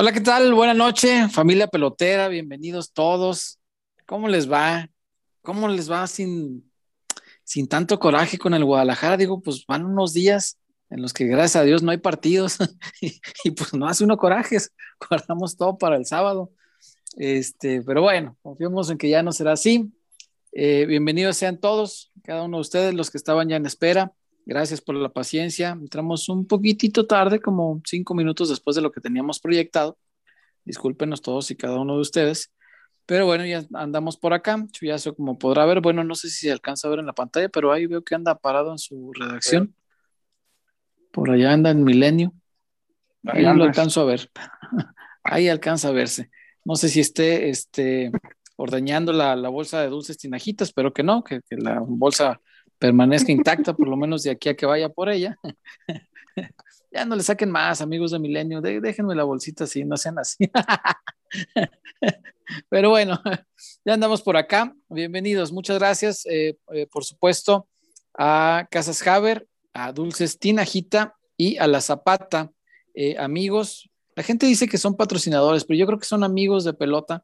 Hola, ¿qué tal? Buenas noches, familia pelotera, bienvenidos todos. ¿Cómo les va? ¿Cómo les va sin, sin tanto coraje con el Guadalajara? Digo, pues van unos días en los que gracias a Dios no hay partidos y, pues no hace uno corajes, guardamos todo para el sábado. Este, pero bueno, confiamos en que ya no será así. Eh, bienvenidos sean todos, cada uno de ustedes, los que estaban ya en espera. Gracias por la paciencia. Entramos un poquitito tarde, como cinco minutos después de lo que teníamos proyectado. Discúlpenos todos y cada uno de ustedes. Pero bueno, ya andamos por acá. Chuyazo, como podrá ver, bueno, no sé si se alcanza a ver en la pantalla, pero ahí veo que anda parado en su redacción. Por allá anda en Milenio. Ahí lo alcanzo a ver. ahí alcanza a verse. No sé si esté este, ordeñando la, bolsa de dulces tinajitas, pero que no, que, que la bolsa permanezca intacta, por lo menos de aquí a que vaya por ella. ya no le saquen más, amigos de Milenio, déjenme la bolsita así, no sean así. Pero bueno, ya andamos por acá. Bienvenidos, muchas gracias, eh, eh, por supuesto, a Casas Haber, a Dulces Tinajita y a La Zapata. Eh, amigos, la gente dice que son patrocinadores, pero yo creo que son amigos de pelota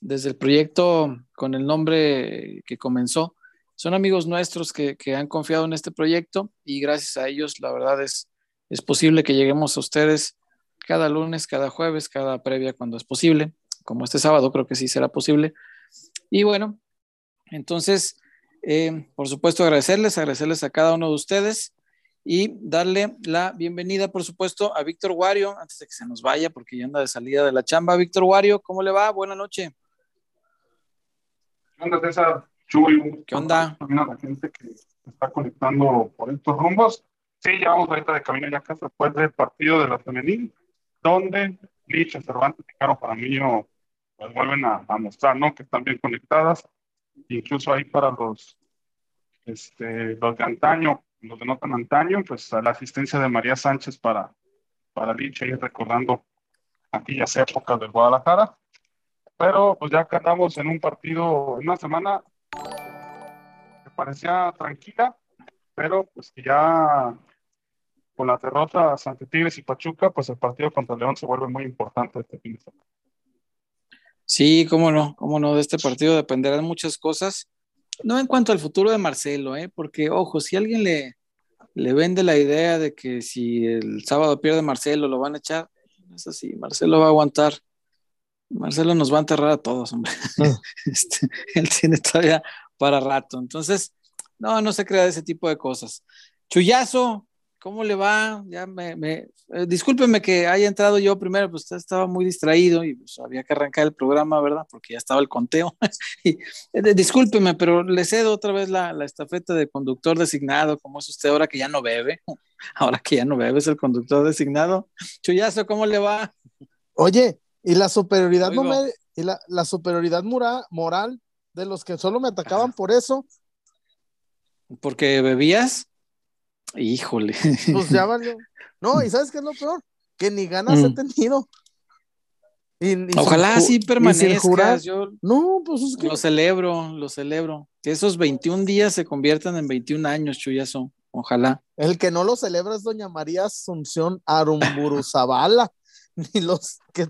desde el proyecto con el nombre que comenzó son amigos nuestros que, han confiado en este proyecto y gracias a ellos, la verdad es, es posible que lleguemos a ustedes cada lunes, cada jueves, cada previa cuando es posible, como este sábado creo que sí será posible. Y bueno, entonces, eh, por supuesto, agradecerles, agradecerles a cada uno de ustedes y darle la bienvenida, por supuesto, a Víctor Wario, antes de que se nos vaya, porque ya anda de salida de la chamba. Víctor Wario, ¿cómo le va? Buenas noches. ¿Qué César? Chuy, ¿qué onda? También a la gente que está conectando por estos rumbos. Sí, ya vamos ahorita de camino ya casa después del partido de la femenil, donde Licha, Cervantes y Caro Paramillo pues vuelven a, mostrar, ¿no? Que están bien conectadas. Incluso ahí para los, este, los de antaño, los de no tan antaño, pues a la asistencia de María Sánchez para, para Licha, ir recordando aquellas épocas del Guadalajara. Pero pues ya quedamos en un partido, en una semana parecía tranquila, pero pues que ya con la derrota a Santa Tigres y Pachuca, pues el partido contra León se vuelve muy importante este fin de semana. Sí, cómo no, cómo no, de este partido dependerán muchas cosas. No en cuanto al futuro de Marcelo, ¿eh? porque ojo, si alguien le, le vende la idea de que si el sábado pierde Marcelo lo van a echar, es así, Marcelo va a aguantar. Marcelo nos va a enterrar a todos, hombre. Mm. Este, él tiene todavía para rato. Entonces, no, no se crea ese tipo de cosas. Chuyazo, ¿cómo le va? Ya me, me eh, discúlpeme que haya entrado yo primero, pues estaba muy distraído y pues, había que arrancar el programa, ¿verdad? Porque ya estaba el conteo. y, eh, discúlpeme, pero le cedo otra vez la, la, estafeta de conductor designado, como es usted ahora que ya no bebe. Ahora que ya no bebe, es el conductor designado. Chuyazo, ¿cómo le va? Oye, y la superioridad, y la, la superioridad moral de los que solo me atacaban por eso. ¿Porque bebías? Híjole. Pues ya valió. No, y ¿sabes qué es lo peor? Que ni ganas he mm. tenido. Ojalá así permanezcas. Yo no, pues es que... Lo celebro, lo celebro. Que esos 21 días se conviertan en 21 años, Chuyazo. Ojalá. El que no lo celebra es doña María Asunción Arumburuzabala. ni los que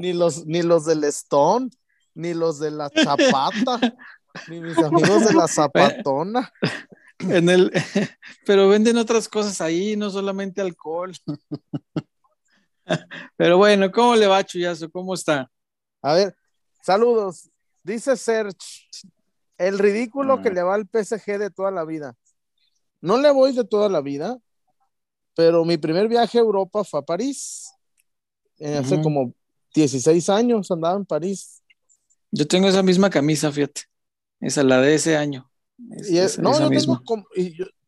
ni los ni los del Stone ni los de la Zapata, ni mis amigos de la Zapatona. En el, pero venden otras cosas ahí, no solamente alcohol. Pero bueno, ¿cómo le va, Chuyazo? ¿Cómo está? A ver, saludos. Dice Serge, el ridículo que le va al PSG de toda la vida. No le voy de toda la vida, pero mi primer viaje a Europa fue a París. Eh, hace como 16 años andaba en París. Yo tengo esa misma camisa, fíjate. Esa, la de ese año. no, yo, tengo como,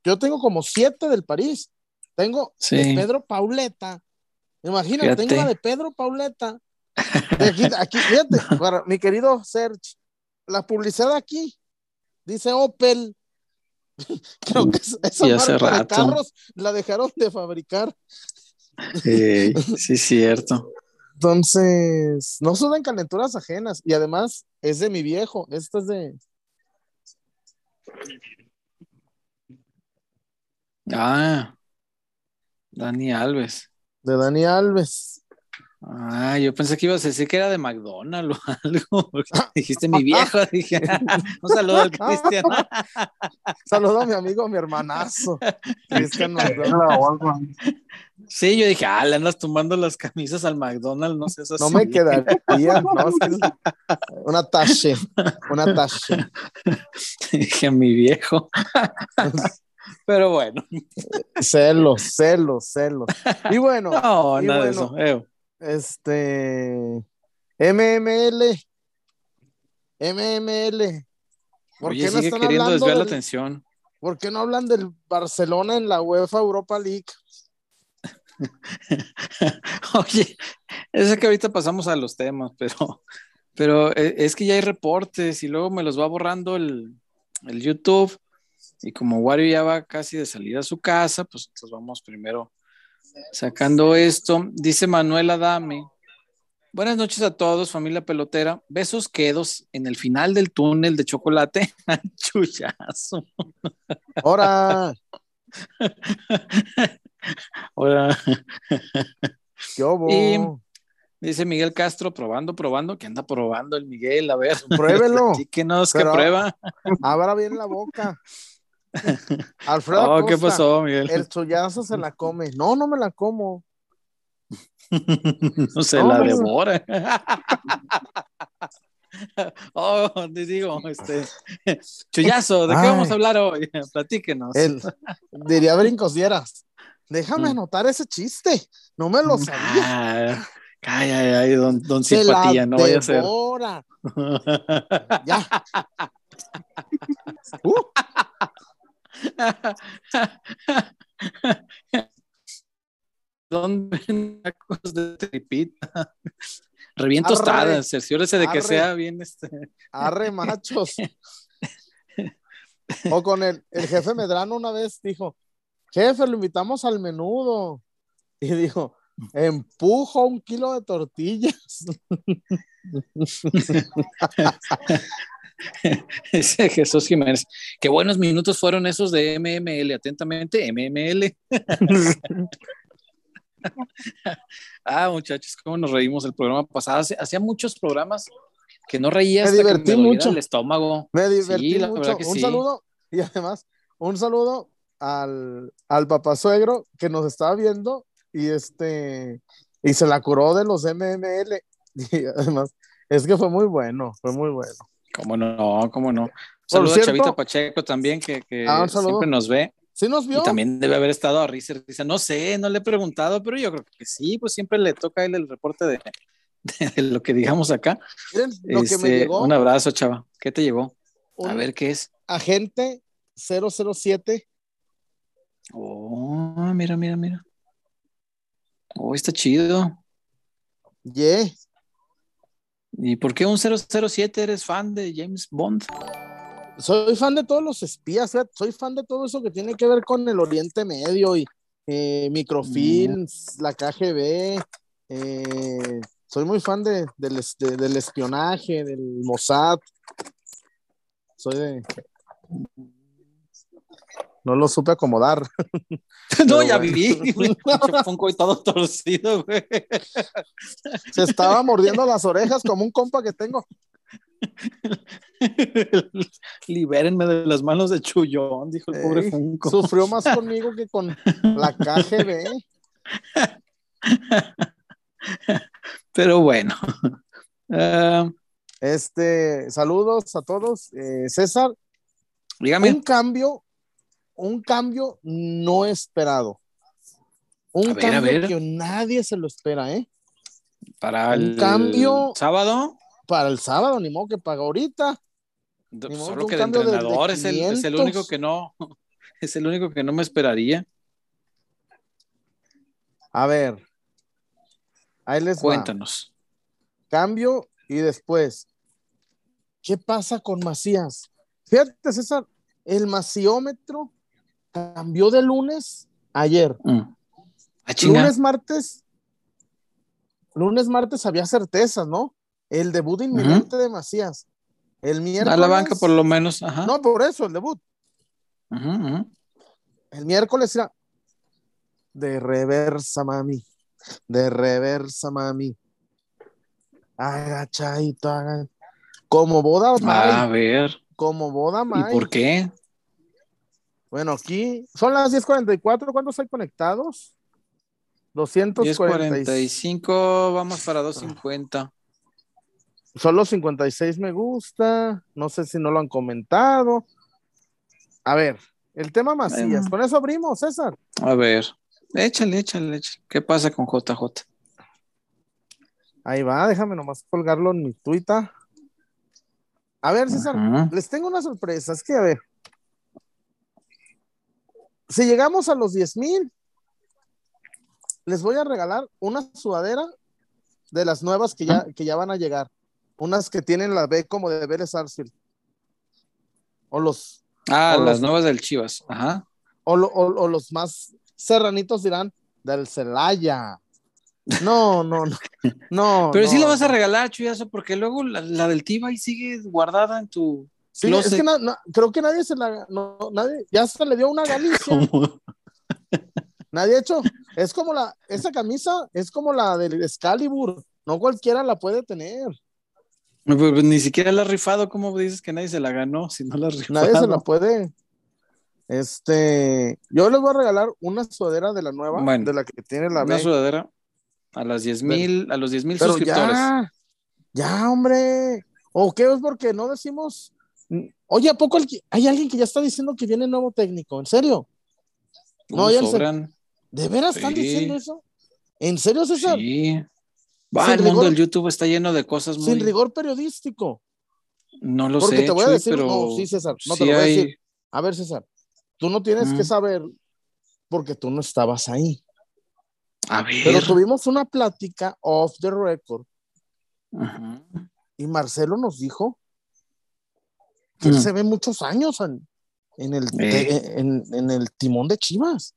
yo, tengo como siete del París. Tengo de Pedro Pauleta. Imagínate, tengo la de Pedro Pauleta. aquí, fíjate, para mi querido Serge, la publicidad aquí dice Opel. Creo que esa marca de carros la dejaron de fabricar. sí, sí, cierto. Entonces, no suben calenturas ajenas. Y además, es de mi viejo. Esto es de. Ah, Dani Alves. De Dani Alves. Ah, yo pensé que ibas a decir que era de McDonald's o algo. Dijiste mi viejo, dije. Un saludo al Cristian. Saludo a mi amigo, mi hermanazo. Cristian McDonald's. Sí, yo dije, ah, le andas tomando las camisas al McDonald's, no sé eso No me quedaría, no, una tache, una tache. Dije mi viejo. Pero bueno. Celos, celos, celos. Y bueno. No, y nada de eso. Este. MML. MML. ¿Por qué no están queriendo desviar la atención. ¿Por qué no hablan del Barcelona en la UEFA Europa League? Oye, es que ahorita pasamos a los temas, pero, pero eh, es que ya hay reportes y luego me los va borrando el, el YouTube. Y como Wario ya va casi de salir a su casa, pues entonces vamos primero sacando esto. Dice Manuel Adame. Buenas noches a todos, familia pelotera. Besos quedos en el final del túnel de chocolate. Chuyazo. ¡Hora! Hola. Y dice Miguel Castro, probando, probando, que anda probando el Miguel, a ver. Pruébelo. que nos que prueba. Abra bien la boca. Alfredo. Oh, ¿Qué pasó, Miguel? El chullazo se la come. No, no me la como. no se la devora. oh, te digo, este. Chullazo, ¿de qué vamos a hablar hoy? Platíquenos. diría brincos dieras. Déjame mm. anotar ese chiste. No me lo sabía. Calla, ay, don, don simpatía, no vaya a ser. ya. Uh. ¿Dónde tacos de tripita? Reviento tostadas, cerciórese de que sea bien este. Arre, machos. o con el, el jefe Medrano una vez dijo, jefe, lo invitamos al menudo. Y dijo, empujo un kilo de tortillas. Ese Jesús Jiménez. Qué buenos minutos fueron esos de MML. Atentamente, MML. ah, muchachos, cómo nos reímos el programa pasado. Hacía muchos programas que no reías. Me divertí mucho. El estómago. Me divertí mucho. Un saludo y además un saludo al, al papá suegro que nos estaba viendo y este y se la curó de los MML. Y además, es que fue muy bueno, fue muy bueno. ¿Cómo no? ¿Cómo no? Saludos a Chavita Pacheco también, que, que ah, siempre nos ve. Sí nos vio. Y también debe haber estado a Rizer. Dice, no sé, no le he preguntado, pero yo creo que sí, pues siempre le toca a él el reporte de, lo que digamos acá. lo que me este, llegó. Un abrazo, chava. ¿Qué te llegó? a ver qué es. Agente 007 Oh, mira, mira, mira. Oh, está chido. Yeah. ¿Y por qué un 007 eres fan de James Bond? Soy fan de todos los espías, soy fan de todo eso que tiene que ver con el Oriente Medio y eh, microfilms, mm. la KGB. Eh, soy muy fan de, del espionaje, del Mossad. Soy de, no lo supe acomodar. no, ya vi. Pongo todo torcido, güey. Se estaba mordiendo las orejas como un compa que tengo. Libérenme de las manos de Chullón, dijo el pobre Funko. Sufrió más conmigo que con la KGB. Pero bueno. Ah, este, saludos a todos. Eh, César, Dígame. Un cambio un cambio no esperado. Un cambio que nadie se lo espera, ¿eh? Para el cambio sábado. Para el sábado, ni modo que paga ahorita. Solo que de entrenador es, el, único que no, es el único que no me esperaría. A ver, ahí les Cuéntanos. Cambio y después, ¿qué pasa con Macías? Fíjate, César, el maciómetro cambió de lunes ayer. Mm. Ah, lunes, martes. Lunes, martes había certezas, ¿no? El debut inminente de Macías. El miércoles. A la banca, por lo menos. No, por eso, el debut. El miércoles era de reversa, mami. De reversa, mami. Agachadito, hagan. Como boda A ver. Como boda ¿Y por qué? Bueno, aquí son las 10:44. ¿Cuántos hay conectados? 245. Vamos para 250. Solo 56 me gusta. No sé si no lo han comentado. A ver, el tema Macías. Con eso abrimos, César. A ver, échale, échale, échale. ¿Qué pasa con JJ? Ahí va, déjame nomás colgarlo en mi Twitter. A ver, César, les tengo una sorpresa. Es que, a ver, si llegamos a los 10 mil, les voy a regalar una sudadera de las nuevas que ya, que ya van a llegar. Unas que tienen la B como de Vélez Sarsfield. O los. Ah, las nuevas del Chivas. Ajá. O, o, los más serranitos dirán del Celaya. No, no, no. no Pero sí la vas a regalar, Chuyazo, porque luego la, del Tiba ahí sigue guardada en tu. Sí, es que creo que nadie se la. No, nadie, ya se le dio una Galicia. nadie ha hecho. Es como la. Esa camisa es como la del Excalibur. No cualquiera la puede tener. Pues, pues, ni siquiera la ha rifado. ¿Cómo dices que nadie se la ganó si no la rifado? Nadie se la puede. Este, yo les voy a regalar una sudadera de la nueva, de la que tiene la Una sudadera a las 10 mil, a los 10 mil suscriptores. Ya, ya, hombre. ¿O qué es porque no decimos? Oye, ¿a poco hay alguien que ya está diciendo que viene nuevo técnico? ¿En serio? No, ya sobran. ¿De veras están diciendo eso? ¿En serio, César? Sí. Va, el mundo del YouTube está lleno de cosas muy. Sin rigor periodístico. No lo Porque sé. te voy a decir, pero no, sí, César, no te lo voy a decir. A ver, César, tú no tienes que saber porque tú no estabas ahí. Pero tuvimos una plática off the record. Y Marcelo nos dijo que él mm. se ve muchos años en, el, eh. en, el timón de Chivas.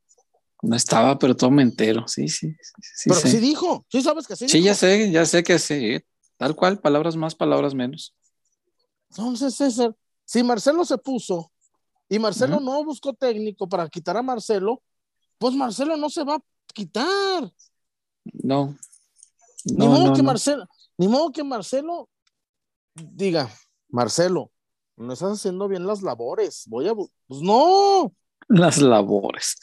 No estaba, pero todo me entero. Sí, sí. sí pero sí dijo. Sí, sabes que sí. Sí, ya sé, ya sé que sí. Tal cual, palabras más, palabras menos. Entonces, César, si Marcelo se puso y Marcelo no buscó técnico para quitar a Marcelo, pues Marcelo no se va quitar. No. ni modo que Marcelo, ni modo que Marcelo diga, Marcelo, no estás haciendo bien las labores. Voy a pues no. Las labores.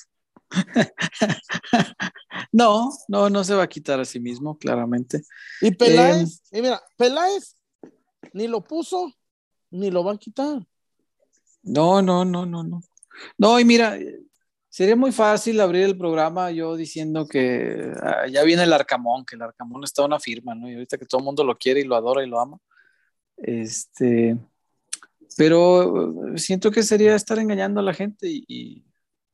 no, no, no se va a quitar a sí mismo, claramente. Y Peláez, eh, y mira, Peláez ni lo puso, ni lo va a quitar. No, no, no, no, no. No, y mira, Sería muy fácil abrir el programa yo diciendo que ah, ya viene el Arcamón, que el Arcamón está una firma, ¿no? Y ahorita que todo el mundo lo quiere y lo adora y lo ama. Este, pero eh, siento que sería estar engañando a la gente y,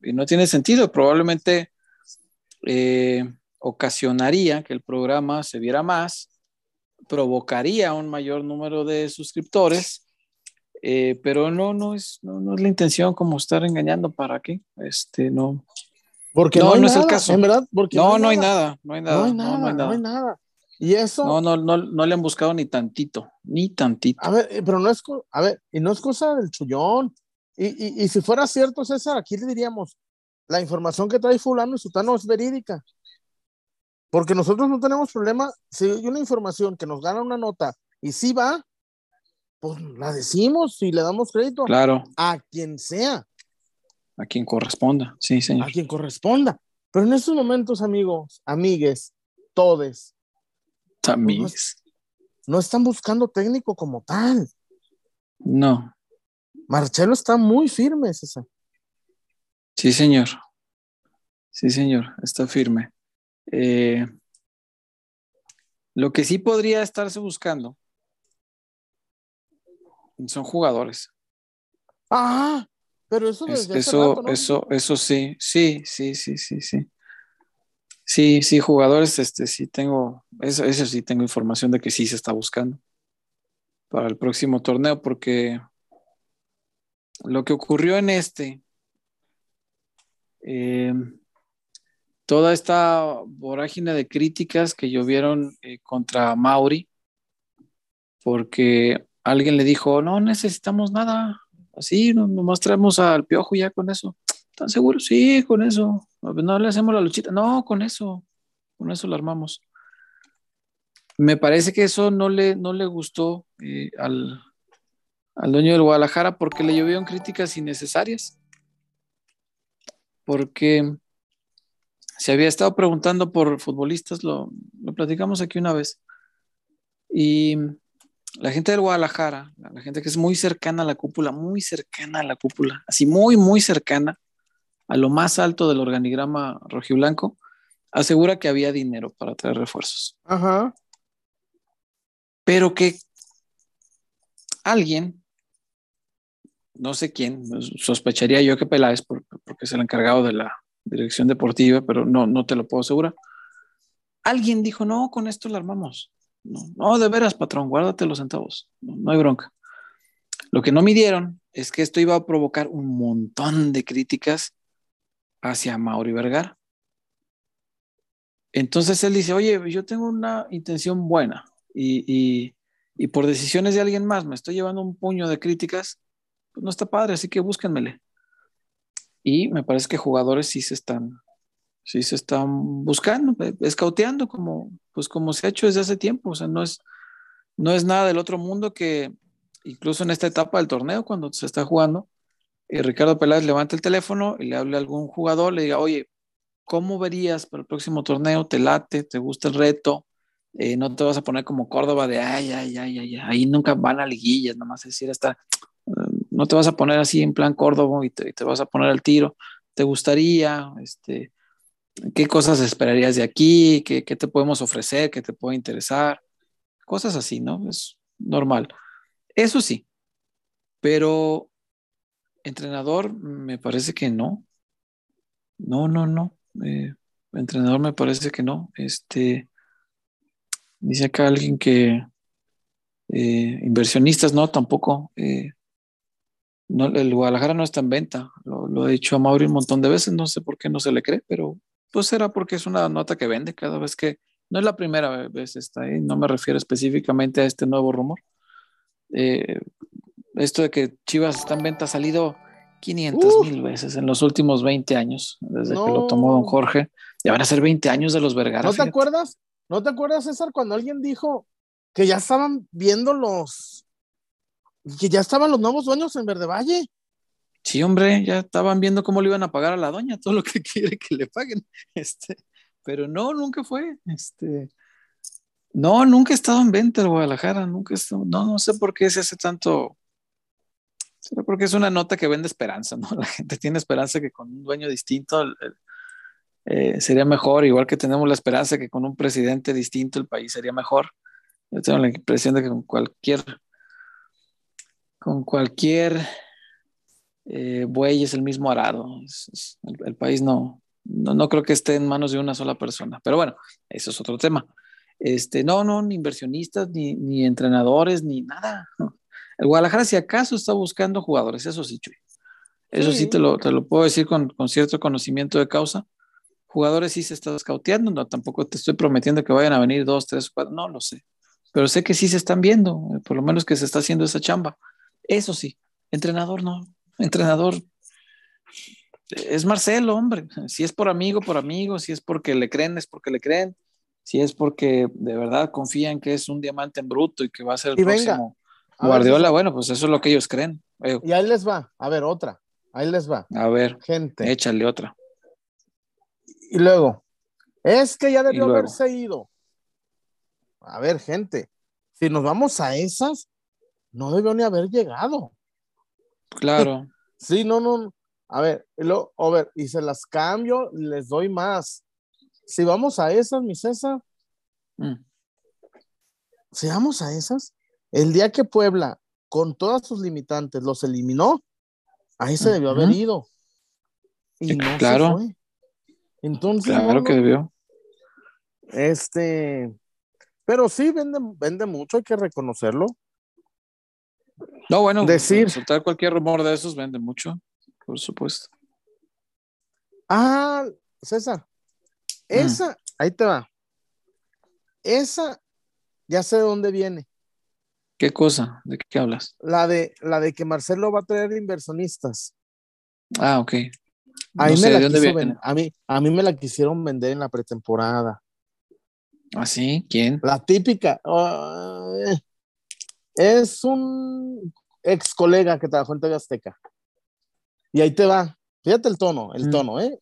no tiene sentido. Probablemente eh, ocasionaría que el programa se viera más, provocaría un mayor número de suscriptores eh, pero no, no es, no, es la intención como estar engañando para qué, este, no. Porque no, no, es el caso. En verdad, porque no, no hay, nada, no hay nada, no hay nada, no hay nada. Y eso. No, no, no, no le han buscado ni tantito, ni tantito. A ver, pero no es, a ver, y no es cosa del chullón. Y, y, y si fuera cierto, César, aquí le diríamos, la información que trae fulano y sutano es verídica. Porque nosotros no tenemos problema, si hay una información que nos gana una nota y sí va, pues la decimos y le damos crédito claro. a quien sea. A quien corresponda, sí, señor. A quien corresponda. Pero en estos momentos, amigos, amigues, todes. También. no, están buscando técnico como tal. No. Marcelo está muy firme, César. Sí, señor. Sí, señor, está firme. Eh, lo que sí podría estarse buscando son jugadores. Ah, pero eso eso, eso, eso sí, sí, sí, sí, sí, sí. Sí, sí, jugadores, este sí tengo, eso, eso sí tengo información de que sí se está buscando para el próximo torneo, porque lo que ocurrió en este, eh, toda esta vorágine de críticas que llovieron eh, contra Mauri, porque alguien le dijo, no necesitamos nada, así, nomás traemos al piojo ya con eso. ¿Están seguros? Sí, con eso. No le hacemos la luchita. No, con eso. con eso lo armamos. Me parece que eso no le, no le gustó eh, al, al dueño del Guadalajara porque le llovieron críticas innecesarias. Porque se había estado preguntando por futbolistas, lo, lo platicamos aquí una vez. Y la gente del Guadalajara, la gente que es muy cercana a la cúpula, muy cercana a la cúpula, así muy, muy cercana a lo más alto del organigrama rojiblanco, asegura que había dinero para traer refuerzos. Ajá. Pero que alguien, no sé quién, sospecharía yo que Peláez, porque es el encargado de la dirección deportiva, pero no, no te lo puedo asegurar. Alguien dijo, no, con esto la armamos. No, de veras, patrón, guárdate los centavos. No, hay bronca. Lo que no midieron es que esto iba a provocar un montón de críticas hacia Mauri Vergara. Entonces él dice, oye, yo tengo una intención buena y, por decisiones de alguien más me estoy llevando un puño de críticas, pues no está padre, así que búsquenmele. Y me parece que jugadores sí se están, sí se están buscando, eh, escauteando como, pues como se ha hecho desde hace tiempo. O sea, no es, no es nada del otro mundo que incluso en esta etapa del torneo, cuando se está jugando, y eh, Ricardo Peláez levanta el teléfono y le hable a algún jugador, le diga, oye, ¿cómo verías para el próximo torneo? ¿Te late? ¿Te gusta el reto? Eh, no te vas a poner como Córdoba de, ay, ay, ay, ay, ahí nunca van a liguillas, nada más decir hasta, no te vas a poner así en plan Córdoba y te, y te vas a poner al tiro. ¿Te gustaría? Este, ¿Qué cosas esperarías de aquí? ¿Qué, te podemos ofrecer? ¿Qué te puede interesar? Cosas así, ¿no? Es normal. Eso sí, pero entrenador me parece que no. No, no, no. Eh, entrenador me parece que no. Este, dice acá alguien que eh, inversionistas no, tampoco. Eh, no, el Guadalajara no está en venta. Lo, lo, he dicho a Mauri un montón de veces, no sé por qué no se le cree, pero pues será porque es una nota que vende cada vez que, no es la primera vez está ahí, no me refiero específicamente a este nuevo rumor. Eh, esto de que Chivas está en venta ha salido 500 mil veces en los últimos 20 años, desde que lo tomó don Jorge. Ya van a ser 20 años de los Vergara. ¿No te acuerdas? ¿No te acuerdas, César, cuando alguien dijo que ya estaban viendo los, que ya estaban los nuevos dueños en Verde Valle? Sí, hombre, ya estaban viendo cómo le iban a pagar a la doña, todo lo que quiere que le paguen. Este, pero no, nunca fue. Este, no, nunca he estado en venta el Guadalajara, nunca he estado, no, no sé por qué se hace tanto. Será porque es una nota que vende esperanza, ¿no? La gente tiene esperanza que con un dueño distinto eh, sería mejor, igual que tenemos la esperanza que con un presidente distinto el país sería mejor. Yo tengo la impresión de que con cualquier, con cualquier eh, buey es el mismo arado. el, país no, no, creo que esté en manos de una sola persona. Pero bueno, eso es otro tema. Este, no, no, ni inversionistas, ni, ni entrenadores, ni nada. El Guadalajara, si acaso, está buscando jugadores, eso sí, Chuy. Eso sí, te, lo, te, lo, puedo decir con, con, cierto conocimiento de causa. Jugadores sí se están escauteando, no, tampoco te estoy prometiendo que vayan a venir dos, tres, cuatro, no lo sé. Pero sé que sí se están viendo, por lo menos que se está haciendo esa chamba. Eso sí, entrenador no, entrenador es Marcelo, hombre. Si es por amigo, por amigo. Si es porque le creen, es porque le creen. Si es porque de verdad confían que es un diamante en bruto y que va a ser el próximo Guardiola, bueno, pues eso es lo que ellos creen. Y ahí les va. A ver, otra. Ahí les va. A ver, gente. Échale otra. Y luego, es que ya debió haberse ido. A ver, gente, si nos vamos a esas, no debió ni haber llegado. Claro. Sí, no, no. A ver, y lo, a ver, y se las cambio, les doy más. Si vamos a esas, mi César, mm. si vamos a esas, el día que Puebla, con todas sus limitantes, los eliminó, ahí se debió haber ido. Y no claro. se fue. Entonces. Claro que debió. Este, pero sí vende, vende mucho, hay que reconocerlo. No, bueno, decir. Soltar cualquier rumor de esos vende mucho, por supuesto. Ah, César, mm. esa, ahí te va. Esa, ya sé de dónde viene. ¿Qué cosa? ¿De qué hablas? La de, la de que Marcelo va a traer inversionistas. Ah, ok. Ahí me la a, mí, a mí me la quisieron vender en la pretemporada. ¿Ah, sí? ¿Quién? La típica. es un ex colega que trabajó en TV Azteca. Y ahí te va. Fíjate el tono, el mm. tono, ¿eh?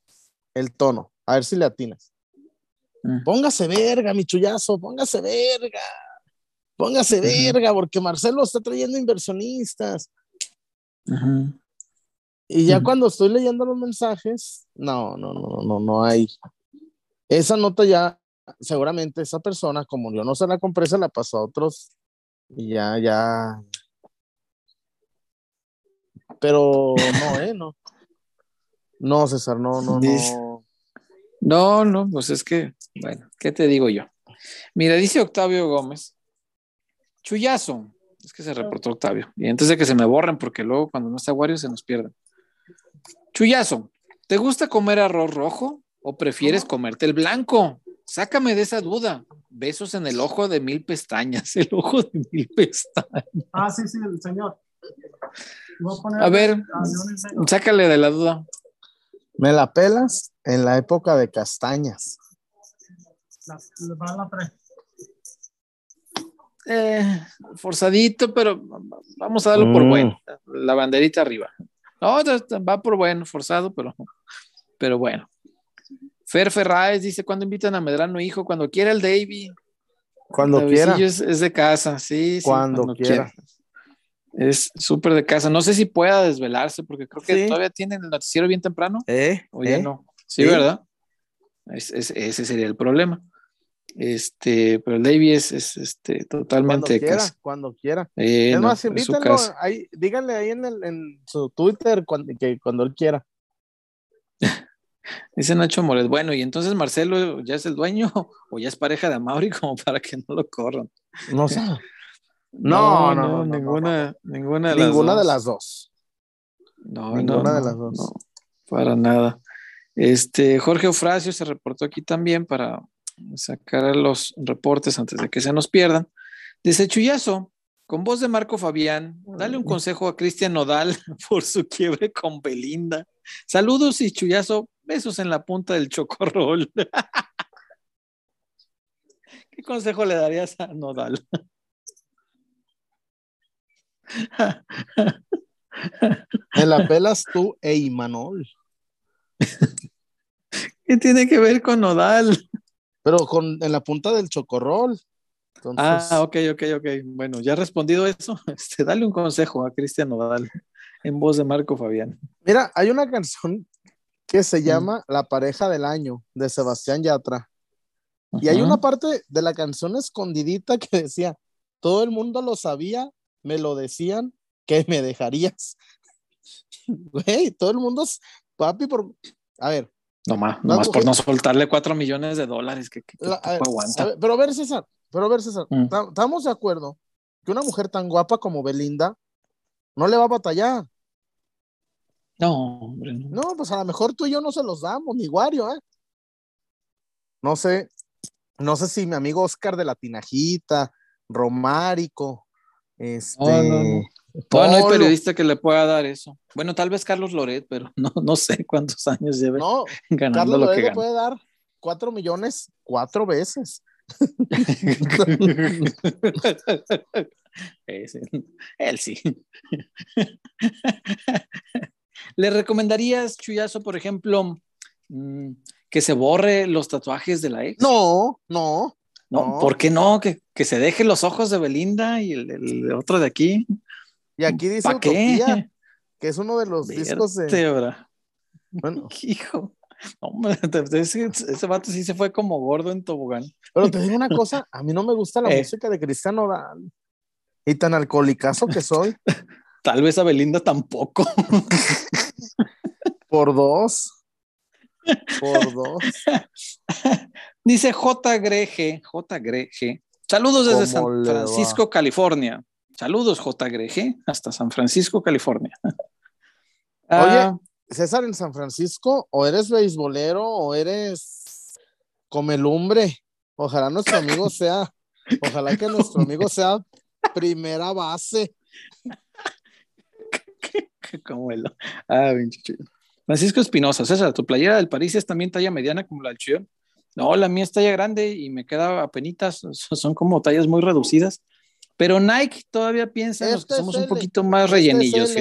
El tono. A ver si le atinas. Mm. Póngase verga, mi chullazo, póngase verga. Póngase verga, porque Marcelo está trayendo inversionistas. Y ya cuando estoy leyendo los mensajes, no, no, no, no, no hay. Esa nota ya, seguramente esa persona, como yo no se la compré, se la pasó a otros y ya, ya. Pero no, ¿eh? No. No, César, no, no, no. No, no, pues es que, bueno, ¿qué te digo yo? Mira, dice Octavio Gómez, chullazo, es que se reportó Octavio, y entonces que se me borren porque luego cuando no está Wario se nos pierden. Chullazo, ¿te gusta comer arroz rojo o prefieres comerte el blanco? Sácame de esa duda. Besos en el ojo de mil pestañas, el ojo de mil pestañas. Ah, sí, sí, el señor. A, ver, sácale de la duda. Me la pelas en la época de castañas. Eh, forzadito, pero vamos a darlo por mm. bueno. La banderita arriba. No, va por bueno, forzado, pero, pero bueno. Fer Ferraes dice, ¿cuándo invitan a Medrano hijo? Cuando quiera el Davy. Cuando quiera. Es, de casa, sí. Cuando, quiera. Es súper de casa. No sé si pueda desvelarse, porque creo que todavía tienen el noticiero bien temprano. ¿Eh? O ya ¿Eh? no. Sí, ¿verdad? ese sería el problema. Este, pero el Davy es, este, totalmente cuando quiera, Cuando quiera. es más, invítenlo, ahí, díganle ahí en, el, en su Twitter cuando, que cuando él quiera. Dice Nacho Moret, bueno, y entonces Marcelo ya es el dueño o ya es pareja de Amaury como para que no lo corran. No sé. No, no, ninguna, ninguna, de, las ninguna de las dos. No, ninguna de las dos. para nada. Este, Jorge Ofracio se reportó aquí también para sacar los reportes antes de que se nos pierdan. Dice Chuyazo, con voz de Marco Fabián, dale un consejo a Cristian Nodal por su quiebre con Belinda. Saludos y Chuyazo, besos en la punta del chocorrol. ¿Qué consejo le darías a Nodal? Me la pelas tú e Imanol. ¿Qué tiene que ver con Nodal? Pero con en la punta del chocorrol. Ah, ok, ok, ok. Bueno, ya respondido eso, este, dale un consejo a Cristian Nodal en voz de Marco Fabián. Mira, hay una canción que se llama La pareja del año de Sebastián Yatra. Y hay una parte de la canción escondidita que decía, todo el mundo lo sabía, me lo decían, que me dejarías. Güey, todo el mundo, papi, por... A ver, Nomás, nomás por no soltarle cuatro millones de dólares que, aguanta. pero a ver, César, pero a ver, César, mm. estamos de acuerdo que una mujer tan guapa como Belinda no le va a batallar. No, hombre, no. No, pues a lo mejor tú y yo no se los damos, ni Wario, ¿eh? No sé, no sé si mi amigo Oscar de la Tinajita, Romárico, este. No, no hay periodista que le pueda dar eso. Bueno, tal vez Carlos Loret, pero no, no sé cuántos años lleve no, ganando Carlos lo que le puede dar cuatro millones cuatro veces. Él sí. ¿Le recomendarías, Chuyazo, por ejemplo, mm, que se borre los tatuajes de la ex? No, no. No, ¿por qué no? Que, que, se deje los ojos de Belinda y el, el otro de aquí. Y aquí dice Utopía, que es uno de los discos de. Bueno. Hijo. ese, ese, vato sí se fue como gordo en tobogán. Pero te digo una cosa, a mí no me gusta la eh. música de Cristiano Oral. Y tan alcohólicazo que soy. Tal vez a Belinda tampoco. Por dos. Por dos. Dice J. Greje, J. Greje. Saludos desde San Francisco, California. Saludos, J. Greje, hasta San Francisco, California. Oye, ah, César, en San Francisco, o eres beisbolero o eres comelumbre. Ojalá nuestro amigo sea, ojalá que nuestro amigo sea primera base. Como el, ah, Francisco Espinosa, César, tu playera del París es también talla mediana como la del Chillón. No, la mía está ya grande y me queda penitas, son como tallas muy reducidas. Pero Nike todavía piensa que este somos un poquito más este rellenillos.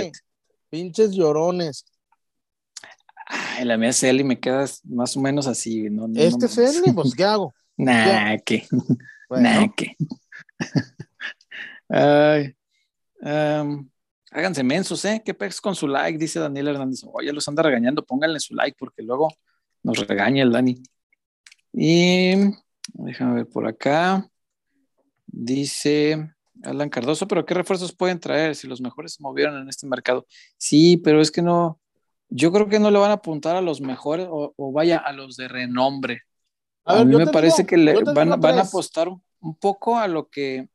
Pinches llorones. Ay, la mía es L y me queda más o menos así. este es L, pues ¿qué hago? Nah, ¿qué? Nah, ¿qué? Ay, háganse mensos, ¿eh? ¿Qué pex con su like? Dice Daniel Hernández. Oye, los anda regañando, pónganle su like porque luego nos regaña el Dani. Y déjame ver por acá. Dice Alan Cardoso, pero ¿qué refuerzos pueden traer si los mejores se movieron en este mercado? Sí, pero es que no, yo creo que no le van a apuntar a los mejores o, vaya a los de renombre. A, mí me parece que le van, a apostar un, poco a lo que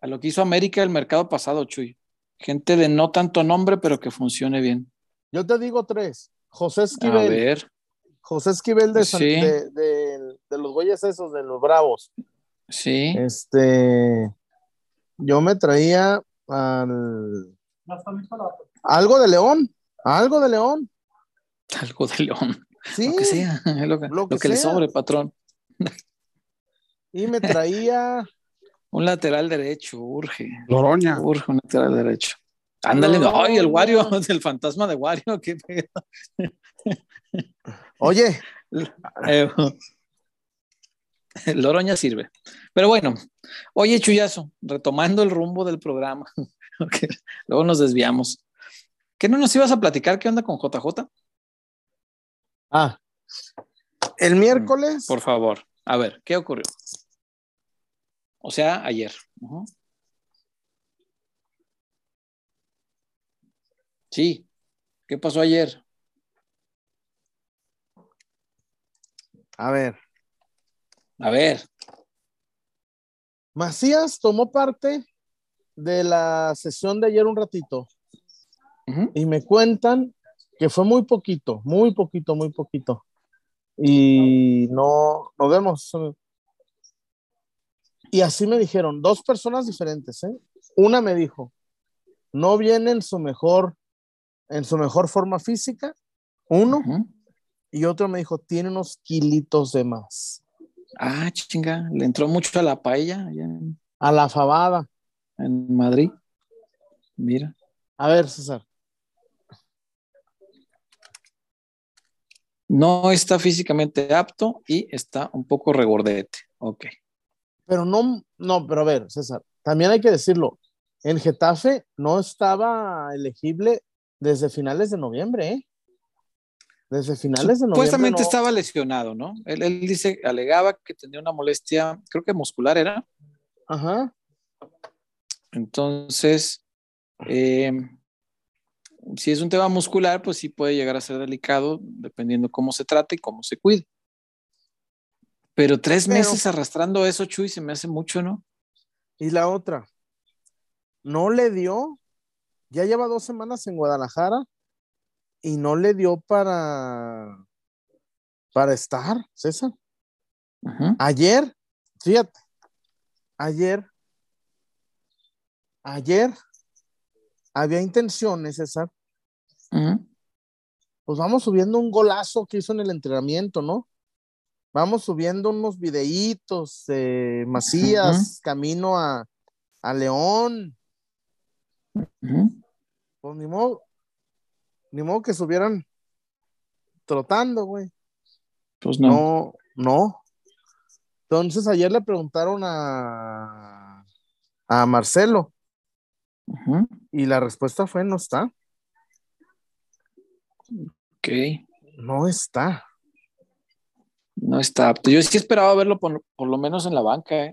a lo que hizo América el mercado pasado, Chuy. Gente de no tanto nombre, pero que funcione bien. Yo te digo tres. José Esquivel. A ver. José Esquivel de, de, los güeyes esos, de los bravos. Sí. Este. Yo me traía al. Algo de León. Algo de León. Algo de León. Sí. Lo que sea. Lo que, le sobre, patrón. Y me traía. un lateral derecho, urge. Loroña. Urge un lateral derecho. Ándale, ay, el Wario, el fantasma de Wario, qué pedo. Oye. Eh, Loroña sirve. Pero bueno, oye, Chuyazo, retomando el rumbo del programa, luego nos desviamos. ¿Qué no nos ibas a platicar? ¿Qué onda con JJ? Ah, el miércoles. Por favor, a ver, ¿qué ocurrió? O sea, ayer. Sí, ¿qué pasó ayer? A ver. A ver. Macías tomó parte de la sesión de ayer un ratito y me cuentan que fue muy poquito, muy poquito, muy poquito. Y no, nos vemos. Y así me dijeron, dos personas diferentes, ¿eh? Una me dijo, no viene en su mejor, en su mejor forma física, uno, y otro me dijo, tiene unos kilitos de más. Ah, chinga, le entró mucho a la paella. A la fabada. En Madrid. Mira. A ver, César. No está físicamente apto y está un poco regordete. Ok. Pero no, no, pero a ver, César, también hay que decirlo. El Getafe no estaba elegible desde finales de noviembre, ¿eh? Desde finales de noviembre. Supuestamente estaba lesionado, ¿no? Él, él, dice, alegaba que tenía una molestia, creo que muscular era. Ajá. Entonces, eh, si es un tema muscular, pues sí puede llegar a ser delicado, dependiendo cómo se trate y cómo se cuide. Pero tres meses arrastrando eso, Chuy, se me hace mucho, ¿no? Y la otra, no le dio, ya lleva dos semanas en Guadalajara y no le dio para, para estar, César. Ayer, fíjate, ayer, ayer había intenciones, César. Pues vamos subiendo un golazo que hizo en el entrenamiento, ¿no? Vamos subiendo unos videitos de Macías, camino a, a León. Pues ni modo, ni modo que subieran trotando, güey. Pues no. No, Entonces ayer le preguntaron a, a Marcelo. Y la respuesta fue no está. Ok. No está. No está. Yo sí esperaba verlo por, lo menos en la banca, ¿eh?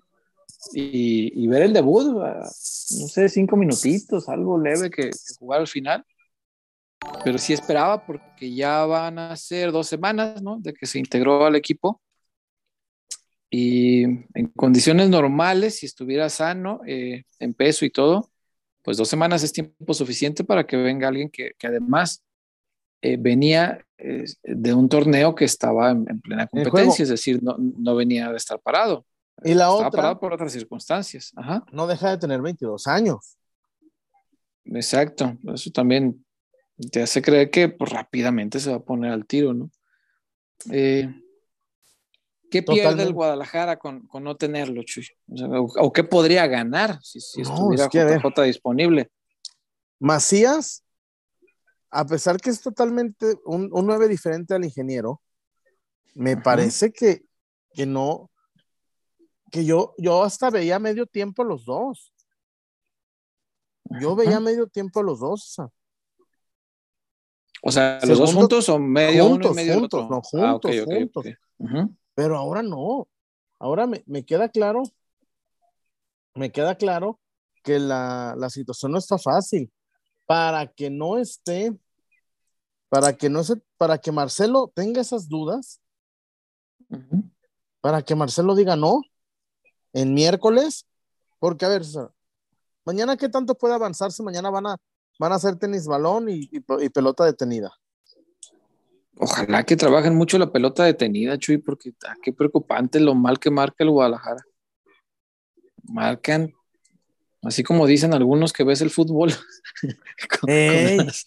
y, ver el debut, no sé, cinco minutitos, algo leve que, que jugar al final. Pero sí esperaba porque ya van a ser dos semanas, ¿no? De que se integró al equipo. Y en condiciones normales, si estuviera sano, eh, en peso y todo, pues dos semanas es tiempo suficiente para que venga alguien que, además eh, venía eh, de un torneo que estaba en, plena competencia, es decir, no, no, venía de estar parado. Y la estaba parado por otras circunstancias. Ajá. No deja de tener 22 años. Exacto, eso también te hace creer que pues, rápidamente se va a poner al tiro, ¿no? Eh, ¿Qué pierde el Guadalajara con, no tenerlo, Chuy? O, qué podría ganar si, estuviera JJ disponible? Macías, a pesar que es totalmente un, un 9 diferente al ingeniero, me parece que, que no, que yo, yo hasta veía medio tiempo los dos. Yo veía medio tiempo los dos. O sea, los dos juntos o medio juntos, uno y medio juntos, no, ah, juntos, juntos. Pero ahora no. Ahora me, me, queda claro, me queda claro que la, la, situación no está fácil. Para que no esté, para que no se, para que Marcelo tenga esas dudas, para que Marcelo diga no, en miércoles, porque a ver, mañana qué tanto puede avanzarse, mañana van a, van a hacer tenis balón y, pelota detenida. Ojalá que trabajen mucho la pelota detenida, Chuy, porque ah, qué preocupante lo mal que marca el Guadalajara. Marcan, así como dicen algunos que ves el fútbol.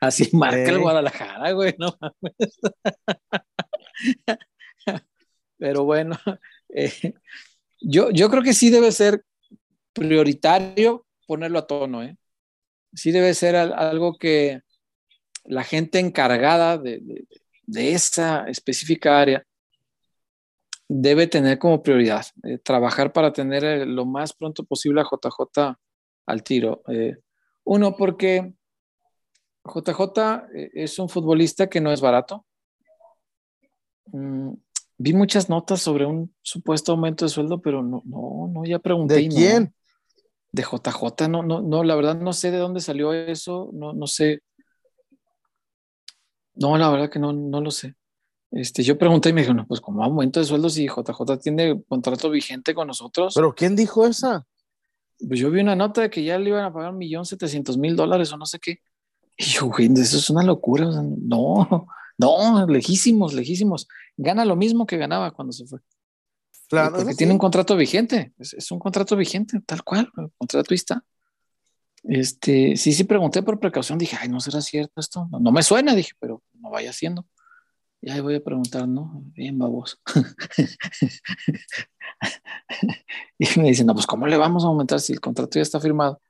así marca el Guadalajara, güey, no Pero bueno, eh, yo, yo creo que sí debe ser prioritario ponerlo a tono, ¿eh? Sí debe ser algo que la gente encargada de, esa específica área debe tener como prioridad, eh, trabajar para tener eh, lo más pronto posible a JJ al tiro. uno, porque JJ es un futbolista que no es barato. Mm, vi muchas notas sobre un supuesto aumento de sueldo, pero no, no, no, ya pregunté. ¿De quién? De JJ, no, no, no, la verdad no sé de dónde salió eso, no, no sé. No, la verdad que no, no lo sé. Este, yo pregunté y me dijeron, no, pues como aumento de sueldo si JJ tiene contrato vigente con nosotros. ¿Pero quién dijo esa? Pues yo vi una nota de que ya le iban a pagar un millón setecientos mil dólares o no sé qué. Y yo, güey, eso es una locura. no, no, lejísimos, lejísimos. Gana lo mismo que ganaba cuando se fue. Claro. Porque tiene un contrato vigente. Es, un contrato vigente, tal cual. El contrato está. Este, sí, sí pregunté por precaución. Dije, ay, no será cierto esto. No, me suena, dije, pero no vaya haciendo. Y ahí voy a preguntar, ¿no? Bien, babos. y me dicen, no, pues, ¿cómo le vamos a aumentar si el contrato ya está firmado?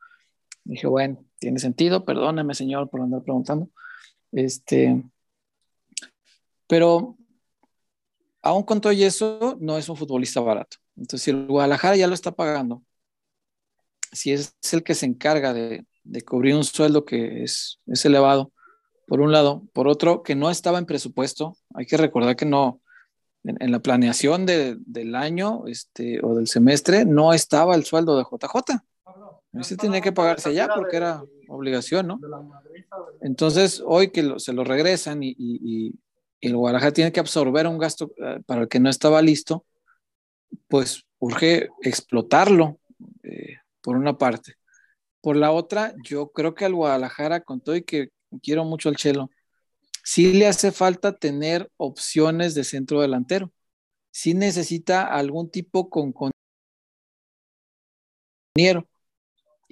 Dije, bueno, tiene sentido, perdóneme, señor, por andar preguntando. Este, pero aún con todo eso, no es un futbolista barato. Entonces, si el Guadalajara ya lo está pagando, si es el que se encarga de, cubrir un sueldo que es, elevado, por un lado, por otro, que no estaba en presupuesto, hay que recordar que no, en, la planeación del año este, o del semestre, no estaba el sueldo de JJ. Ese tenía que pagarse ya porque era obligación, ¿no? Entonces, hoy que se lo regresan y, el Guadalajara tiene que absorber un gasto eh, para el que no estaba listo, pues urge explotarlo, eh, por una parte. Por la otra, yo creo que al Guadalajara, con todo y que quiero mucho al Chelo, sí le hace falta tener opciones de centro delantero. Sí necesita algún tipo con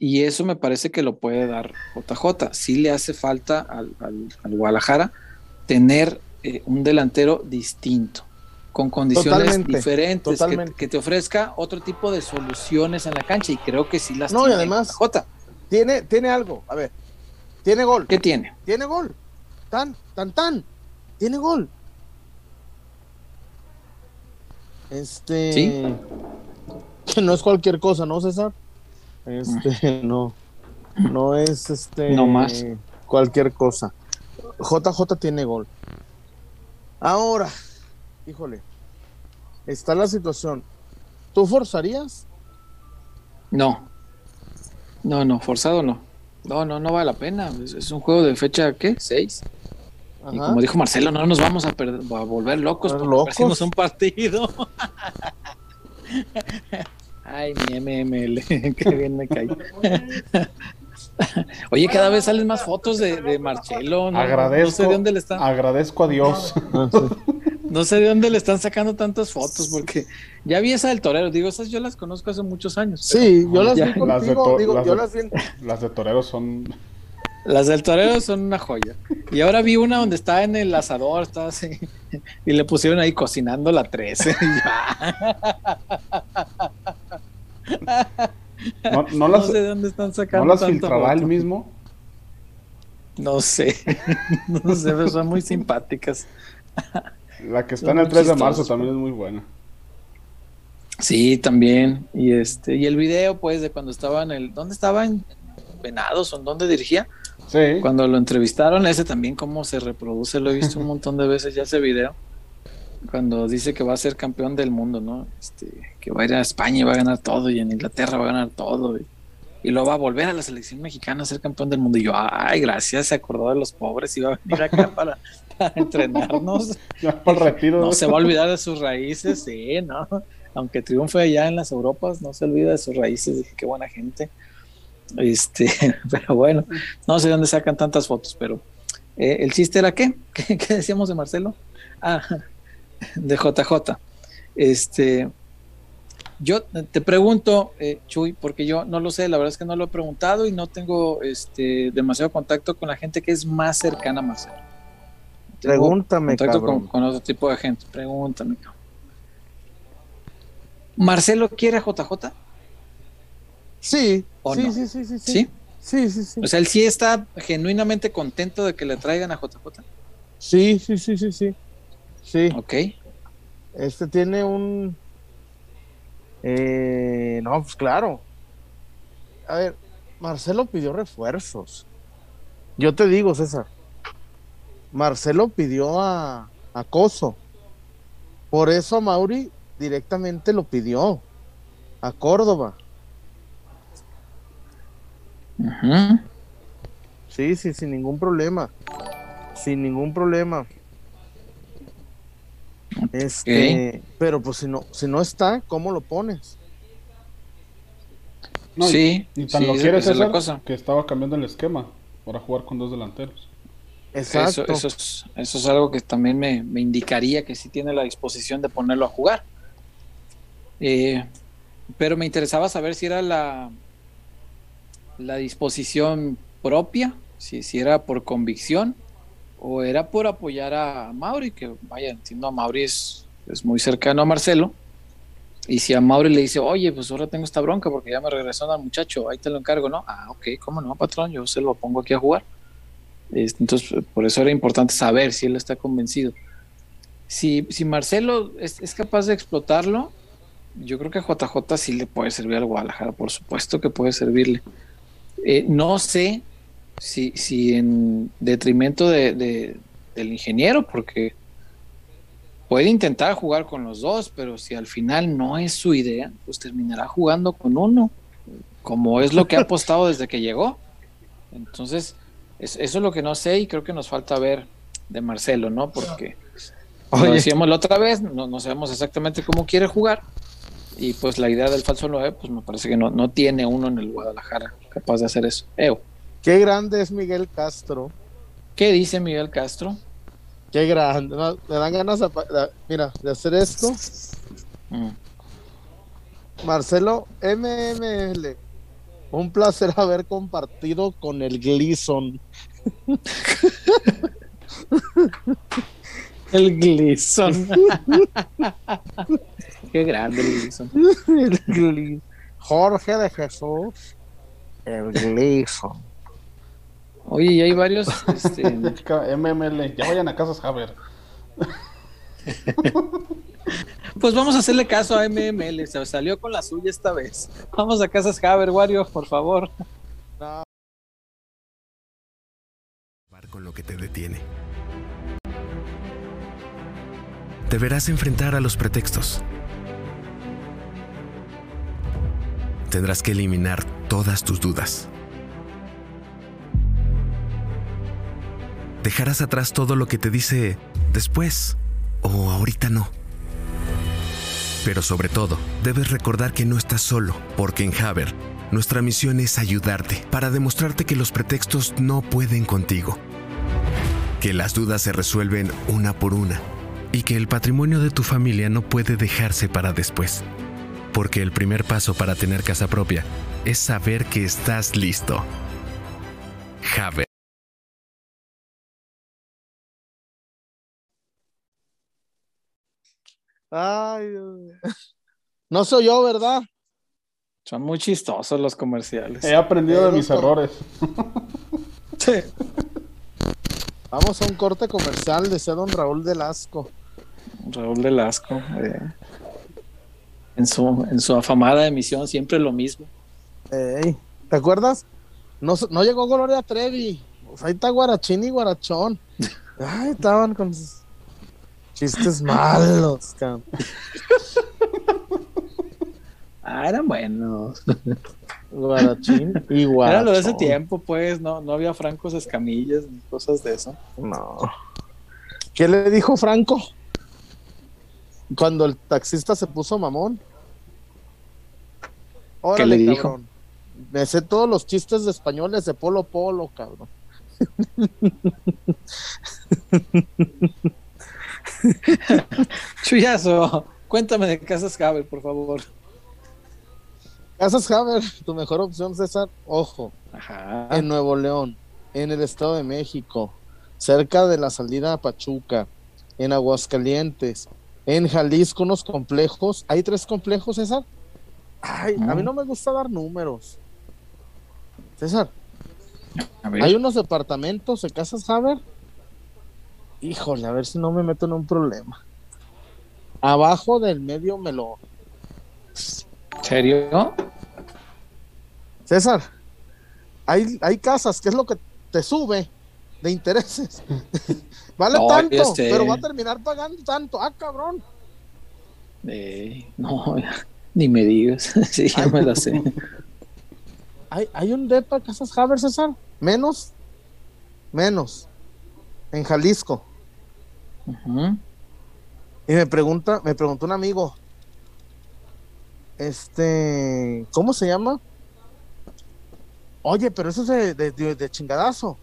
y eso me parece que lo puede dar JJ. Sí le hace falta al, al Guadalajara tener eh, un delantero distinto, con condiciones diferentes, que, te ofrezca otro tipo de soluciones en la cancha y creo que sí las no, tiene. y además, J. Tiene, tiene algo, a ver, tiene gol. ¿Qué tiene? Tiene gol. Tan, tan, tan. Tiene gol. Este. ¿Sí? Que no es cualquier cosa, ¿no, César? Este, no. No es este. No más. Cualquier cosa. JJ tiene gol. Ahora, híjole, está la situación. ¿Tú forzarías? No. No, no, forzado no. No, no, no vale la pena. Es, un juego de fecha, ¿qué? ¿Seis? Y como dijo Marcelo, no nos vamos a, perder, a volver locos porque locos? un partido. Ay, mi MML, qué bien me caí. Oye, cada vez salen más fotos de, Marcelo. ¿no? Agradezco, sé de dónde le están. Agradezco a Dios. no sé de dónde le están sacando tantas fotos, porque ya vi esa del torero. Digo, esas yo las conozco hace muchos años. Sí, yo las vi contigo. Las de, digo, las, yo las, vi... las de torero son. Las del torero son una joya. Y ahora vi una donde está en el asador, está así, y le pusieron ahí cocinando la 13. no, las, sé dónde están sacando. ¿No las filtrará el mismo? No sé, no sé, pero son muy simpáticas. La que está en el 3 de marzo también es muy buena. Sí, también. Y este, y el video, pues, de cuando estaba en el. ¿Dónde estaba? ¿En Venados? ¿O en dónde dirigía? Sí. Cuando lo entrevistaron, ese también cómo se reproduce, lo he visto un montón de veces ya ese video. Cuando dice que va a ser campeón del mundo, ¿no? Este, que va a ir a España y va a ganar todo, y en Inglaterra va a ganar todo, y, luego va a volver a la selección mexicana a ser campeón del mundo. Y yo, ay, gracias, se acordó de los pobres y va a venir acá para, entrenarnos. Ya por retiro. No se va a olvidar de sus raíces, sí, ¿no? Aunque triunfe allá en las Europas, no se olvida de sus raíces, dije, qué buena gente. Este, pero bueno, no sé dónde sacan tantas fotos, pero eh, el chiste era qué? qué, decíamos de Marcelo? Ah, de JJ. Este, yo te pregunto, eh, Chuy, porque yo no lo sé, la verdad es que no lo he preguntado y no tengo este, demasiado contacto con la gente que es más cercana a Marcelo. pregúntame, contacto con, otro tipo de gente. Pregúntame, ¿Marcelo quiere a JJ? Sí, sí, sí, sí, sí, sí, sí. Sí, sí, O sea, él sí está genuinamente contento de que le traigan a JJ. Sí, sí, sí, sí, sí. Sí. Ok. Este tiene un. Eh, no, pues claro. A ver, Marcelo pidió refuerzos. Yo te digo, César. Marcelo pidió a, a Coso. Por eso a Mauri directamente lo pidió. A Córdoba. Sí, sí, sin ningún problema. Sin ningún problema. Este, pero pues si no, si no está, ¿cómo lo pones? sí, y, tan lo quieres es la cosa. que estaba cambiando el esquema para jugar con dos delanteros. Exacto. Eso, es, eso es algo que también me, indicaría que sí tiene la disposición de ponerlo a jugar. Eh, pero me interesaba saber si era la, la disposición propia, si, si era por convicción o era por apoyar a Mauri, que vaya, entiendo a Mauri es, muy cercano a Marcelo. Y si a Mauri le dice, oye, pues ahora tengo esta bronca porque ya me regresó al muchacho, ahí te lo encargo, ¿no? Ah, ok, ¿cómo no, patrón? Yo se lo pongo aquí a jugar. Entonces, por eso era importante saber si él está convencido. Si, si Marcelo es, es capaz de explotarlo, yo creo que a JJ sí le puede servir al Guadalajara, por supuesto que puede servirle. Eh, no sé si, si en detrimento de, del ingeniero, porque puede intentar jugar con los dos, pero si al final no es su idea, pues terminará jugando con uno, como es lo que ha apostado desde que llegó. Entonces, eso es lo que no sé y creo que nos falta ver de Marcelo, ¿no? Porque, como decíamos la otra vez, no, no sabemos exactamente cómo quiere jugar, y pues la idea del falso 9, pues me parece que no, no tiene uno en el Guadalajara capaz de hacer eso. Qué grande es Miguel Castro. ¿Qué dice Miguel Castro? Qué grande. me dan ganas de, mira, de hacer esto. Mm. Marcelo MML. Un placer haber compartido con el Gleason. el Gleason. Qué grande el Jorge de Jesús. El Gleason. Oye, y hay varios. Este... MML, ya vayan a Casas Haber. pues vamos a hacerle caso a MML. Se salió con la suya esta vez. Vamos a Casas Haber, Wario, por favor. Con lo que te detiene. Deberás enfrentar a los pretextos tendrás que eliminar todas tus dudas. Dejarás atrás todo lo que te dice después o ahorita no. Pero sobre todo, debes recordar que no estás solo, porque en Haber, nuestra misión es ayudarte para demostrarte que los pretextos no pueden contigo, que las dudas se resuelven una por una y que el patrimonio de tu familia no puede dejarse para después porque el primer paso para tener casa propia es saber que estás listo. Javer. Ay, no soy yo, ¿verdad? Son muy chistosos los comerciales. He aprendido de mis errores. Sí. Vamos a un corte comercial, de don Raúl Delasco. Raúl Delasco. Eh. En, su, en su afamada emisión, siempre lo mismo. ¿Te acuerdas? No, no llegó Gloria Trevi. Pues ahí está Guarachín y Guarachón. Ay, estaban con sus chistes malos, Ah, eran buenos. Guarachín y Guarachón. Era lo de ese tiempo, pues, no, no había francos escamillas ni cosas de eso. No. ¿Qué le dijo Franco? Cuando el taxista se puso mamón. ¿Qué le dijo? Me sé todos los chistes de españoles de Polo Polo, cabrón. Chuyazo, cuéntame de Casas Haber, por favor. Casas Haber, tu mejor opción, César. Ojo, en Nuevo León, en el Estado de México, cerca de la salida a Pachuca, en Aguascalientes, en Jalisco, unos complejos. ¿Hay tres complejos, César? Ay, a mí mm. no me gusta dar números. César, hay unos departamentos de Casas Haber. Híjole, a ver si no me meto en un problema. Abajo del medio melón. ¿Serio? César, hay, hay casas, que es lo que te sube de intereses. vale tanto, pero va a terminar pagando tanto. Ah, cabrón. Eh, no, ni me digas. sí, ya me la sé. ¿Hay, ¿Hay un depa Casas Haber, César? Menos. Menos. En Jalisco. Y me pregunta, me preguntó un amigo, este, ¿cómo se llama? Oye, pero eso es de, chingadazo.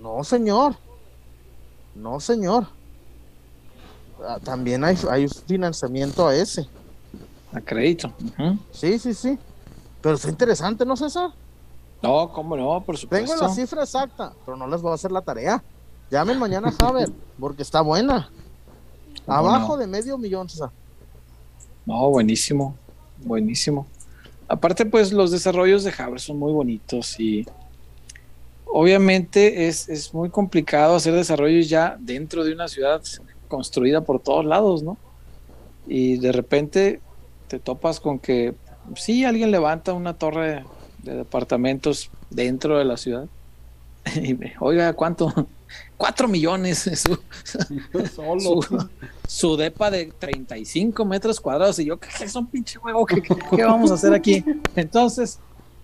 No, señor. No, señor. Ah, también hay, hay financiamiento a ese. A crédito. Sí, sí, sí. Pero es interesante, ¿no, César? No, cómo no, por supuesto. Tengo la cifra exacta, pero no les voy a hacer la tarea. Llamen mañana a Javier, porque está buena. Abajo de medio millón, César. No, buenísimo, buenísimo. Aparte, pues los desarrollos de Javier son muy bonitos y obviamente es, es muy complicado hacer desarrollos ya dentro de una ciudad construida por todos lados, ¿no? Y de repente te topas con que sí, alguien levanta una torre de departamentos dentro de la ciudad. Y me, oiga, ¿cuánto? Cuatro millones. Su, su, depa de 35 metros cuadrados. Y yo, ¿qué es un pinche huevo? ¿Qué, vamos a hacer aquí? Entonces,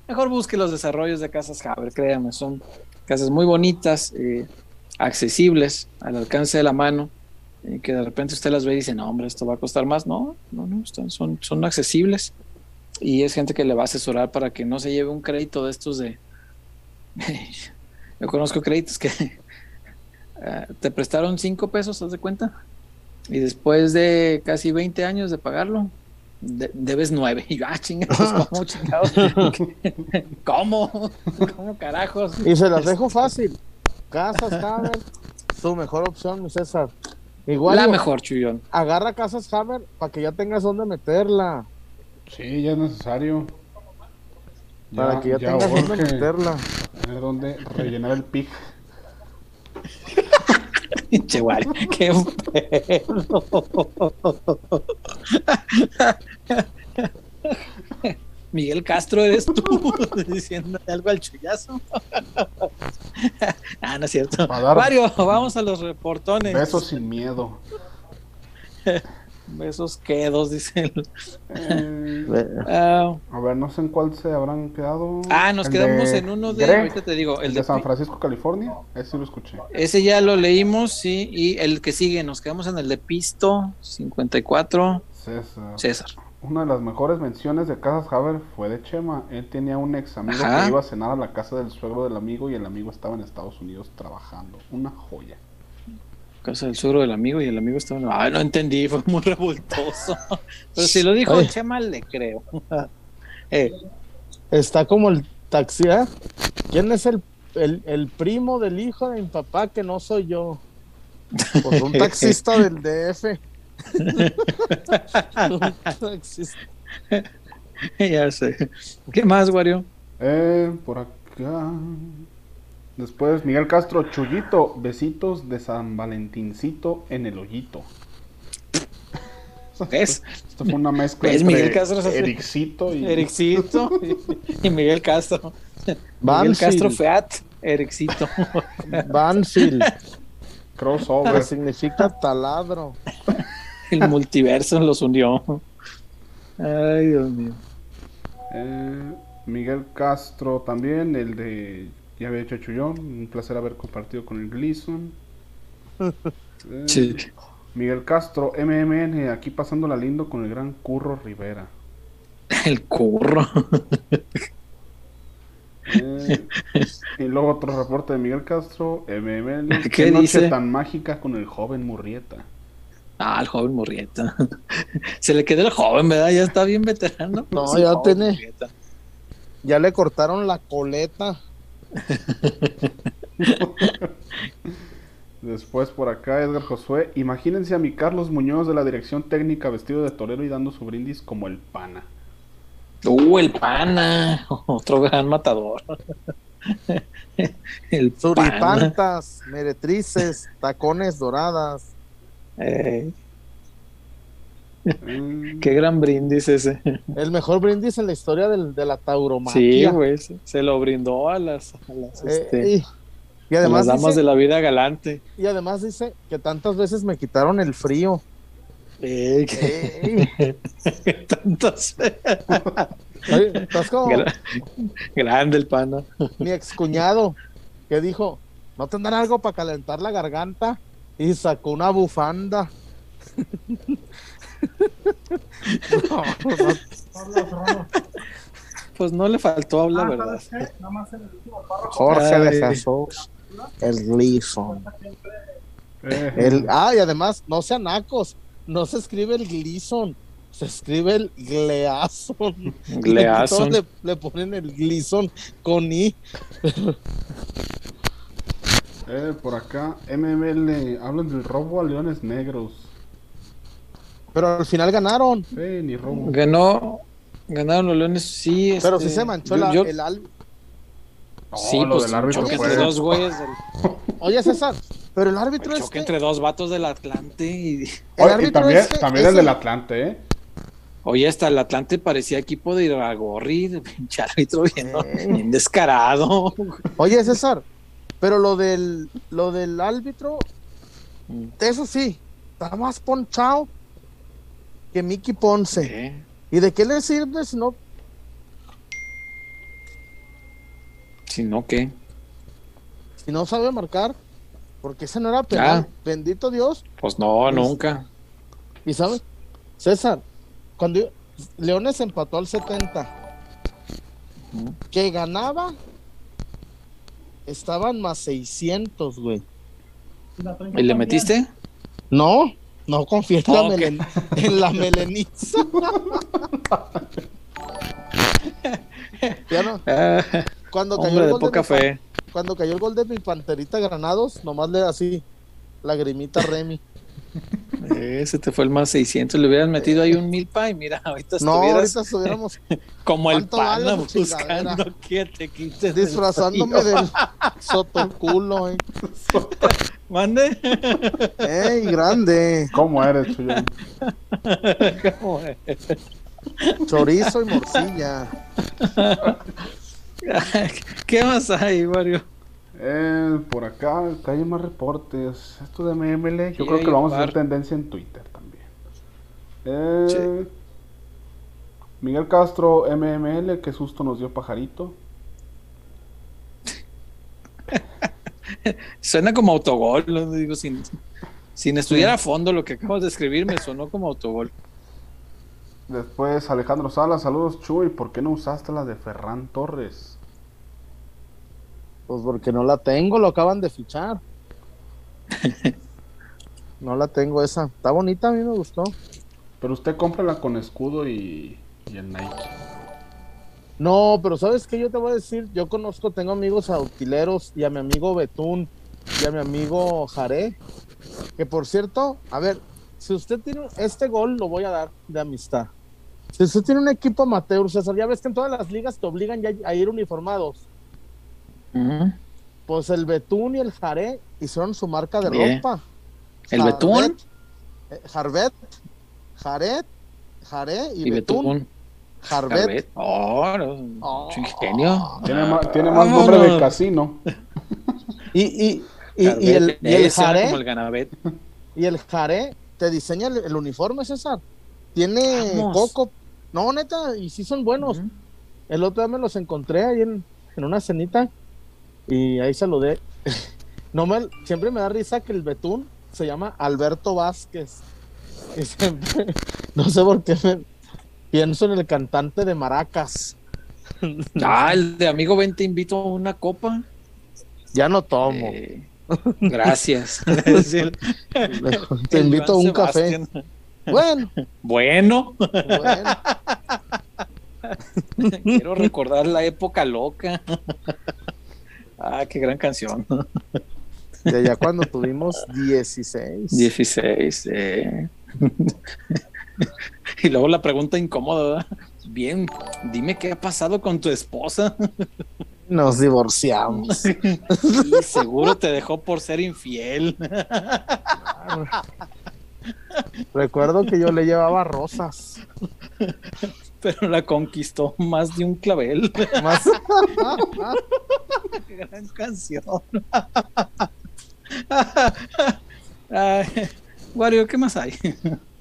mejor busque los desarrollos de casas Haber, créanme, son casas muy bonitas, eh, accesibles, al alcance de la mano. Y que de repente usted las ve y dice, no, hombre, esto va a costar más. No, no, no, son, son accesibles y es gente que le va a asesorar para que no se lleve un crédito de estos de... Yo conozco créditos que eh, te prestaron cinco pesos, ¿haz de cuenta? Y después de casi 20 años de pagarlo, debes nueve. Y yo, ah, chingados, ¿cómo chingados? ¿Cómo? ¿Cómo carajos? Y se las dejo fácil. Casas Hammer, tu mejor opción, mi César. Igual. La mejor, Chuyón. Agarra Casas Hammer para que ya tengas dónde meterla. Sí, ya es necesario. Para que ya, tengas donde meterla. Tener donde rellenar el pic. Pinche qué pedo. Miguel Castro eres tú diciendo algo al chullazo. ah, no es cierto. Mario, vamos a los reportones. Besos sin miedo. Esos quedos, dice eh, ah. a ver, no sé en cuál se habrán quedado. Ah, nos quedamos en uno de. ahorita te digo. El, de, San Francisco, California. Ese lo escuché. Ese ya lo leímos, sí. Y el que sigue, nos quedamos en el de Pisto 54. César. César. Una de las mejores menciones de Casas Haber fue de Chema. Él tenía un ex amigo que iba a cenar a la casa del suegro del amigo y el amigo estaba en Estados Unidos trabajando. Una joya casa del suegro del amigo y el amigo estaba. Ay, no entendí, fue muy revoltoso. Pero si lo dijo Chema, le creo. Eh. Está como el taxi, ¿eh? ¿Quién es el, el, primo del hijo de mi papá que no soy yo? Pues un taxista del DF. ya sé. ¿Qué más, Wario? Eh, por acá. Después, Miguel Castro, Chullito, besitos de San Valentincito en el hoyito. ¿Es? Esto fue una mezcla entre Miguel Castro Ericito y... Ericito y Miguel Castro. Miguel Castro Feat, Ericito. Banfield. Crossover. significa taladro. El multiverso los unió. Ay, Dios mío. Eh, Miguel Castro también, el de ya había hecho Chullón, un placer haber compartido con el Gleason. sí. Miguel Castro, MMN, aquí pasándola lindo con el gran Curro Rivera. El Curro. Eh, y luego otro reporte de Miguel Castro, MMN. ¿Qué, noche tan mágica con el joven Murrieta. Ah, el joven Murrieta. Se le quedó el joven, ¿verdad? Ya está bien veterano. No, ya tiene. Ya le cortaron la coleta. Después por acá Edgar Josué. Imagínense a mi Carlos Muñoz de la dirección técnica vestido de torero y dando su brindis como el pana. Uh, el pana. Otro gran matador. el Suripantas, meretrices, tacones doradas. Eh. Mm. Qué gran brindis ese. El mejor brindis en la historia de la tauromaquia. Sí, güey. Se lo brindó a las, a eh, este, y, además las damas de la vida galante. Y además dice que tantas veces me quitaron el frío. Eh, Tantas. Grande el pana. Mi excuñado que dijo, ¿no tendrán algo para calentar la garganta? Y sacó una bufanda. Pues no le faltó hablar, ah, ¿verdad? Jorge de Jesús, el Gleason. Eh. El, ah, y además, no sean nacos, no se escribe el Gleason, se escribe el Gleason. Gleason. Le, le, ponen el Gleason con I. Eh, por acá, MML, hablan del robo a Leones Negros. Pero al final ganaron. Sí, ni robo. Ganó, ganaron los Leones, sí. Pero si este, se manchó el árbitro. sí, pues el árbitro fue. dos güeyes Oye, César, pero el árbitro es. Choque entre dos vatos del Atlante y. El árbitro también, también el del Atlante, ¿eh? Oye, hasta el Atlante parecía equipo de Iragorri, pinche árbitro bien, bien descarado. Oye, César, pero lo del, lo del árbitro, mm. eso sí, está más ponchado que Mickey Ponce. ¿Y de qué le sirve si no? Si no, ¿qué? Si no sabe marcar, porque ese no era penal. Bendito Dios. Pues no, nunca. ¿Y sabes? César, cuando Leones empató al 70, que ganaba Estaban más 600, güey. ¿Y le metiste? No, no confío en, la, melen en la meleniza. ya no. Cuando cayó el gol de, fe. Cuando cayó el gol de mi panterita Granados, nomás le así, lagrimita Remy. Ese te fue el más 600. Le hubieran metido ahí un mil y mira, ahorita No, ahorita estuviéramos. como el pana buscando que te quites. Disfrazándome del sotoculo, eh. Mande. ¡Ey, grande! ¿Cómo eres, Chuyón? ¿Cómo eres? Chorizo y morcilla. ¿Qué más hay, Mario? Eh, por acá, hay más reportes. Esto de MML, yo creo que lo vamos a hacer tendencia en Twitter también. Eh, Miguel Castro, MML, qué susto nos dio pajarito. Suena como autogol, lo digo sin, sin estudiar a fondo lo que acabas de escribir, me sonó como autogol. Después Alejandro Salas, saludos Chuy, ¿por qué no usaste la de Ferran Torres? Pues porque no la tengo, lo acaban de fichar. no la tengo esa. Está bonita, a mí me gustó. Pero usted cómprala con escudo y, y el Nike. No, pero ¿sabes qué yo te voy a decir? Yo conozco, tengo amigos autileros y a mi amigo Betún y a mi amigo Jaré. Que por cierto, a ver, si usted tiene este gol, lo voy a dar de amistad. Si usted tiene un equipo amateur, César, ya ves que en todas las ligas te obligan ya a ir uniformados. Pues el Betún y el Jaré hicieron su marca de ropa. ¿El Betún? Jarvet, Jaret, Jaré y, Betún. Jarvet. Oh, oh, ingenio. Tiene, más, tiene más nombre de casino. y, y, y, y, el, y el Jaré. Y el Jaré te diseña el, uniforme, César. Tiene poco. No, neta, y sí son buenos. El otro día me los encontré ahí en, en una cenita y ahí saludé. no me, siempre me da risa que el Betún se llama Alberto Vázquez. Y siempre, no sé por qué me, pienso en el cantante de Maracas. Ah, el de amigo ven te invito a una copa. Ya no tomo. Eh, gracias. te invito a un café. Bueno. Bueno. Quiero recordar la época loca. Ah, qué gran canción. De allá cuando tuvimos 16. 16, eh. Y luego la pregunta incómoda, Bien, dime qué ha pasado con tu esposa. Nos divorciamos. Y seguro te dejó por ser infiel. Recuerdo que yo le llevaba rosas. Pero la conquistó más de un clavel. Más. Gran canción. Wario, ¿qué más hay?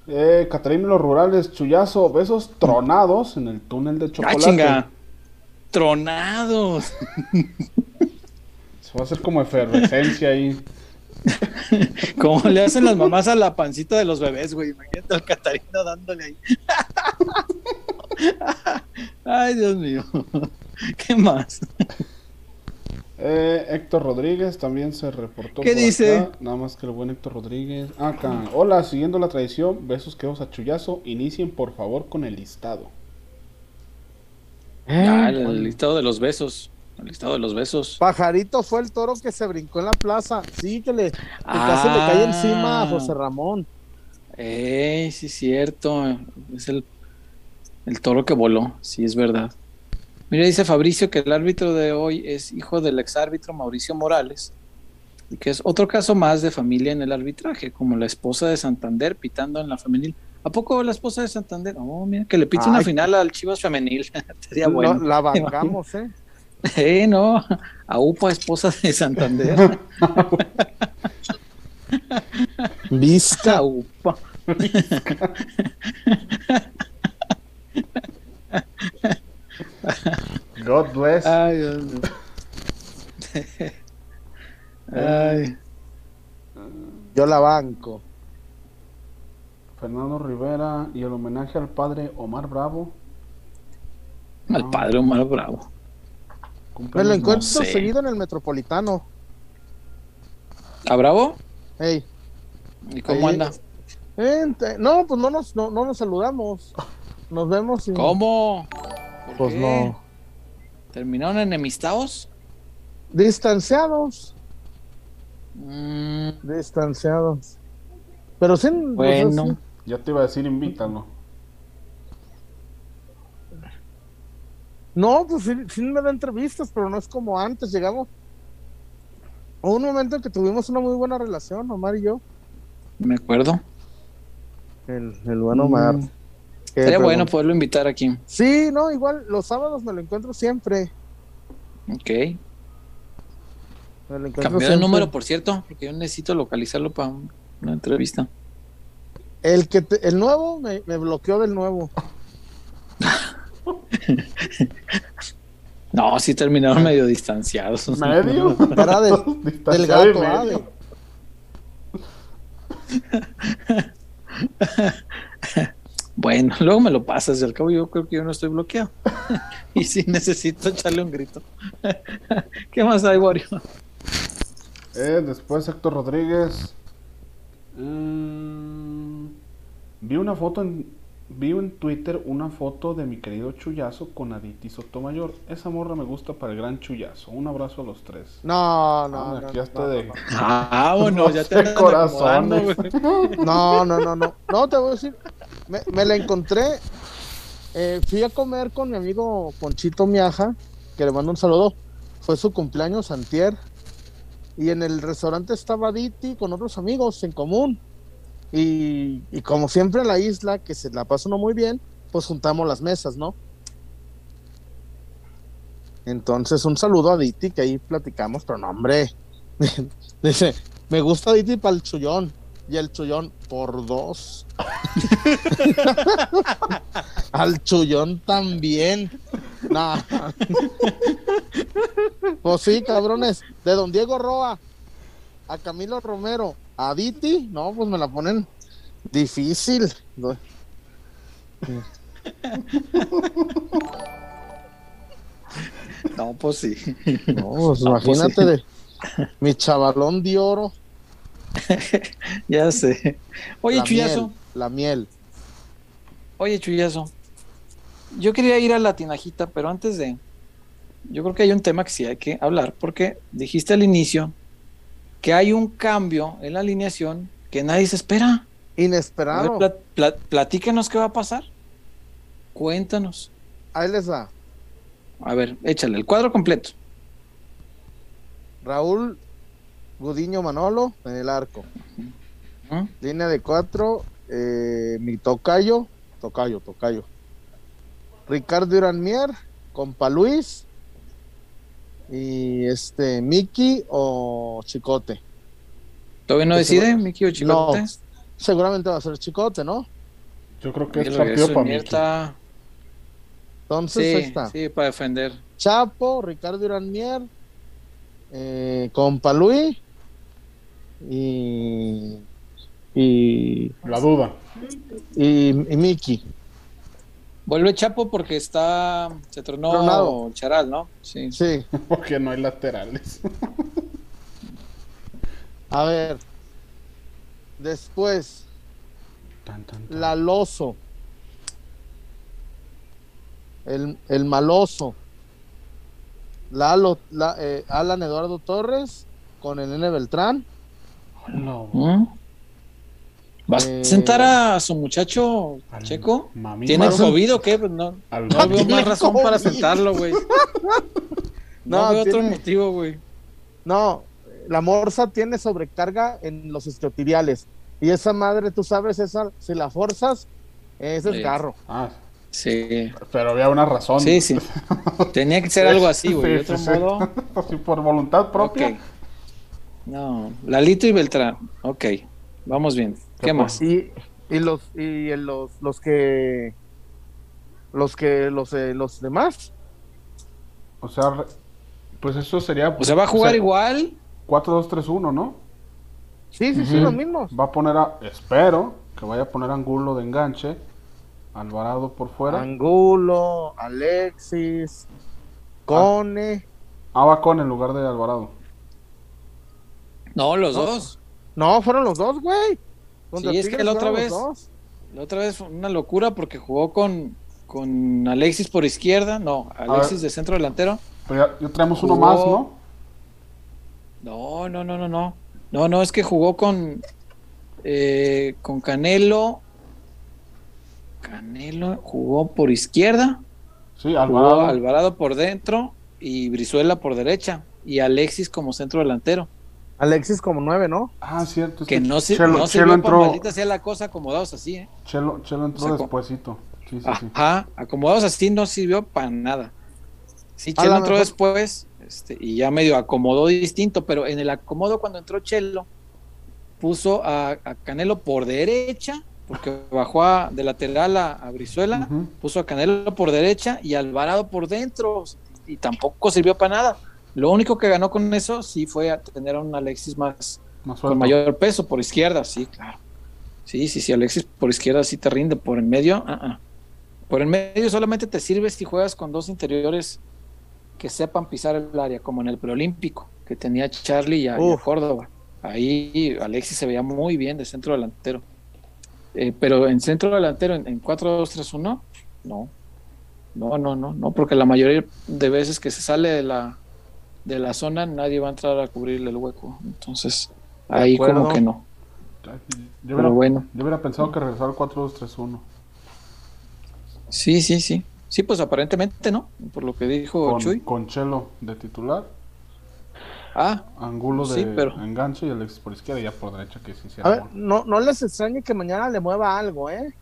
Eh, Catarina los rurales, chullazo, besos tronados en el túnel de chocolate. chinga! Tronados. Se va a hacer como efervescencia ahí. Como le hacen las mamás a la pancita de los bebés, güey. Imagínate al Catarina dándole ahí. Ay, Dios mío. ¿Qué más? Eh, Héctor Rodríguez también se reportó. ¿Qué dice? Nada más que el buen Héctor Rodríguez. Ah, acá. Hola, siguiendo la tradición, besos que a chullazo. Inicien por favor con el listado. Ah, el, listado de los besos. El listado de los besos. Pajarito fue el toro que se brincó en la plaza. Sí, que le casi le cae encima a José Ramón. Eh, sí, cierto. Es el, el toro que voló. Sí, es verdad. Mira, dice Fabricio que el árbitro de hoy es hijo del exárbitro Mauricio Morales, y que es otro caso más de familia en el arbitraje, como la esposa de Santander pitando en la femenil. ¿A poco la esposa de Santander? Oh, mira, que le pite una final al Chivas femenil. Sería bueno. la bancamos, ¿eh? Eh, no. A UPA, esposa de Santander. Vista. UPA. God bless. Ay, Ay. Yo la banco. Fernando Rivera y el homenaje al padre Omar Bravo. Al padre Omar Bravo. Me lo encuentro seguido en el Metropolitano. ¿A Bravo? Hey. ¿Y cómo anda? no, pues no nos, no, no nos saludamos. Nos vemos. ¿Cómo? Pues no. ¿Terminaron enemistados? Distanciados. Mm. Distanciados. Pero sí. Pues, bueno. Ya te iba a decir, invítalo. No, pues sí, me da entrevistas, pero no es como antes. Llegamos a un momento en que tuvimos una muy buena relación, Omar y yo. Me acuerdo. El, el buen Omar. Mm. Sería bueno poderlo invitar aquí. Sí, no, igual los sábados me lo encuentro siempre. Ok. Cambió el número, por cierto, porque yo necesito localizarlo para una entrevista. El que el nuevo me, bloqueó del nuevo. no, sí terminaron medio distanciados. ¿Medio? Para del, del gato, ¿ah? Bueno, luego me lo pasas, al cabo yo creo que yo no estoy bloqueado. y sí necesito echarle un grito. ¿Qué más hay, Wario? Eh, después Héctor Rodríguez. Mm, vi una foto en, vi en Twitter una foto de mi querido Chuyazo con Aditi Sotomayor. Esa morra me gusta para el gran Chuyazo. Un abrazo a los tres. No, no, ah, aquí hasta de. Ah, bueno, ya te corazón. No, no, no, no. No, te voy a decir. Me, me la encontré. Eh, fui a comer con mi amigo Ponchito Miaja, que le mando un saludo. Fue su cumpleaños antier. Y en el restaurante estaba Aditi con otros amigos en común. Y, como siempre en la isla, que se la pasó uno muy bien, pues juntamos las mesas, ¿no? Entonces, un saludo a Diti, que ahí platicamos, pero no, hombre. Dice, me gusta Diti para el chullón. Y el chullón por dos. Al chullón también. No. pues sí, cabrones. De don Diego Roa a Camilo Romero a Diti, no, pues me la ponen difícil. No, pues sí. No, pues, pues imagínate de mi chavalón de oro. ya sé. Oye, la Chuyazo. la miel. Oye, Chuyazo. Yo quería ir a la tinajita, pero antes de. Yo creo que hay un tema que sí hay que hablar, porque dijiste al inicio que hay un cambio en la alineación que nadie se espera. Inesperado. platíquenos qué va a pasar. Cuéntanos. Ahí les va. A ver, échale el cuadro completo. Raúl Gudiño Manolo en el arco. Línea de cuatro, eh, mi tocayo, tocayo, tocayo. Ricardo Iranmier, compa Luis, y este, Mickey o Chicote. ¿Todavía no decide Mickey o Chicote? seguramente va a ser Chicote, ¿no? Yo creo que es partido para Mickey. Entonces, sí, ahí está. Sí, para defender. Chapo, Ricardo Iranmier, eh, Compa Luis y, y. La duda. Y, y Mickey. Vuelve Chapo porque está. Se tronó Charal, ¿no? Sí. Sí. Porque no hay laterales. A ver. Después. La Loso. El, el Maloso. La, la eh, Alan Eduardo Torres con el N Beltrán. No. ¿Mm? ¿Vas a sentar a su muchacho Checo? ¿Tiene COVID o qué? Pues no, no veo más razón para sentarlo, güey. No, veo otro motivo, güey. No, la morsa tiene sobrecarga en los isquiotibiales. Y esa madre, tú sabes, esa, si la forzas, es el carro. Ah, sí. Pero había una razón. Sí, sí. Tenía que ser algo así, güey. de otro modo. por voluntad propia. No, Lalito y Beltrán. Ok, vamos bien. ¿Qué más? Y, y los y los los que los que los eh, los demás. O sea, pues eso sería O sea, va a jugar igual 4-2-3-1, ¿no? Sí, sí, sí, lo mismo. Va a poner a espero que vaya a poner Angulo de enganche, Alvarado por fuera. Angulo, Alexis, Cone. Ah, va Cone en lugar de Alvarado. No, los dos. No, fueron los dos, güey. Sí, es que la otra vez, la otra vez fue una locura porque jugó con, con Alexis por izquierda, no, Alexis de centro delantero. Pero ya, traemos uno más, ¿no? No, no, no, no, no. No, no, es que jugó con, eh, con Canelo. Canelo jugó por izquierda. Sí, Alvarado. Alvarado por dentro y Brizuela por derecha. Y Alexis como centro delantero. Alexis como nueve, ¿no? Ah, cierto. que, no, se, Chelo, no Chelo entró... maldita sea la cosa acomodados así, ¿eh? Chelo, Chelo entró o despuésito. Sí, sí, Ajá, acomodados así no sirvió para nada. Sí, Chelo entró después este, y ya medio acomodó distinto, pero en el acomodo cuando entró Chelo, puso a, Canelo por derecha, porque bajó a, de lateral a, Brizuela, puso a Canelo por derecha y Alvarado por dentro, y tampoco sirvió para nada. Lo único que ganó con eso sí fue a tener a un Alexis más, con mayor peso por izquierda, sí, claro. Sí, sí, sí, Alexis por izquierda sí te rinde, por el medio, uh por el medio solamente te sirve si juegas con dos interiores que sepan pisar el área, como en el preolímpico, que tenía Charlie y a, Córdoba. Ahí Alexis se veía muy bien de centro delantero. Eh, pero en centro delantero, en, 4-2-3-1, no. No, no, no, no, porque la mayoría de veces que se sale de la, de la zona, nadie va a entrar a cubrirle el hueco. Entonces, ahí como que no. Yo hubiera, bueno. yo hubiera pensado que regresar al 4-2-3-1. Sí, sí, sí. Sí, pues aparentemente no, por lo que dijo con, Chuy. Con Chelo de titular. Ah, Angulo de enganche y el por izquierda y ya por derecha que sí A ver, no, no les extrañe que mañana le mueva algo, ¿eh?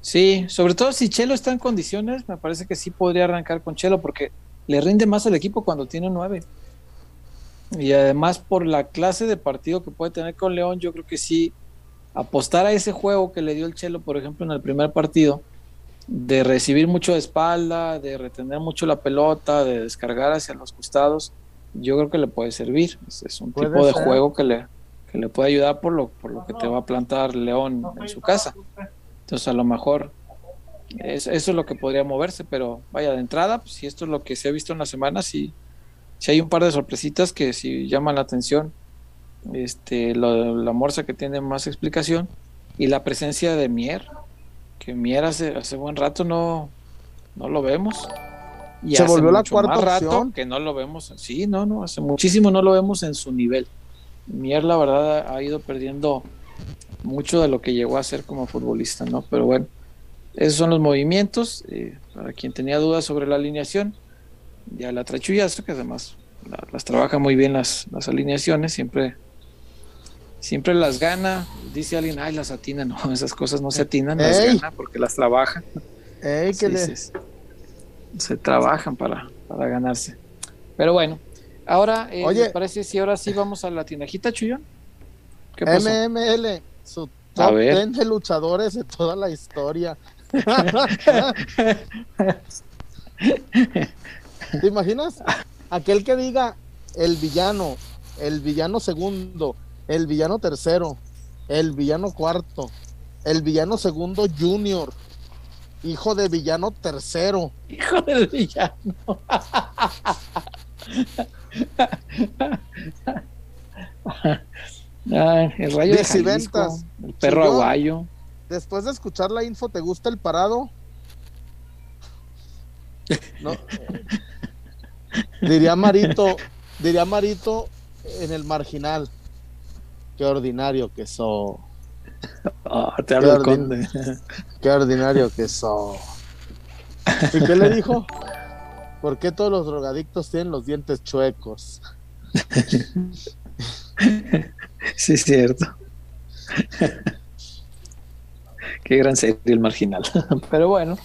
Sí, sobre todo si Chelo está en condiciones, me parece que sí podría arrancar con Chelo porque le rinde más al equipo cuando tiene nueve. Y además por la clase de partido que puede tener con León, yo creo que sí apostar a ese juego que le dio el Chelo, por ejemplo, en el primer partido, de recibir mucho de espalda, de retener mucho la pelota, de descargar hacia los costados, yo creo que le puede servir. Es, un tipo de juego que le, que le puede ayudar por lo, por lo que te va a plantar León en su casa. Entonces, a lo mejor eso es lo que podría moverse, pero vaya de entrada, pues, si esto es lo que se ha visto en la semana, si, si hay un par de sorpresitas que si llaman la atención. Este, la morsa que tiene más explicación y la presencia de Mier, que Mier hace, hace buen rato no, no lo vemos. Y se volvió la cuarta rato que no lo vemos. Sí, no, no, hace muchísimo no lo vemos en su nivel. Mier, la verdad, ha ido perdiendo mucho de lo que llegó a ser como futbolista, ¿no? Pero bueno, esos son los movimientos. Eh, para quien tenía dudas sobre la alineación, ya la trachullazo, que además las trabaja muy bien las, las alineaciones, siempre siempre las gana. Dice alguien, ay, las atina. No, esas cosas no se atinan, las gana porque las trabaja. se, trabajan para, para ganarse. Pero bueno, ahora, eh, Oye, parece si ahora sí vamos a la tinajita, Chuyón? ¿Qué MML, su top 10 de luchadores de toda la historia. ¿Te imaginas? Aquel que diga el villano, el villano segundo, el villano tercero, el villano cuarto, el villano segundo junior, hijo de villano tercero. Hijo del villano. el rayo de Jalisco, el perro aguayo. Después de escuchar la info, ¿te gusta el parado? No. diría Marito, diría Marito en el marginal. Qué ordinario que so. Ah, te hablo conde. Qué ordinario que so. ¿Y qué le dijo? ¿Por qué todos los drogadictos tienen los dientes chuecos? sí, es cierto. Qué gran serie el marginal. Pero bueno,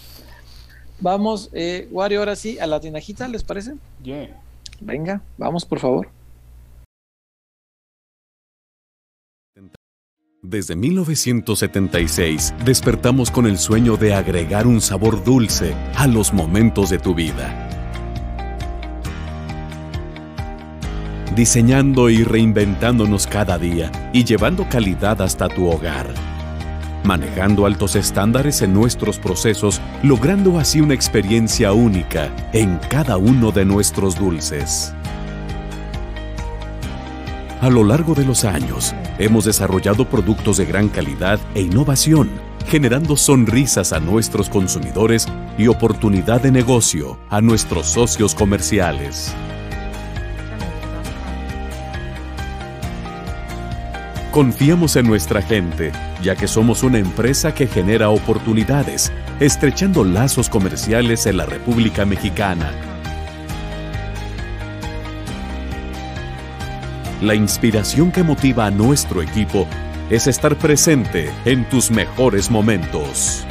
vamos, eh, Wario, ahora sí, a la tinajita, ¿les parece? Venga, vamos, por favor. Desde 1976 despertamos con el sueño de agregar un sabor dulce a los momentos de tu vida. Diseñando y reinventándonos cada día y llevando calidad hasta tu hogar. Manejando altos estándares en nuestros procesos, logrando así una experiencia única en cada uno de nuestros dulces. A lo largo de los años, hemos desarrollado productos de gran calidad e innovación, generando sonrisas a nuestros consumidores y oportunidad de negocio a nuestros socios comerciales. Confiamos en nuestra gente, ya que somos una empresa que genera oportunidades, estrechando lazos comerciales en la República Mexicana La inspiración que motiva a nuestro equipo es estar presente en tus mejores momentos.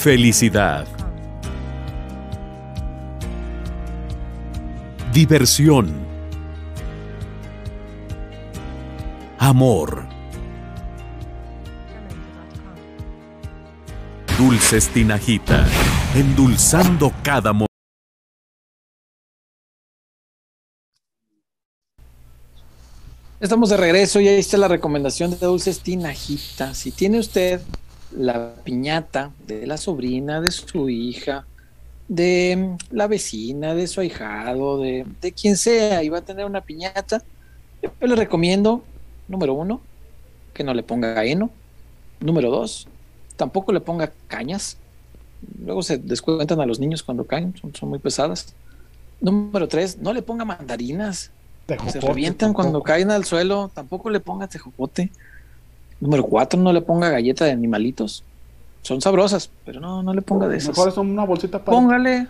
Felicidad. Diversión. Amor. Dulces Tinajita, endulzando cada momento. Estamos de regreso y ahí está la recomendación de Dulces Tinajita. Si tiene usted la piñata de la sobrina, de su hija, de la vecina, de su ahijado, de, de quien sea, y va a tener una piñata, yo le recomiendo, número uno, que no le ponga heno. Número dos, tampoco le ponga cañas. Luego se descuentan a los niños cuando caen, son, muy pesadas. Número tres, no le ponga mandarinas. se revientan cuando caen al suelo. Tampoco le ponga tejocote. Número cuatro, no le ponga galleta de animalitos. Son sabrosas, pero no, no le ponga de esas. Mejor son una bolsita para. Póngale.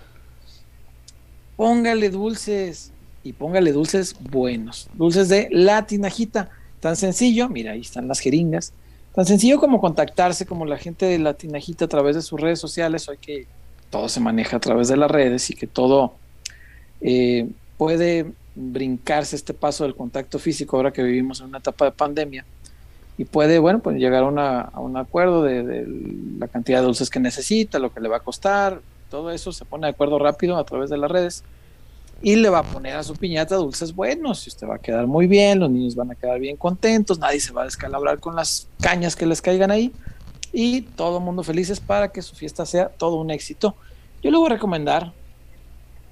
Póngale dulces. Y póngale dulces buenos. Dulces de la tinajita. Tan sencillo, mira, ahí están las jeringas. Tan sencillo como contactarse como la gente de la tinajita a través de sus redes sociales. Hoy que todo se maneja a través de las redes y que todo eh, puede brincarse este paso del contacto físico ahora que vivimos en una etapa de pandemia y puede, bueno, pues llegar a, un acuerdo de, la cantidad de dulces que necesita, lo que le va a costar, todo eso se pone de acuerdo rápido a través de las redes y le va a poner a su piñata dulces buenos. Y usted va a quedar muy bien, los niños van a quedar bien contentos, nadie se va a descalabrar con las cañas que les caigan ahí y todo el mundo felices para que su fiesta sea todo un éxito. Yo le voy a recomendar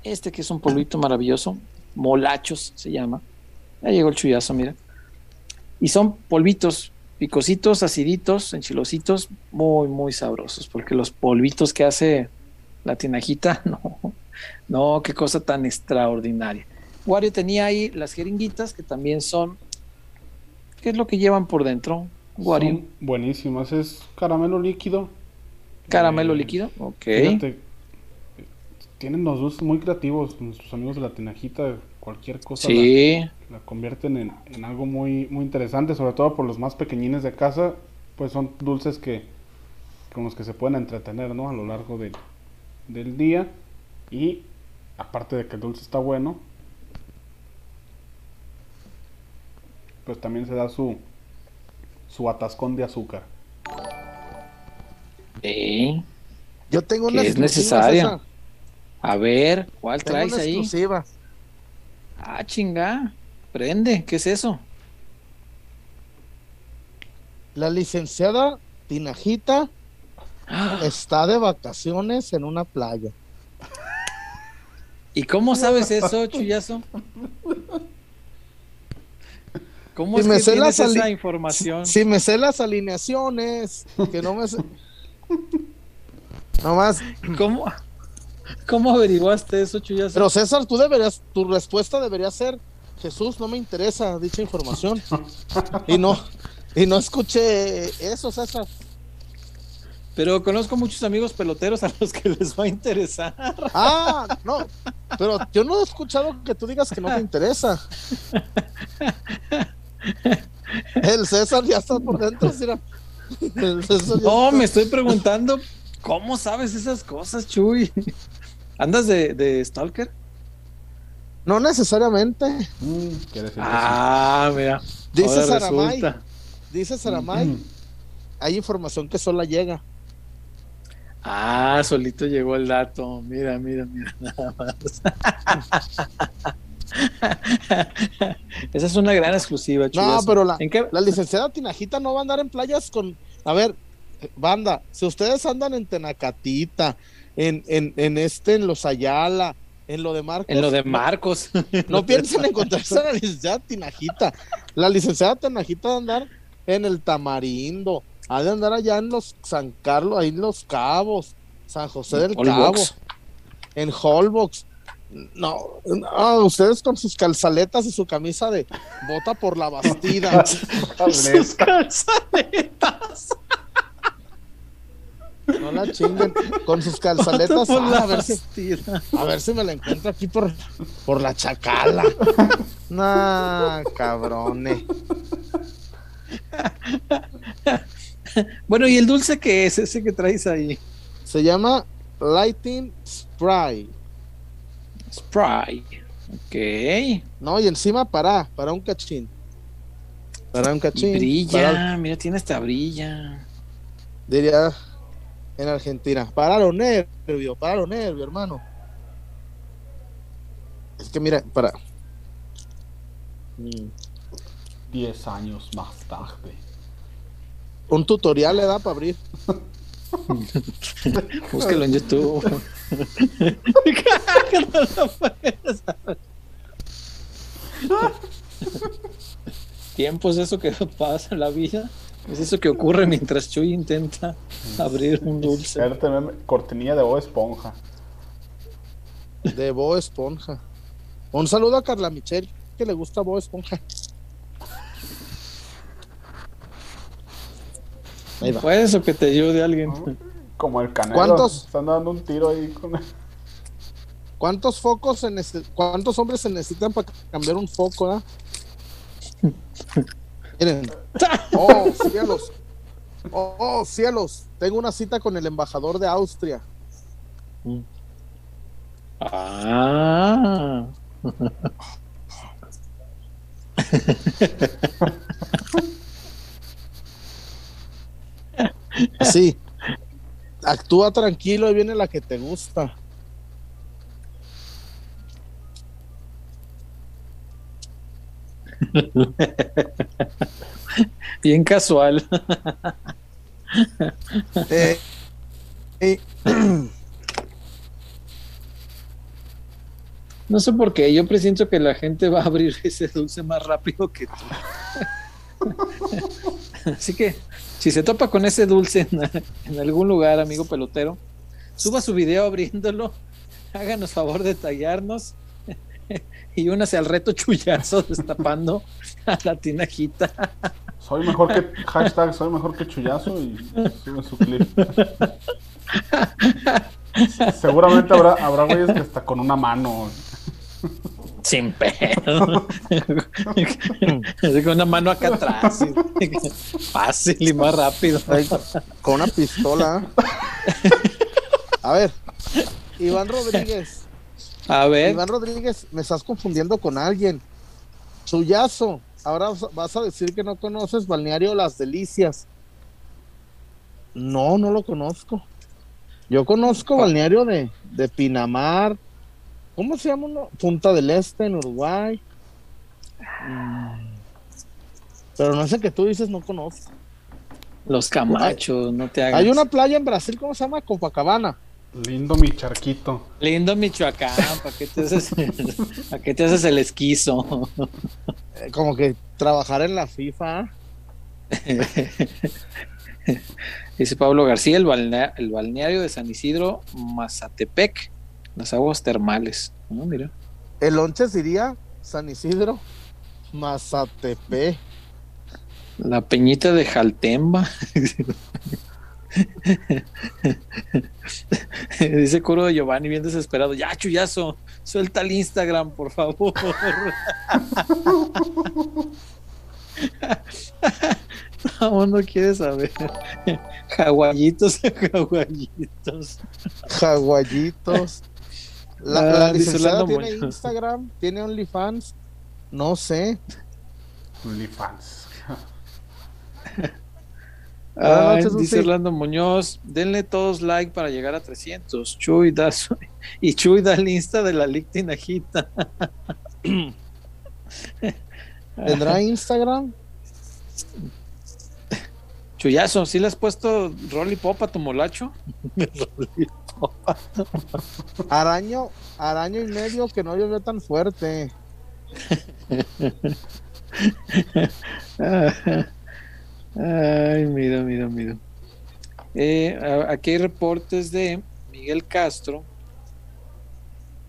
este que es un polvito maravilloso, molachos se llama. Ya llegó el chullazo, mira. Y son polvitos picositos, aciditos, enchilositos, muy, muy sabrosos, porque los polvitos que hace la tinajita, no, no, qué cosa tan extraordinaria. Wario tenía ahí las jeringuitas que también son. ¿Qué es lo que llevan por dentro? Wario. buenísimas, es caramelo líquido. Caramelo eh, líquido, ok. tienen los dulces muy creativos, nuestros amigos de la tinajita, cualquier cosa sí. la, convierten en, algo muy, muy interesante, sobre todo por los más pequeñines de casa, pues son dulces que con los que se pueden entretener, ¿no? A lo largo del día. Y aparte de que el dulce está bueno, pues también se da su, su atascón de azúcar. ¿Eh? Yo tengo una es necesaria. A ver, ¿cuál traes ahí? Exclusiva. Ah, chinga. Prende, ¿qué es eso? La licenciada Tinajita ah. está de vacaciones en una playa. ¿Y cómo sabes eso, Chuyazo? ¿Cómo es que tienes esa información? Si, me sé las alineaciones, que no me sé. Nomás. ¿Cómo, ¿Cómo averiguaste eso, Chuyazo? Pero César, tú deberías, tu respuesta debería ser, Jesús, no me interesa dicha información. y no, y no escuché eso, César. Pero conozco muchos amigos peloteros a los que les va a interesar. Ah, no, pero yo no he escuchado que tú digas que no te interesa. El César ya está por dentro, No, me estoy preguntando, ¿cómo sabes esas cosas, Chuy? ¿Andas de, Stalker? No necesariamente. Mm, ah, mira. Dice Saramay. Dice Saramay. Mm. Hay información que solo llega. Ah, solito llegó el dato. Mira, mira, mira, nada más. Esa es una gran exclusiva, No, pero la, la licenciada Tinajita no va a andar en playas con. A ver, banda, si ustedes andan en Tenacatita, en, en, en este, en los Ayala, en lo de Marcos. En lo de Marcos. No, piensen en encontrarse a la licenciada Tinajita. La licenciada Tinajita va a andar en el Tamarindo, ha de andar allá en los San Carlos, ahí en los Cabos, San José del Cabo, en Holbox. No, ustedes con sus calzaletas y su camisa de bota por la bastida. sus calzaletas. No la chinguen con sus calzaletas. Ah, a, ver si, a, ver si, me la encuentro aquí por, por la chacala. Nah, cabrones. bueno, ¿y el dulce qué es ese que traes ahí? Se llama Lighting Spray. Spray. Ok. No, y encima para, para un cachín. Para un cachín. brilla, mira, tiene esta brilla. Diría en Argentina. Para los nervios, para los nervios, hermano. Es que mira, para. Diez años más tarde un tutorial le da para abrir. Búsquelo en YouTube. Tiempo es eso que pasa en la vida. Es eso que ocurre mientras Chuy intenta abrir un dulce. Cortinilla de Bo Esponja. De Bo Esponja. Un saludo a Carla Michelle, que le gusta Bo Esponja. Puede eso que te ayude alguien. Como el canal. ¿Cuántos? Están dando un tiro ahí con ¿Cuántos focos se ¿Cuántos hombres se necesitan para cambiar un foco? ¿eh? Miren. Oh, cielos. Oh, oh, cielos. Tengo una cita con el embajador de Austria. Ah. Sí. Actúa tranquilo y viene la que te gusta. Bien casual. Eh, eh. No sé por qué, yo presiento que la gente va a abrir ese dulce más rápido que tú. Así que, si se topa con ese dulce en, algún lugar, amigo pelotero, suba su video abriéndolo, háganos favor de tallarnos y únase al reto chullazo destapando a la tinajita. Soy mejor que hashtag, soy mejor que chullazo y sube su clip. Seguramente habrá, habrá güeyes que hasta con una mano. Sin pedo. con una mano acá atrás. Fácil y más rápido. Con una pistola. A ver, Iván Rodríguez. A ver. Iván Rodríguez, me estás confundiendo con alguien. Chuyazo. Ahora vas a decir que no conoces Balneario Las Delicias. No, no lo conozco. Yo conozco ah. Balneario de, de Pinamar. ¿Cómo se llama uno? Punta del Este en Uruguay. Mm. Pero no sé que tú dices, no conozco. Los Camachos, no te hagas. Hay una playa en Brasil, ¿cómo se llama? Copacabana. Lindo mi charquito. Lindo Michoacán, ¿para qué te haces, ¿para qué te haces el esquizo? Eh, como que trabajar en la FIFA. Dice Pablo García, el, balneario de San Isidro, Mazatepec, las aguas termales. mira. El lonche diría San Isidro, Mazatepec. La peñita de Jaltemba. Dice Curo de Giovanni bien desesperado. Ya, chullazo, suelta el Instagram, por favor. No, no quiere saber. Jaguayitos, jaguayitos. Jaguayitos. La, la licenciada tiene Instagram, tiene OnlyFans. No sé. OnlyFans. Dice Orlando Muñoz, denle todos like para llegar a 300. Chuy da y Chuy da el Insta de la Lictinajita. ¿Tendrá Instagram? Chuyazo, ¿sí le has puesto Rolly Pop a tu molacho? araño, araño y medio que no llovió tan fuerte. Ay, mira, mira, mira. Eh, aquí hay reportes de Miguel Castro.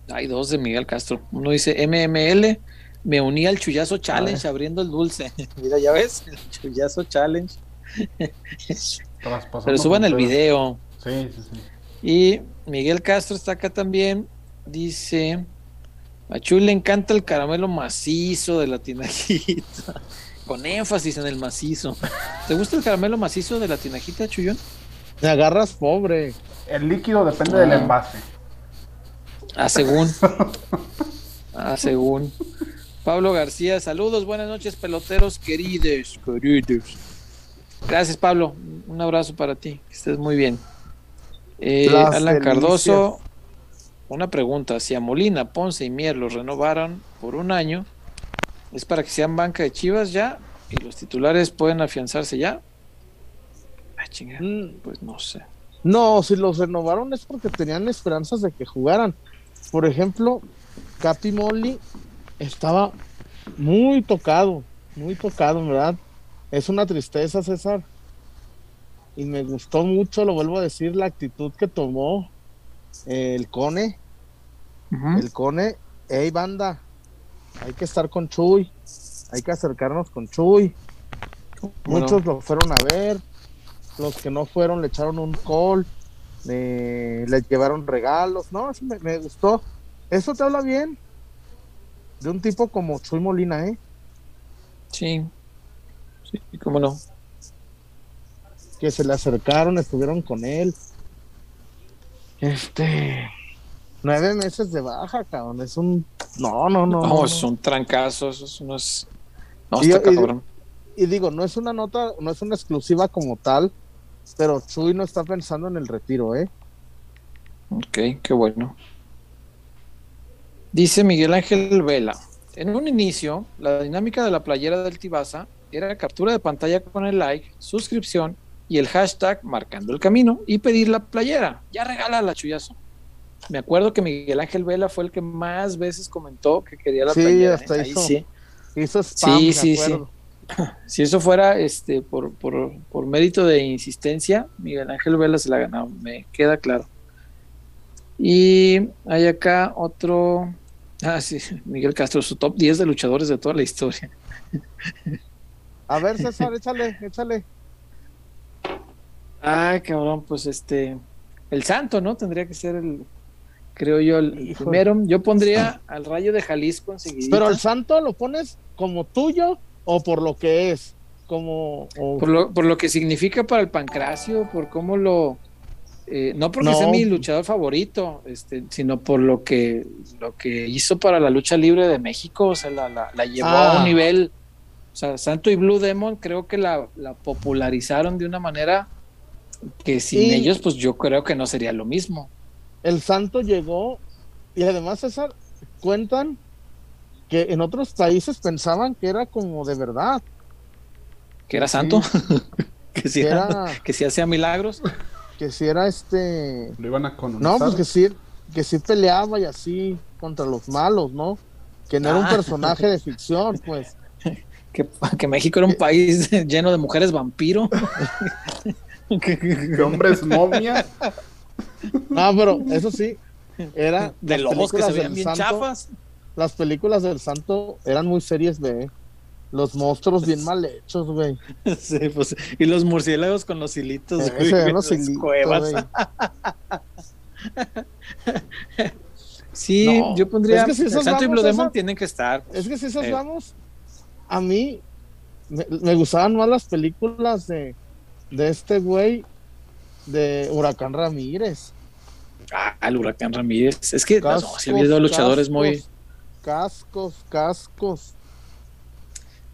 Hay dos de Miguel Castro. Uno dice MML, me uní al Chullazo Challenge abriendo el dulce. mira, ya ves, el Chullazo Challenge. Pero suban el video. Sí, sí, sí. Y Miguel Castro está acá también. Dice: A Chuy le encanta el caramelo macizo de la tinajita con énfasis en el macizo. ¿Te gusta el caramelo macizo de la tinajita, Chuyón? Te agarras pobre. El líquido depende del ah. envase. Ah, según. ah, según. Pablo García, saludos, buenas noches, peloteros queridos, queridos. Gracias, Pablo. Un abrazo para ti. Que estés muy bien. Eh, Alan Cardoso, una pregunta. Si a Molina, Ponce y Mier los renovaron por un año, ¿Es para que sean banca de Chivas ya? ¿Y los titulares pueden afianzarse ya? Ah, chingada. Mm. Pues no sé. No, si los renovaron es porque tenían esperanzas de que jugaran. Por ejemplo, Capi Molly estaba muy tocado, muy tocado, ¿verdad? Es una tristeza, César. Y me gustó mucho, lo vuelvo a decir, la actitud que tomó el Cone. El Cone, hey banda, hay que estar con Chuy, hay que acercarnos con Chuy. Muchos lo fueron a ver, los que no fueron le echaron un call, le, llevaron regalos, no, me, me, gustó. Eso te habla bien de un tipo como Chuy Molina, ¿eh? Sí, sí, cómo no. Que se le acercaron, estuvieron con él. Este, nueve meses de baja, cabrón, es un, no, no, no. No, es un trancazo, eso no es, no, está cabrón. y digo, no es una nota, no es una exclusiva como tal, pero Chuy no está pensando en el retiro, ¿eh? Ok, qué bueno. Dice Miguel Ángel Vela. En un inicio, la dinámica de la playera del Tibasa era captura de pantalla con el like, suscripción y el hashtag marcando el camino y pedir la playera. Ya regala la chullazo. Me acuerdo que Miguel Ángel Vela fue el que más veces comentó que quería la playera. Hasta ¿eh? hizo, sí, hizo spam, sí, sí, sí. si eso fuera este por, por, mérito de insistencia, Miguel Ángel Vela se la ha ganado, me queda claro. Y hay acá otro. Ah, sí, Miguel Castro, su top 10 de luchadores de toda la historia. A ver, César, échale, échale. Ay, cabrón, pues este. El santo, ¿no? Tendría que ser el. Creo yo, el primero. Yo pondría al rayo de Jalisco. Pero el santo lo pones como tuyo o por lo que es, como... Por, lo, por lo que significa para el pancracio, por cómo lo... Eh, no porque sea mi luchador favorito, este, sino por lo que, lo que hizo para la lucha libre de México, o sea, la, la, llevó a un ah. nivel, o sea, Santo y Blue Demon creo que la, popularizaron de una manera que sin ellos, pues yo creo que no sería lo mismo. El Santo llegó, y además César, cuentan que en otros países pensaban que era como de verdad. Que era santo. que, si era, que si hacía milagros. Que si era este. Lo iban a conocer. No, pues que sí, que sí peleaba y así contra los malos, ¿no? Que no era un ah. personaje de ficción, pues. Que, que México era un país lleno de mujeres vampiro. que hombres momia. No, pero eso sí, era de lobos que se veían bien chafas las películas del santo eran muy series B. Los monstruos bien mal hechos, güey. Sí, pues, y los murciélagos con los hilitos, eh, güey, los hilitos, cuevas. sí, yo pondría. Es que si esos Santo y Blue Demon tienen que estar. es que si esos eh. vamos, a mí me, gustaban más las películas de, de este güey, de Huracán Ramírez. Ah, el Huracán Ramírez. Es que no, si ha habido luchadores muy Cascos, cascos.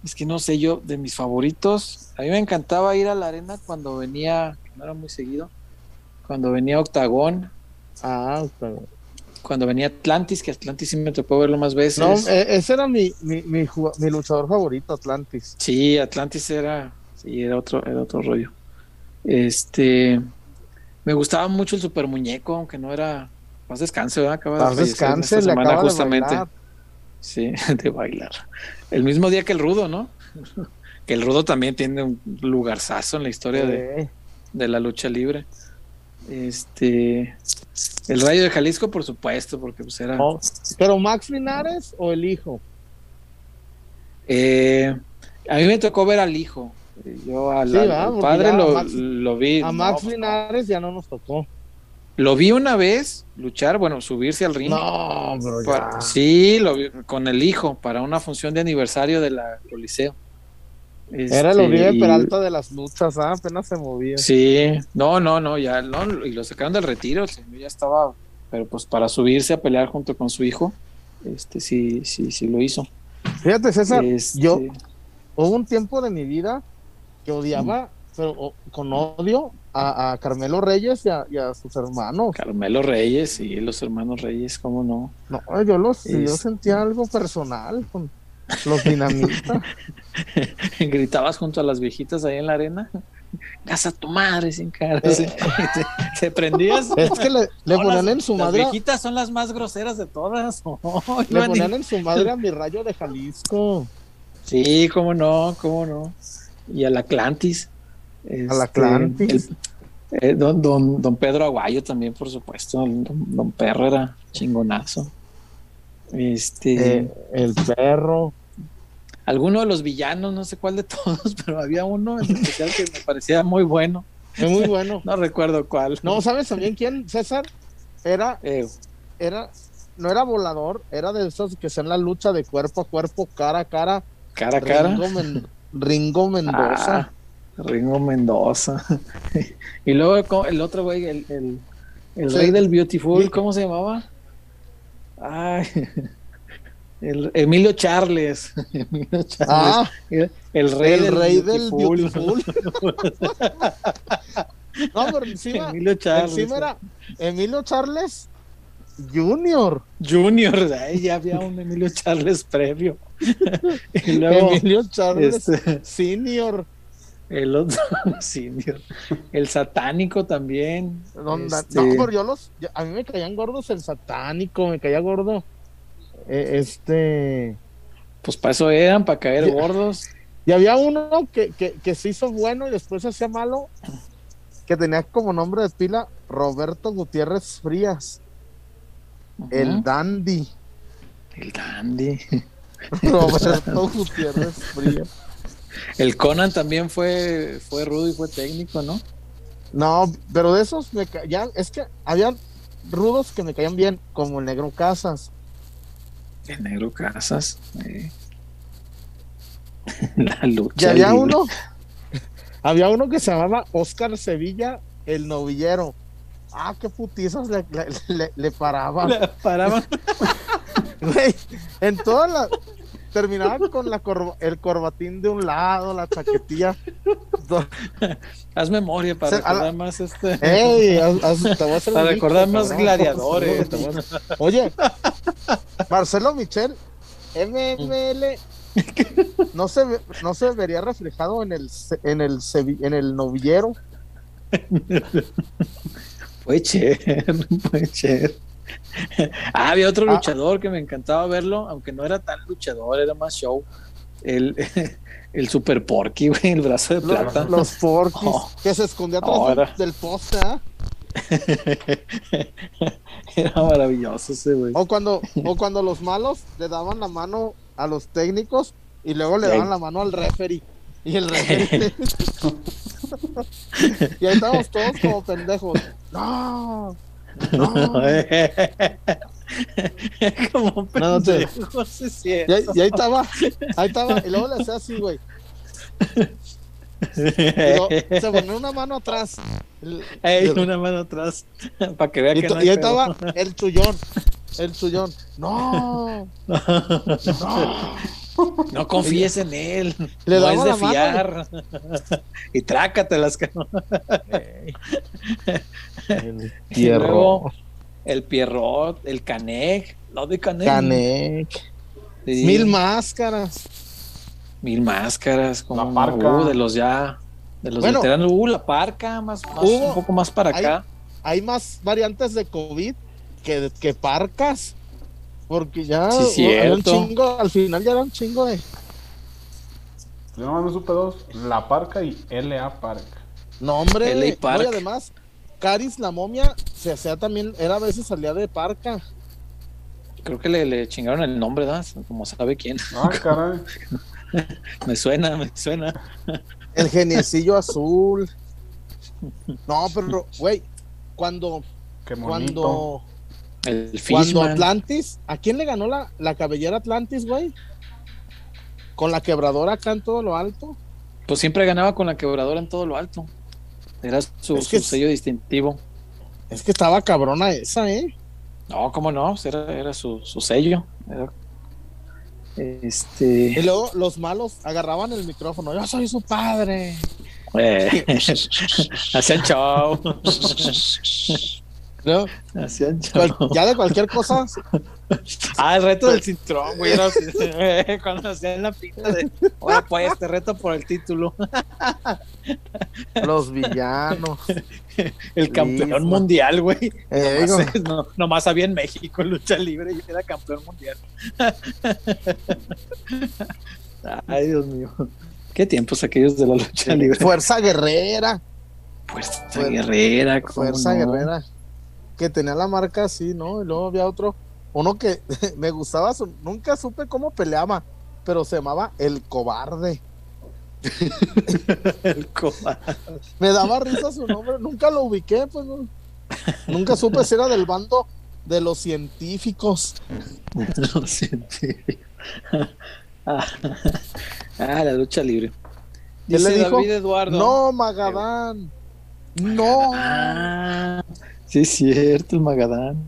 Es que no sé, yo, de mis favoritos, a mí me encantaba ir a la arena cuando venía, no era muy seguido, cuando venía Octagón. Ah, Octagón. Cuando venía Atlantis, que Atlantis sí me tocó verlo más veces. No, e, ese era mi, mi, mi, luchador favorito, Atlantis. Sí, Atlantis era, sí, era otro, era otro rollo. Este, me gustaba mucho el super muñeco, aunque no era, más descanse, ¿verdad? Acaba de descanse, le acaba justamente. De Sí, de bailar. El mismo día que el Rudo, ¿no? que el Rudo también tiene un lugarzazo en la historia de, la lucha libre. Este, el Rayo de Jalisco, por supuesto, porque pues era. Pero Max Linares o el hijo. Eh, a mí me tocó ver al hijo. Yo al, padre lo, vi. A Max pues, Linares ya no nos tocó. Lo vi una vez luchar, bueno, subirse al ring. No, bro, ya. sí, lo vi con el hijo para una función de aniversario de la Coliseo. Era lo vi de este, Peralta de las luchas, ¿ah? apenas se movía. Sí, no, no, no, ya, no, y lo sacaron del retiro, ya estaba, pero pues para subirse a pelear junto con su hijo, este sí, sí, sí lo hizo. Fíjate, César, este yo hubo un tiempo de mi vida que odiaba, pero con odio, a, Carmelo Reyes y a, sus hermanos. Carmelo Reyes, y los hermanos Reyes, ¿cómo no? No, yo los yo sentía algo personal con los dinamitas. ¿Gritabas junto a las viejitas ahí en la arena? casa tu madre sin cara. Eh. ¿Te, prendías? Es que le, ponían en su madre. Las viejitas son las más groseras de todas. le ponían en su madre a mi rayo de Jalisco. Sí, cómo no, cómo no. Y al Atlantis. al Atlantis. Este, eh, don, don, Pedro Aguayo también, por supuesto. Don, don Perro era chingonazo. Este. Eh, el perro. Alguno de los villanos, no sé cuál de todos, pero había uno en especial que me parecía muy bueno. muy bueno. no recuerdo cuál. No, ¿sabes también quién, César? Era. Eh. Era. No era volador, era de esos que sean la lucha de cuerpo a cuerpo, cara a cara. Cara a cara. Ringo, Mendoza. Ah, Ringo Mendoza. y luego el otro güey, el, el, rey del Beautiful, ¿cómo se llamaba? Ay, el Emilio Charles. Emilio Charles. Ah, el, rey, del, rey Beautiful. no, pero encima, Emilio Charles. encima era Emilio Charles Junior. Junior, ahí ya había un Emilio Charles previo. y luego, Emilio Charles este, Senior. El otro senior. El satánico también. Este... No, pero yo los. A mí me caían gordos el satánico, me caía gordo. Eh, este. Pues para eso eran, para caer gordos. Y había uno que, que, que se hizo bueno y después se hacía malo, que tenía como nombre de pila Roberto Gutiérrez Frías. El Dandy. El Dandy. Roberto Gutiérrez Frías. El Conan también fue, fue rudo y fue técnico, ¿no? No, pero de esos me ya es que había rudos que me caían bien, como el Negro Casas. El Negro Casas. La lucha. Y había uno, había uno que se llamaba Oscar Sevilla, el novillero. Ah, qué putizas le, le, le, paraban. Le paraban. en todas las terminaba con la el corbatín de un lado, la chaquetilla. Haz memoria para recordar más este. Ey, para recordar más gladiadores. Oye, Marcelo Michel, MML, no se no se vería reflejado en el en el en el novillero. Puede ser, puede ser. ah, había otro ah. luchador que me encantaba verlo, aunque no era tan luchador, era más show. El, el Super Porky, güey, el brazo de plata. Los, Porky oh. que se escondía atrás del, poste, ¿ah? Era maravilloso ese, güey. O cuando, o cuando los malos le daban la mano a los técnicos y luego le daban la mano al referee. Y el referee. y ahí estábamos todos como pendejos. No, Como no, y, ahí, y, ahí estaba, ahí estaba, y luego le hacía así, güey. se ponía una mano atrás. Ey, una mano atrás. Para que vea y, que no y ahí estaba el chullón. El chullón. No. no. No confíes en él. Le no es de fiar. y trácatelas. el pierrot. El pierrot, el canec. No de canec. Canec. Mil máscaras. Mil máscaras. Como la parca. Uh, de los ya. De los veteranos. Uh, la parca. Más, un poco más para acá. Hay más variantes de COVID que, que parcas. Porque ya un chingo, al final ya era un chingo de. Yo nomás me supe dos, La Parca y LA Park. No, hombre, LA Park. y además, Caris la momia se hacía también, era a veces salía de Parca. Creo que le, le chingaron el nombre, ¿no? Como sabe quién. Ah, caray. me suena, me suena. El geniecillo azul. No, pero, güey, cuando. Qué cuando cuando Atlantis, ¿a quién le ganó la, la cabellera Atlantis, güey? ¿Con la quebradora acá en todo lo alto? Pues siempre ganaba con la quebradora en todo lo alto. Era su, sello distintivo. Es que estaba cabrona esa, ¿eh? No, cómo no, era, era su, sello. Este... Y luego los malos agarraban el micrófono. Yo soy su padre. Eh. Hacían show. ¿no? ya de cualquier cosa ah, el reto del cinturón, güey. cuando hacían la pinta de. Ahora pues, este reto por el título. Los villanos. El campeón mundial, güey. Eh, no, nomás había en México lucha libre y era campeón mundial. Ay, Dios mío. Qué tiempos aquellos de la lucha libre. Fuerza guerrera. Fuerza, guerrera. Fuerza guerrera. Que tenía la marca así, ¿no? Y luego había otro uno que me gustaba, nunca supe cómo peleaba, pero se llamaba El Cobarde. el cobarde. Me daba risa su nombre, nunca lo ubiqué, pues nunca supe si era del bando de los científicos. los científicos. ah, la lucha libre. ¿Qué le dijo? David Eduardo. No, Magadán. No. Ah, sí, es cierto, el Magadán.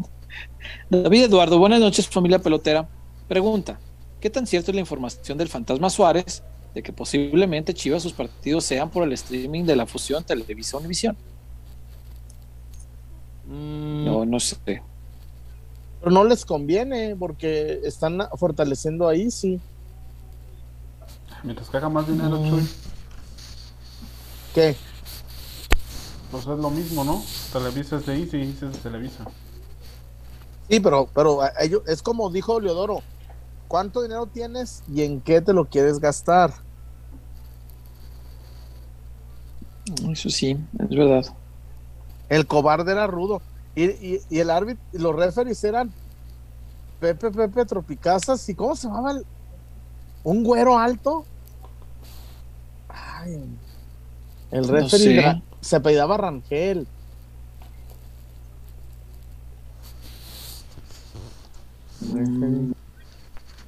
David Eduardo, buenas noches familia pelotera. Pregunta, ¿qué tan cierto es la información del fantasma Suárez de que posiblemente Chivas sus partidos sean por el streaming de la fusión Televisa Univisión? Mm. No, no sé. Pero no les conviene porque están fortaleciendo ahí, sí. Mientras que haga más dinero, mm. Chuy. ¿Qué? Pues es lo mismo, ¿no? Televisa es de Easy, Easy es de Televisa. Sí, pero, pero es como dijo Leodoro, ¿cuánto dinero tienes y en qué te lo quieres gastar? Eso sí, es verdad. El cobarde era rudo. Y, el árbitro, los referees eran Pepe Pepe Tropicazas. ¿Y cómo se llamaba el, un güero alto? Ay, el referee se apellidaba Rangel.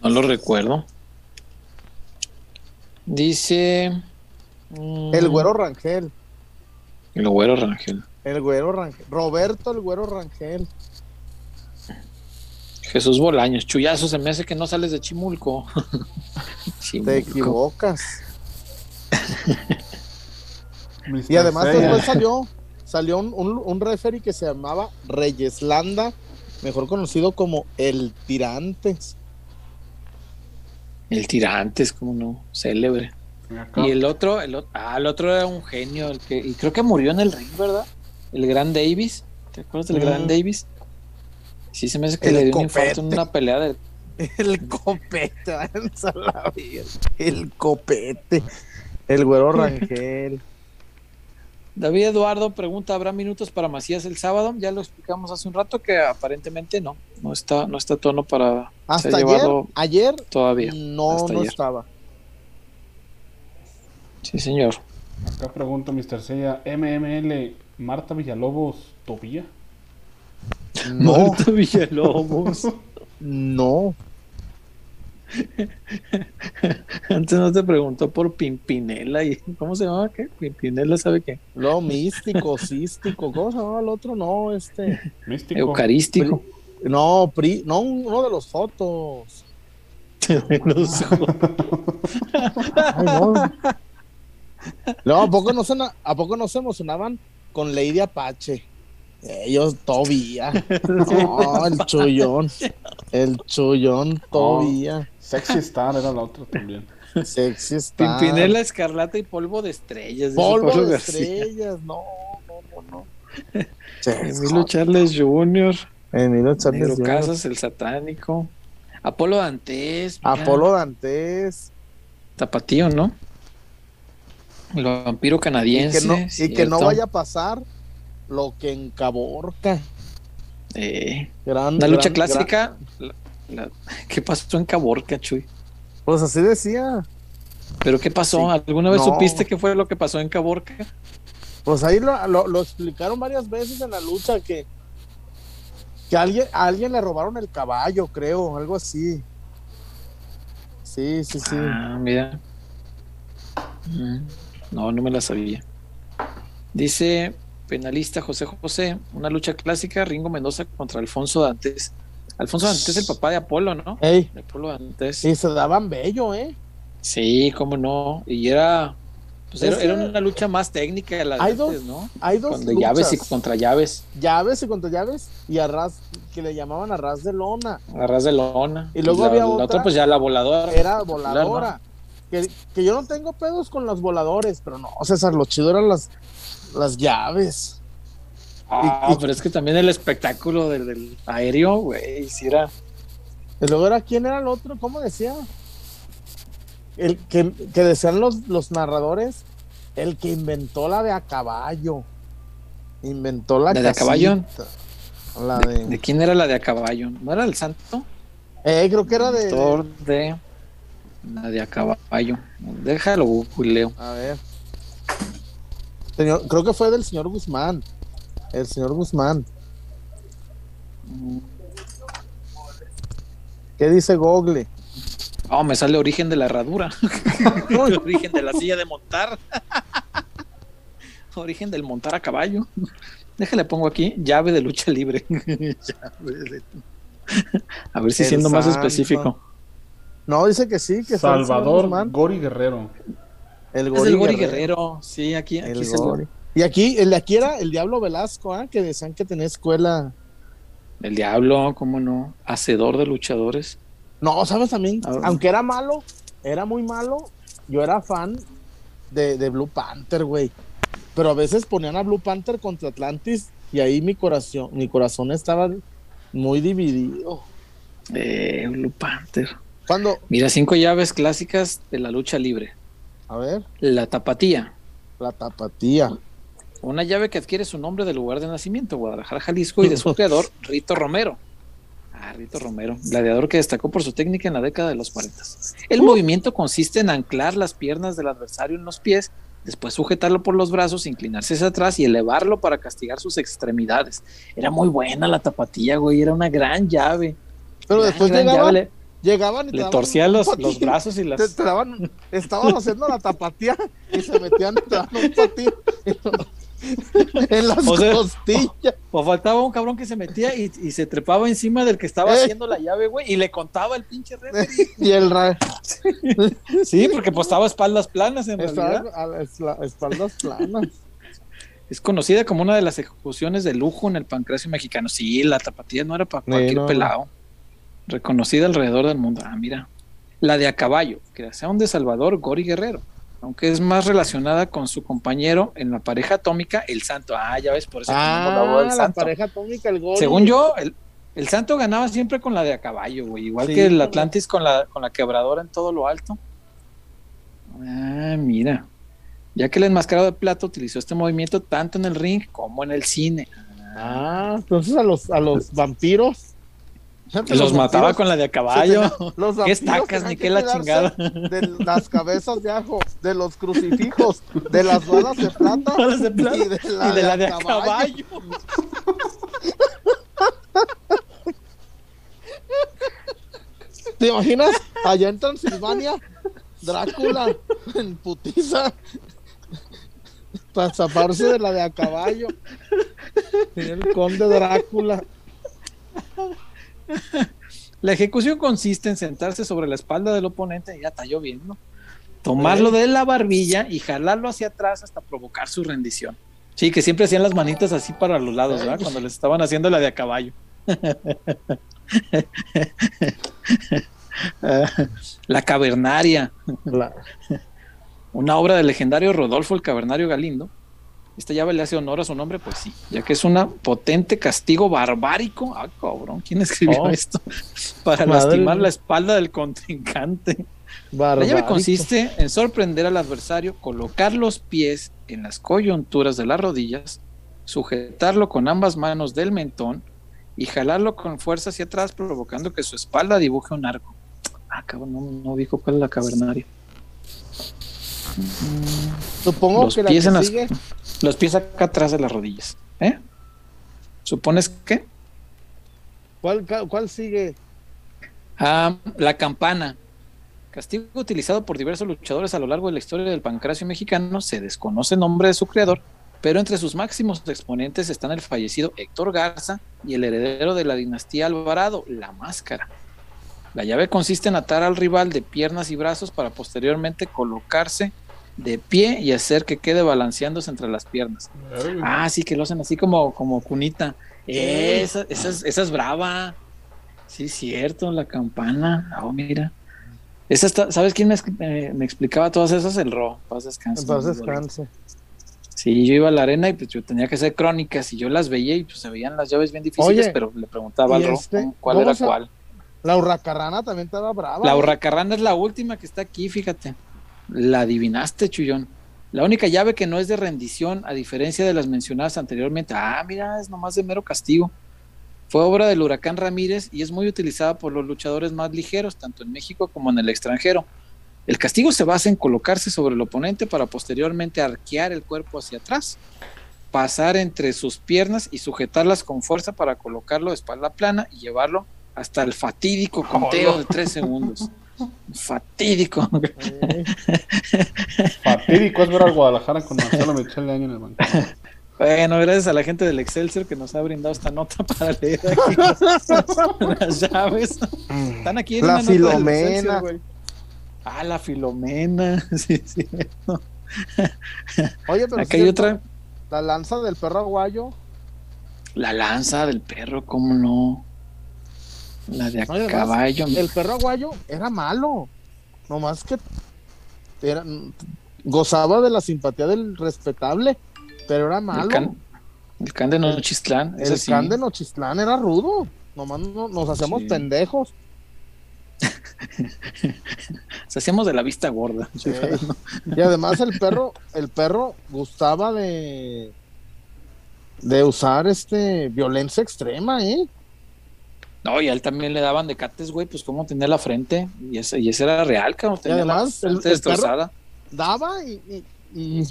No lo recuerdo. Dice. Mm, el güero Rangel. El güero Rangel. El güero Rangel. Roberto el güero Rangel. Jesús Bolaños. Chuyazo, se me hace que no sales de Chimulco. Te equivocas. y además después salió, salió un, un, un referee que se llamaba Reyeslanda mejor conocido como el Tirantes. El Tirantes, como no, célebre. Y el otro, el, ah, el otro era un genio, el que, y creo que murió en el ring, ¿verdad? El Gran Davis, ¿te acuerdas del Gran Davis? Sí, se me hace que le dio un infarto en una pelea de... El copete, el copete, el güero Rangel. David Eduardo pregunta, ¿habrá minutos para Macías el sábado? Ya lo explicamos hace un rato que aparentemente no, no está, no está tono para hasta ayer, ayer todavía. No, no estaba. Sí, señor. Acá pregunta Mr. Seiya, MML, Marta Villalobos, ¿Tobía? No. Marta Villalobos. no. Antes no te preguntó por Pimpinela y ¿cómo se llama qué? Pimpinela sabe qué. No, místico, cístico, ¿cómo se llama el otro? No, este. Místico. Eucarístico. no, pri, no, uno de los fotos. los Ay, no. no. ¿a poco no se, a poco no se emocionaban con Lady Apache? Ellos todavía. No, el chullón. El chullón todavía. Sexy Star era la otra también. Sexy Star. Pimpinela Escarlata y Polvo de Estrellas. Polvo de Estrellas, no, no, no, no. Emilio Charles Jr. Emilio Charles Negro Casas, el satánico. Apolo Dantes. Apolo Dantes. Tapatío, ¿no? El vampiro canadiense. Y que no, vaya a pasar lo que en Caborca. Eh, la lucha clásica. ¿Qué pasó en Caborca, Chuy? Pues así decía. ¿Pero qué pasó? ¿Alguna vez supiste qué fue lo que pasó en Caborca? Pues ahí lo, explicaron varias veces en la lucha que, que alguien, a alguien le robaron el caballo, creo, algo así. Sí, sí, sí. Ah, mira. Mm, no, no me la sabía. Dice penalista José José, una lucha clásica, Ringo Mendoza contra Alfonso Dantes. Alfonso Dantes es el papá de Apolo, ¿no? Apolo Dantes. Y se daban bello, ¿eh? Sí, cómo no. Y era Pues era, una lucha más técnica de la hay dos, ¿no? Hay dos de llaves y contra llaves. Llaves y contra llaves y arras que le llamaban arras de lona. Arras de lona. Y luego había otra, otra, pues ya la voladora. Era voladora. Que, que, yo no tengo pedos con los voladores, pero no, César, lo chido eran las, las llaves. Ah, pero es que también el espectáculo del, aéreo, güey, si era. Luego era, ¿quién era el otro? ¿Cómo decía? El que, que decían los, los narradores, el que inventó la de a caballo. Inventó la, de a caballo. de... quién era la de a caballo? ¿No era el santo? Eh, creo que era de. de. La de a caballo. Déjalo, Julio. A ver. Señor, creo que fue del señor Guzmán. El señor Guzmán. ¿Qué dice Google? Oh, me sale origen de la herradura. origen de la silla de montar. origen del montar a caballo. Déjale, pongo aquí llave de lucha libre. a ver si siendo más específico. No, dice que sí, que Salvador Gori Guerrero. El Gori, es el Gori Guerrero. Sí, aquí, aquí el Gori. Y aquí, el de aquí era el Diablo Velasco, ¿ah? que decían que tenía escuela. El Diablo, ¿cómo no? Hacedor de luchadores. No, ¿sabes también? Aunque era malo, era muy malo, yo era fan de, Blue Panther, güey. Pero a veces ponían a Blue Panther contra Atlantis y ahí mi corazón, mi corazón estaba muy dividido. Eh, Blue Panther. ¿Cuándo? Mira, cinco llaves clásicas de la lucha libre. A ver. La tapatía. La tapatía. Una llave que adquiere su nombre del lugar de nacimiento, Guadalajara, Jalisco, y de su creador, Rito Romero. Ah, Rito Romero, gladiador que destacó por su técnica en la década de los 40. El movimiento consiste en anclar las piernas del adversario en los pies, después sujetarlo por los brazos, inclinarse hacia atrás y elevarlo para castigar sus extremidades. Era muy buena la tapatía, güey, era una gran llave. Pero después llegaban, llegaban y le torcían los, los, brazos y las. Te, daban, estaban haciendo la tapatía y se metían un patín. en las costillas. O, faltaba un cabrón que se metía y, se trepaba encima del que estaba eh. haciendo la llave, güey, y le contaba el pinche referee. y el ra... sí, porque pues estaba espaldas planas en realidad. Espaldas planas. Es conocida como una de las ejecuciones de lujo en el pancracio mexicano. Sí, la tapatía no era para cualquier pelado. Reconocida alrededor del mundo. Ah, mira. La de a caballo, creación de Salvador Gori Guerrero aunque es más relacionada con su compañero en la pareja atómica, el Santo. Ah, ya ves, por eso ah, la, la pareja atómica, el gol. Según yo, el, Santo ganaba siempre con la de a caballo, güey, igual que el Atlantis con la, con la quebradora en todo lo alto. Ah, mira. Ya que el enmascarado de plata utilizó este movimiento tanto en el ring como en el cine. Ah, entonces a los, a los vampiros los, mataba con la de a caballo. ¿Qué estacas, ni qué la chingada? De las cabezas de ajo, de los crucifijos, de las balas de plata, y de la de, a caballo. ¿Te imaginas? Allá en Transilvania, Drácula en putiza para zafarse de la de a caballo. El conde Drácula. La ejecución consiste en sentarse sobre la espalda del oponente, ya está lloviendo, tomarlo de la barbilla y jalarlo hacia atrás hasta provocar su rendición. Sí, que siempre hacían las manitas así para los lados, ¿verdad? Cuando les estaban haciendo la de a caballo. la cavernaria. Una obra del legendario Rodolfo el Cavernario Galindo, esta llave le hace honor a su nombre, pues sí, ya que es un potente castigo barbárico. Ah, cabrón, ¿quién escribió oh. esto? Para lastimar la espalda del contrincante. La llave consiste en sorprender al adversario, colocar los pies en las coyunturas de las rodillas, sujetarlo con ambas manos del mentón y jalarlo con fuerza hacia atrás, provocando que su espalda dibuje un arco. Ah, cabrón, no, no dijo cuál es la cavernaria. Supongo que la que sigue los pies acá atrás de las rodillas. ¿Eh? ¿Supones que? ¿Cuál, cuál sigue? Ah, la campana. Castigo utilizado por diversos luchadores a lo largo de la historia del pancracio mexicano. Se desconoce el nombre de su creador, pero entre sus máximos exponentes están el fallecido Héctor Garza y el heredero de la dinastía Alvarado, la máscara. La llave consiste en atar al rival de piernas y brazos para posteriormente colocarse de pie y hacer que quede balanceándose entre las piernas. Ah, sí, que lo hacen así como, como cunita. Esa, esa, esa es brava. Sí, cierto, la campana. Oh, mira. Esa está, ¿Sabes quién me, me, explicaba todas esas? El Ro. Paz descanse. Paz descanse. Sí, yo iba a la arena y pues yo tenía que hacer crónicas y yo las veía y pues se veían las llaves bien difíciles, pero le preguntaba al Ro este, cuál era cuál. La hurracarrana también estaba brava. La hurracarrana es la última que está aquí, fíjate. La adivinaste, Chullón. La única llave que no es de rendición, a diferencia de las mencionadas anteriormente. Ah, mira, es nomás de mero castigo. Fue obra del huracán Ramírez y es muy utilizada por los luchadores más ligeros, tanto en México como en el extranjero. El castigo se basa en colocarse sobre el oponente para posteriormente arquear el cuerpo hacia atrás, pasar entre sus piernas y sujetarlas con fuerza para colocarlo de espalda plana y llevarlo hasta el fatídico conteo de tres segundos. Fatídico. Fatídico es ver al Guadalajara con Marcelo Michel año en el banco. Bueno, gracias a la gente del Excelsior que nos ha brindado esta nota para leer aquí las llaves. Están aquí en la Filomena. ah, la Filomena. Sí, sí. Oye, pero Aquí hay otra. La lanza del perro aguayo. La lanza del perro, ¿cómo no? La de caballo. el perro aguayo era malo. Nomás que era, gozaba de la simpatía del respetable pero era malo. El can, de Nochistlán. El can de Nochistlán era rudo. Nomás nos hacíamos pendejos. Se hacíamos de la vista gorda. Y además el perro, el perro gustaba de de usar este violencia extrema, ¿eh? No, y a él también le daban de cates, güey, pues cómo tenía la frente, y ese, y ese era real, cabrón, tenía además, el, destrozada. daba y,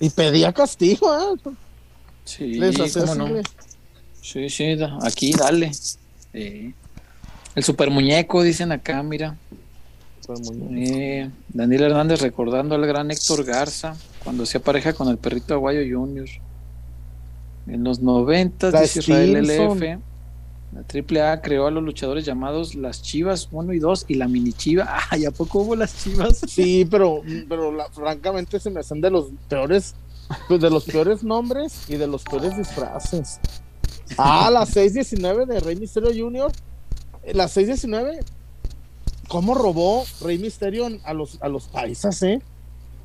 y pedía castigo, ¿eh? Sí, ¿cómo no? Sí, sí, aquí dale. el super muñeco, dicen acá, mira. Eh, Daniel Hernández recordando al gran Héctor Garza cuando hacía pareja con el perrito Aguayo Junior. En los 90 dice Israel LF. La AAA creó a los luchadores llamados las Chivas 1 y 2 y la mini Chiva. Ay, ¿a poco hubo las Chivas? Sí, pero, pero francamente se me hacen de los peores, pues de los peores nombres y de los peores disfraces. Ah, la 619 de Rey Misterio Jr. La 619, ¿cómo robó Rey Misterio a los, a los paisas, eh?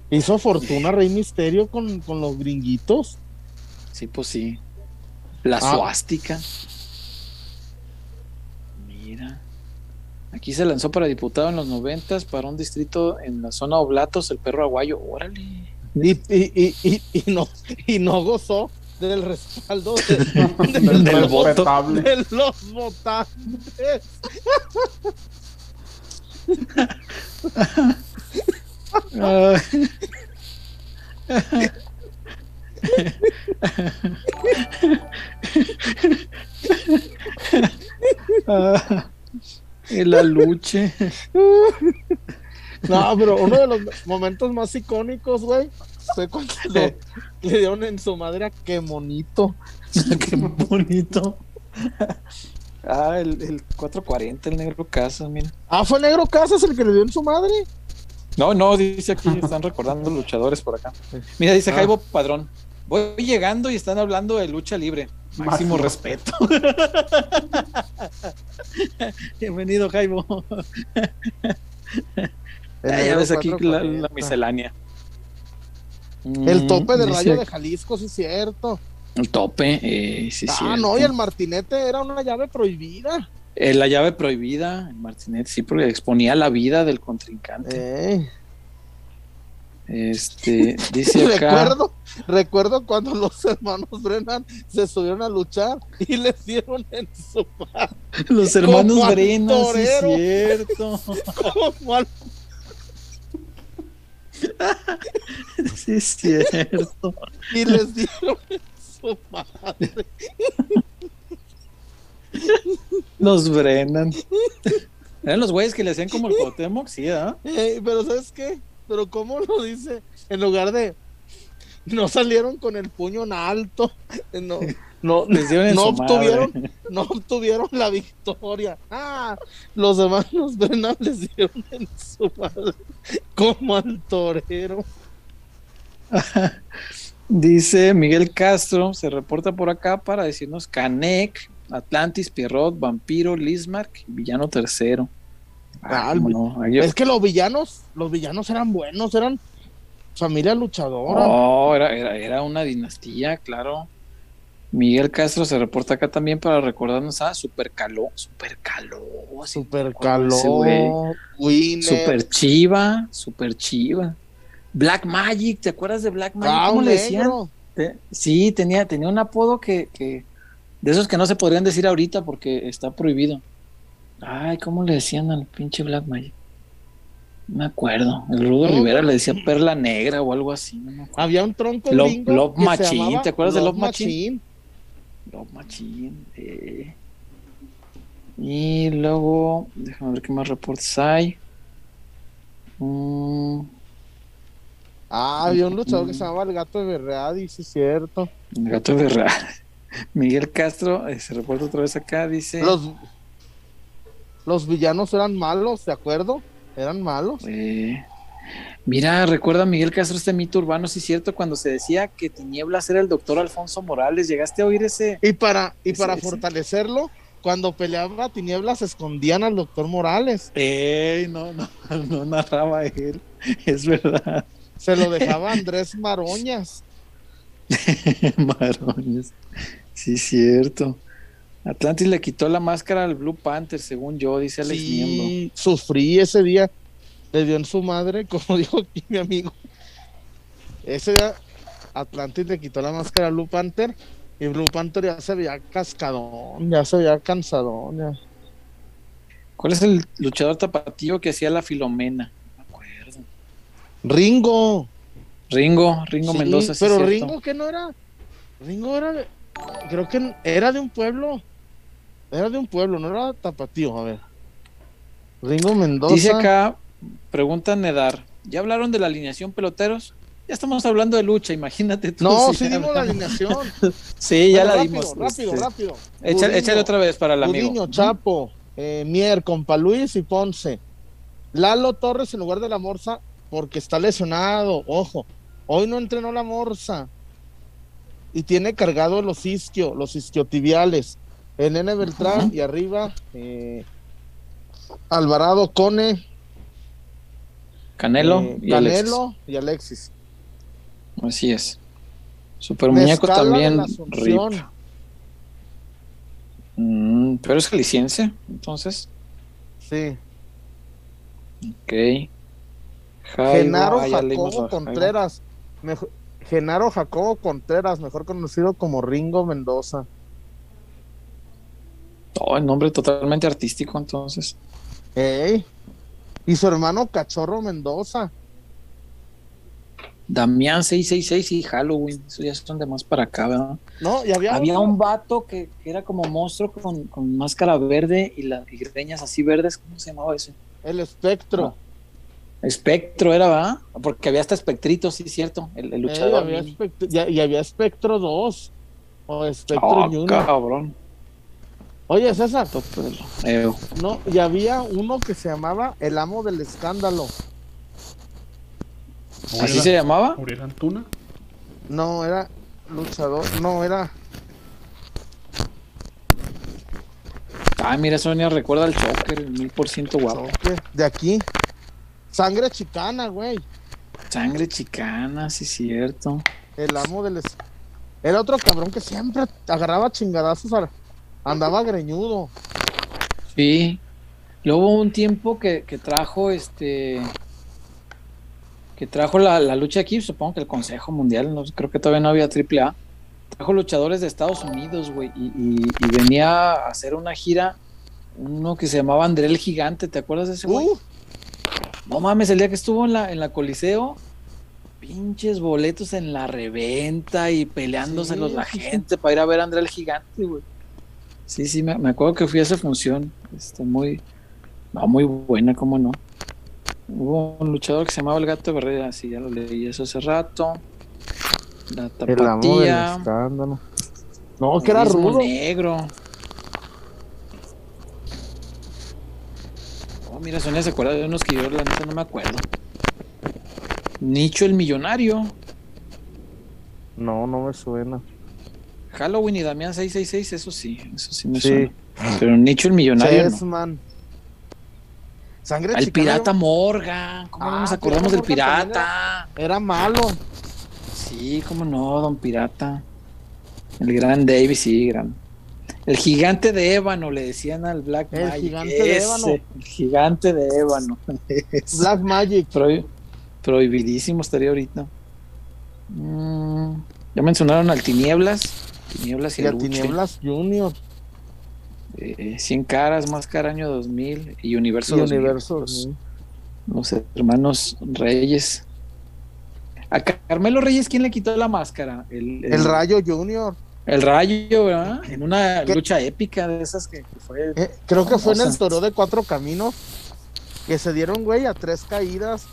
Hizo fortuna Rey Misterio con, con los gringuitos. Sí, pues sí. La ah. Suástica. Aquí se lanzó para diputado en los noventas para un distrito en la zona Oblatos, el perro aguayo. Órale. Y, y, y, y, no, y no gozó del respaldo del, del, voto de los votantes. En la lucha. No, pero uno de los momentos más icónicos, güey, fue cuando le, dieron en su madre a qué bonito. qué bonito. Ah, el, el, 440, el negro Casas, mira. Ah, fue el negro Casas el que le dio en su madre. No, no, dice aquí, están recordando luchadores por acá. Mira, dice ah. Jaibo Padrón. Voy llegando y están hablando de lucha libre. Máximo respeto. Bienvenido, Jaibo. ya ves aquí la, miscelánea. El tope de rayo de Jalisco, sí es cierto. El tope, eh, sí, Ah, no, y el martinete era una llave prohibida. Eh, la llave prohibida, el martinete, sí, porque exponía la vida del contrincante. Eh. Este, dice acá. Recuerdo, recuerdo cuando los hermanos Brennan se subieron a luchar y les dieron en su Los hermanos Brennan, sí es cierto. Como al... sí es cierto. Y les dieron en su madre. Los Brennan. Eran los güeyes que le hacían como el Cuauhtémoc, sí, ¿ah? pero ¿sabes qué? Pero ¿cómo lo dice? En lugar de no salieron con el puño en alto, no, no, no obtuvieron, no obtuvieron la victoria. Ah, los hermanos Brennan les dieron en su madre como al torero. Dice Miguel Castro, se reporta por acá para decirnos Canek, Atlantis, Pierrot, Vampiro, Lismark, Villano Tercero. Ah, es que los villanos, los villanos eran buenos, eran familia luchadora. Oh, era, era, una dinastía, claro. Miguel Castro se reporta acá también para recordarnos a Super Caló, Super Caló, Super Caló, Super Chiva, Super Chiva. Black Magic, ¿te acuerdas de Black Magic? Ah, ¿Cómo le decían? sí, tenía, tenía un apodo que, que, de esos que no se podrían decir ahorita porque está prohibido. Ay, ¿cómo le decían al pinche Black Magic? No me acuerdo. El Rudo Rivera le decía perla negra o algo así. Había un tronco Love, Love Machine, ¿te acuerdas de Love Machine? Love Machine. Eh. Y luego, déjame ver qué más reportes hay. Mm. Ah, había un luchador que se llamaba el Gato de Berread, dice cierto. El Gato de Berread. Miguel Castro eh, se reporta otra vez acá, dice. Los, los villanos eran malos, ¿de acuerdo? Eran malos. mira, recuerda Miguel Castro este mito urbano, sí es cierto, cuando se decía que Tinieblas era el doctor Alfonso Morales, ¿llegaste a oír ese? Y para, y para fortalecerlo, cuando peleaba Tinieblas escondían al doctor Morales. Ey, no, no, no narraba él, es verdad. Se lo dejaba Andrés Maroñas. Maroñas, sí, es cierto. Atlantis le quitó la máscara al Blue Panther, según yo, dice Alex sí, Sufrí ese día, le dio en su madre, como dijo aquí mi amigo. Ese día Atlantis le quitó la máscara al Blue Panther y Blue Panther ya se veía cascadón, ya se veía cansadón. ¿Cuál es el luchador tapatío que hacía la Filomena? No me acuerdo. Ringo. Ringo, Ringo Mendoza. pero Ringo que no era. Ringo era. Creo que era de un pueblo. Era de un pueblo, no era tapatío, a ver. Ringo Mendoza. Dice acá, pregunta Nedar, ¿ya hablaron de la alineación peloteros? Ya estamos hablando de lucha, imagínate tú. No, sí dimos la alineación. sí, ya la dimos. Rápido, este, rápido. Échale, otra vez para el amigo. Chapo, eh, Mier, Compa Luis y Ponce. Lalo Torres en lugar de la Morsa porque está lesionado. Ojo, hoy no entrenó la Morsa. Y tiene cargado los isquio, los isquiotibiales. N. Beltrán y arriba eh, Alvarado, Cone, Canelo, eh, y, Canelo Alexis. y Alexis. Así es. Super muñeco también. Mm, pero es licencia entonces. Sí. Ok. Genaro Jacobo Contreras. Genaro Jacobo Contreras, mejor conocido como Ringo Mendoza. Oh, el nombre totalmente artístico, entonces. Y su hermano Cachorro Mendoza. Damián 666 y Halloween, eso ya son de más para acá, ¿verdad? No, y había, había un vato que, era como monstruo con, máscara verde y las greñas así verdes, ¿cómo se llamaba ese? El espectro. Espectro era, ¿verdad? Porque había hasta espectrito, sí, cierto, el, luchador. y, había espectro 2 o espectro oh, cabrón. Oye, César. No, y había uno que se llamaba El Amo del Escándalo. ¿Así se llamaba? ¿Uriel Antuna? No, era luchador. No, era. Ah, mira, Sonia recuerda al Choker, el mil por ciento guapo. De aquí. Sangre chicana, güey. Sangre chicana, sí, cierto. El amo del. Era otro cabrón que siempre agarraba chingadazos a andaba greñudo. Sí. Luego hubo un tiempo que, trajo este que trajo la, lucha aquí, supongo que el Consejo Mundial, no creo que todavía no había AAA, trajo luchadores de Estados Unidos, güey, y, venía a hacer una gira, uno que se llamaba André el Gigante, ¿te acuerdas de ese güey? Uh. No mames, el día que estuvo en la, en la Coliseo, pinches boletos en la reventa y peleándoselos la gente para ir a ver a André el Gigante, güey. Sí, sí, me, acuerdo que fui a esa función. Está muy, muy buena, cómo no. Hubo un luchador que se llamaba el Gato Barrera, sí, ya lo leí eso hace rato. La tapatía. No, que era rudo. negro. Oh, mira, Sonia se acuerda de unos que yo la neta no me acuerdo. Nicho el millonario. No, no me suena. Halloween y Damián 666, eso sí, eso sí me suena. Pero Nicho el millonario. man. Sangre El pirata Morgan. ¿Cómo no nos ah, acordamos del pirata? Era, malo. Sí, cómo no, don pirata. El gran Davis, sí, gran. El gigante de ébano, le decían al Black el Gigante de ébano. El gigante de ébano. Black Magic. prohibidísimo estaría ahorita. Mm, ya mencionaron al Tinieblas. Tinieblas y, y Tinieblas Junior. 100 eh, caras, Máscara año 2000 y Universo los, hermanos Reyes. A Carmelo Reyes, ¿quién le quitó la máscara? El, Rayo Junior. El Rayo, ¿verdad? En una lucha épica de esas que, fue. Eh, creo que fue en el toro de cuatro caminos que se dieron, güey, a tres caídas.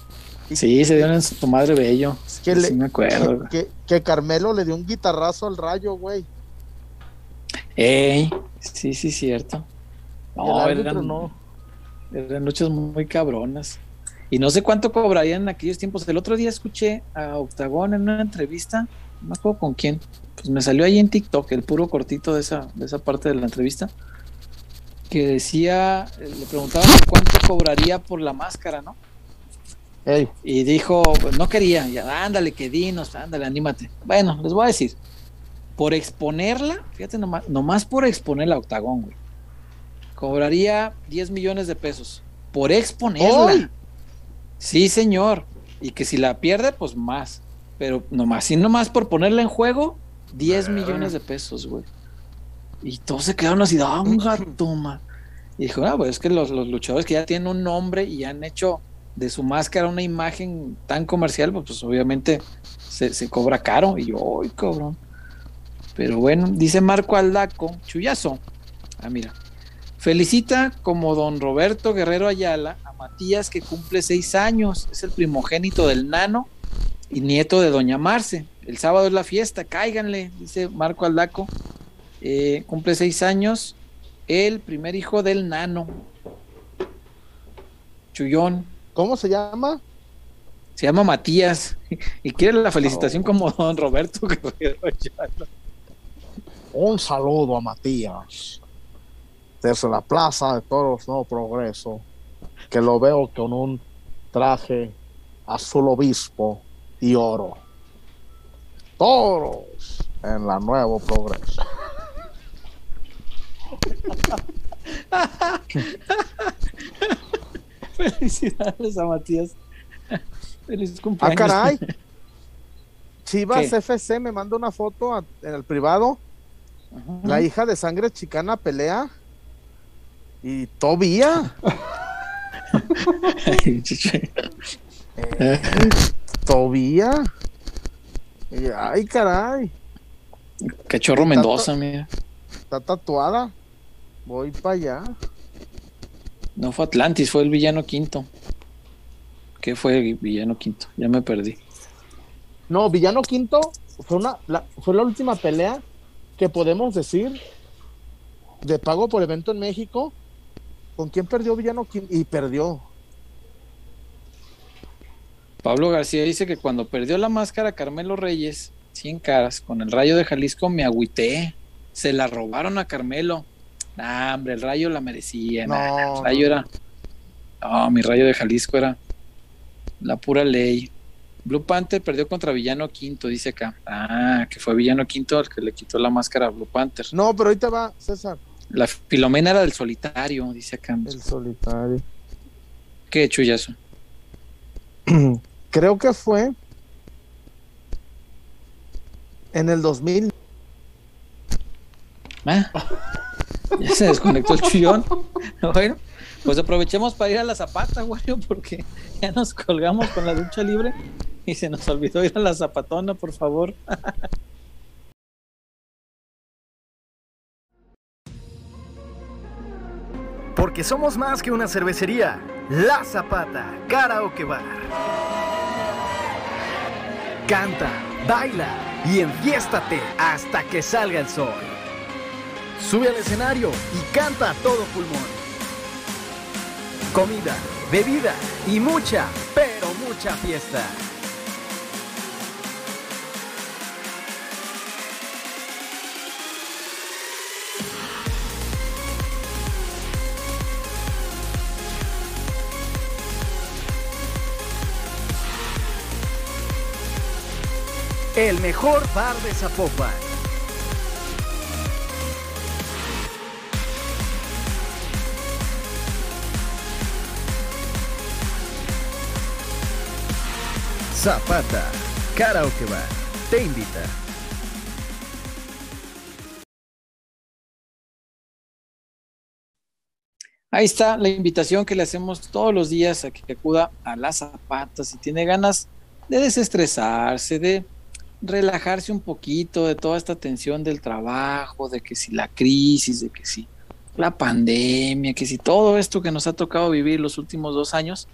Sí, se dieron en su madre bello. Que sí, me acuerdo. que Carmelo le dio un guitarrazo al Rayo, güey. Ey, sí, sí, cierto. No, eran, no. eran luchas muy cabronas. Y no sé cuánto cobrarían en aquellos tiempos. El otro día escuché a Octagón en una entrevista, no me acuerdo con quién. Pues me salió ahí en TikTok el puro cortito de esa, de esa parte de la entrevista. Que decía, le preguntaban cuánto cobraría por la máscara, ¿no? Y dijo, pues no quería, ya, ándale, que dinos, ándale, anímate. Bueno, les voy a decir, por exponerla, fíjate nomás, nomás por exponer la octagón, güey. Cobraría 10 millones de pesos. Por exponerla. Sí, señor. Y que si la pierde, pues más. Pero nomás, si nomás por ponerla en juego, 10 millones de pesos, güey. Y todos se quedaron así, ah, un toma. Y dijo, ah, pues es que los, luchadores que ya tienen un nombre y han hecho de su máscara una imagen tan comercial, pues, pues obviamente se, cobra caro. Y yo, ¡ay, cabrón! Pero bueno, dice Marco Aldaco, chullazo. Ah, mira. Felicita como don Roberto Guerrero Ayala a Matías que cumple seis años. Es el primogénito del nano y nieto de doña Marce. El sábado es la fiesta, cáiganle, dice Marco Aldaco. Eh, cumple seis años. El primer hijo del nano. Chullón. ¿Cómo se llama? Se llama Matías. Y quiere la felicitación oh. como don Roberto. Un saludo a Matías desde la Plaza de Toros No Progreso, que lo veo con un traje azul obispo y oro. Toros en la Nuevo Progreso. Felicidades a Matías. Feliz cumpleaños. Ah, caray. Chivas FC me manda una foto en el privado la hija de sangre chicana pelea y todavía. eh, todavía. Ay, caray. Cachorro Mendoza, mira. Está tatuada. Voy para allá. No fue Atlantis, fue el villano quinto. ¿Qué fue el villano quinto? Ya me perdí. No, villano quinto fue una fue la última pelea que podemos decir de pago por evento en México, ¿con quién perdió Villano? Y perdió. Pablo García dice que cuando perdió la máscara Carmelo Reyes, 100 caras, con el rayo de Jalisco me agüité. Se la robaron a Carmelo. Nah, hombre, el rayo la merecía. el rayo era. No, mi rayo de Jalisco era la pura ley. Blue Panther perdió contra Villano Quinto, dice acá. Ah, que fue Villano Quinto el que le quitó la máscara a Blue Panther. No, pero ahorita va, César. La Filomena era del solitario, dice acá. El solitario. ¿Qué chullazo? Creo que fue en el 2000. Ah, ya se desconectó el chullón. Bueno, pues aprovechemos para ir a la zapata, güey, porque ya nos colgamos con la ducha libre y se nos olvidó ir a la zapatona, por favor. Porque somos más que una cervecería. La Zapata, Karaoke Bar. Canta, baila y enfiéstate hasta que salga el sol. Sube al escenario y canta a todo pulmón. Comida, bebida y mucha, pero mucha fiesta. El mejor bar de Zapopan. Zapata, Karaoke Bar, te invita. Ahí está la invitación que le hacemos todos los días a que acuda a las zapatas si tiene ganas de desestresarse, de relajarse un poquito de toda esta tensión del trabajo, de que si la crisis, de que si la pandemia, que si todo esto que nos ha tocado vivir los últimos dos años,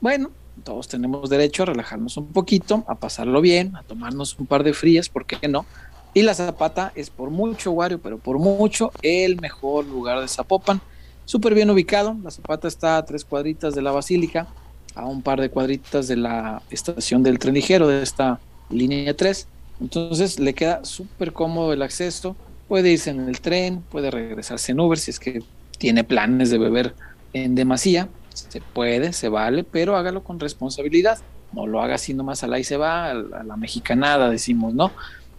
bueno, todos tenemos derecho a relajarnos un poquito, a pasarlo bien, a tomarnos un par de frías, ¿por qué no? Y la Zapata es por mucho, Wario, pero por mucho el mejor lugar de Zapopan. Súper bien ubicado, la Zapata está a tres cuadritas de la Basílica, a un par de cuadritas de la estación del tren ligero de esta línea 3. Entonces le queda súper cómodo el acceso. Puede irse en el tren, puede regresarse en Uber si es que tiene planes de beber en demasía. Se puede, se vale, pero hágalo con responsabilidad. No lo haga así nomás a la y se va, a la mexicanada, decimos, ¿no?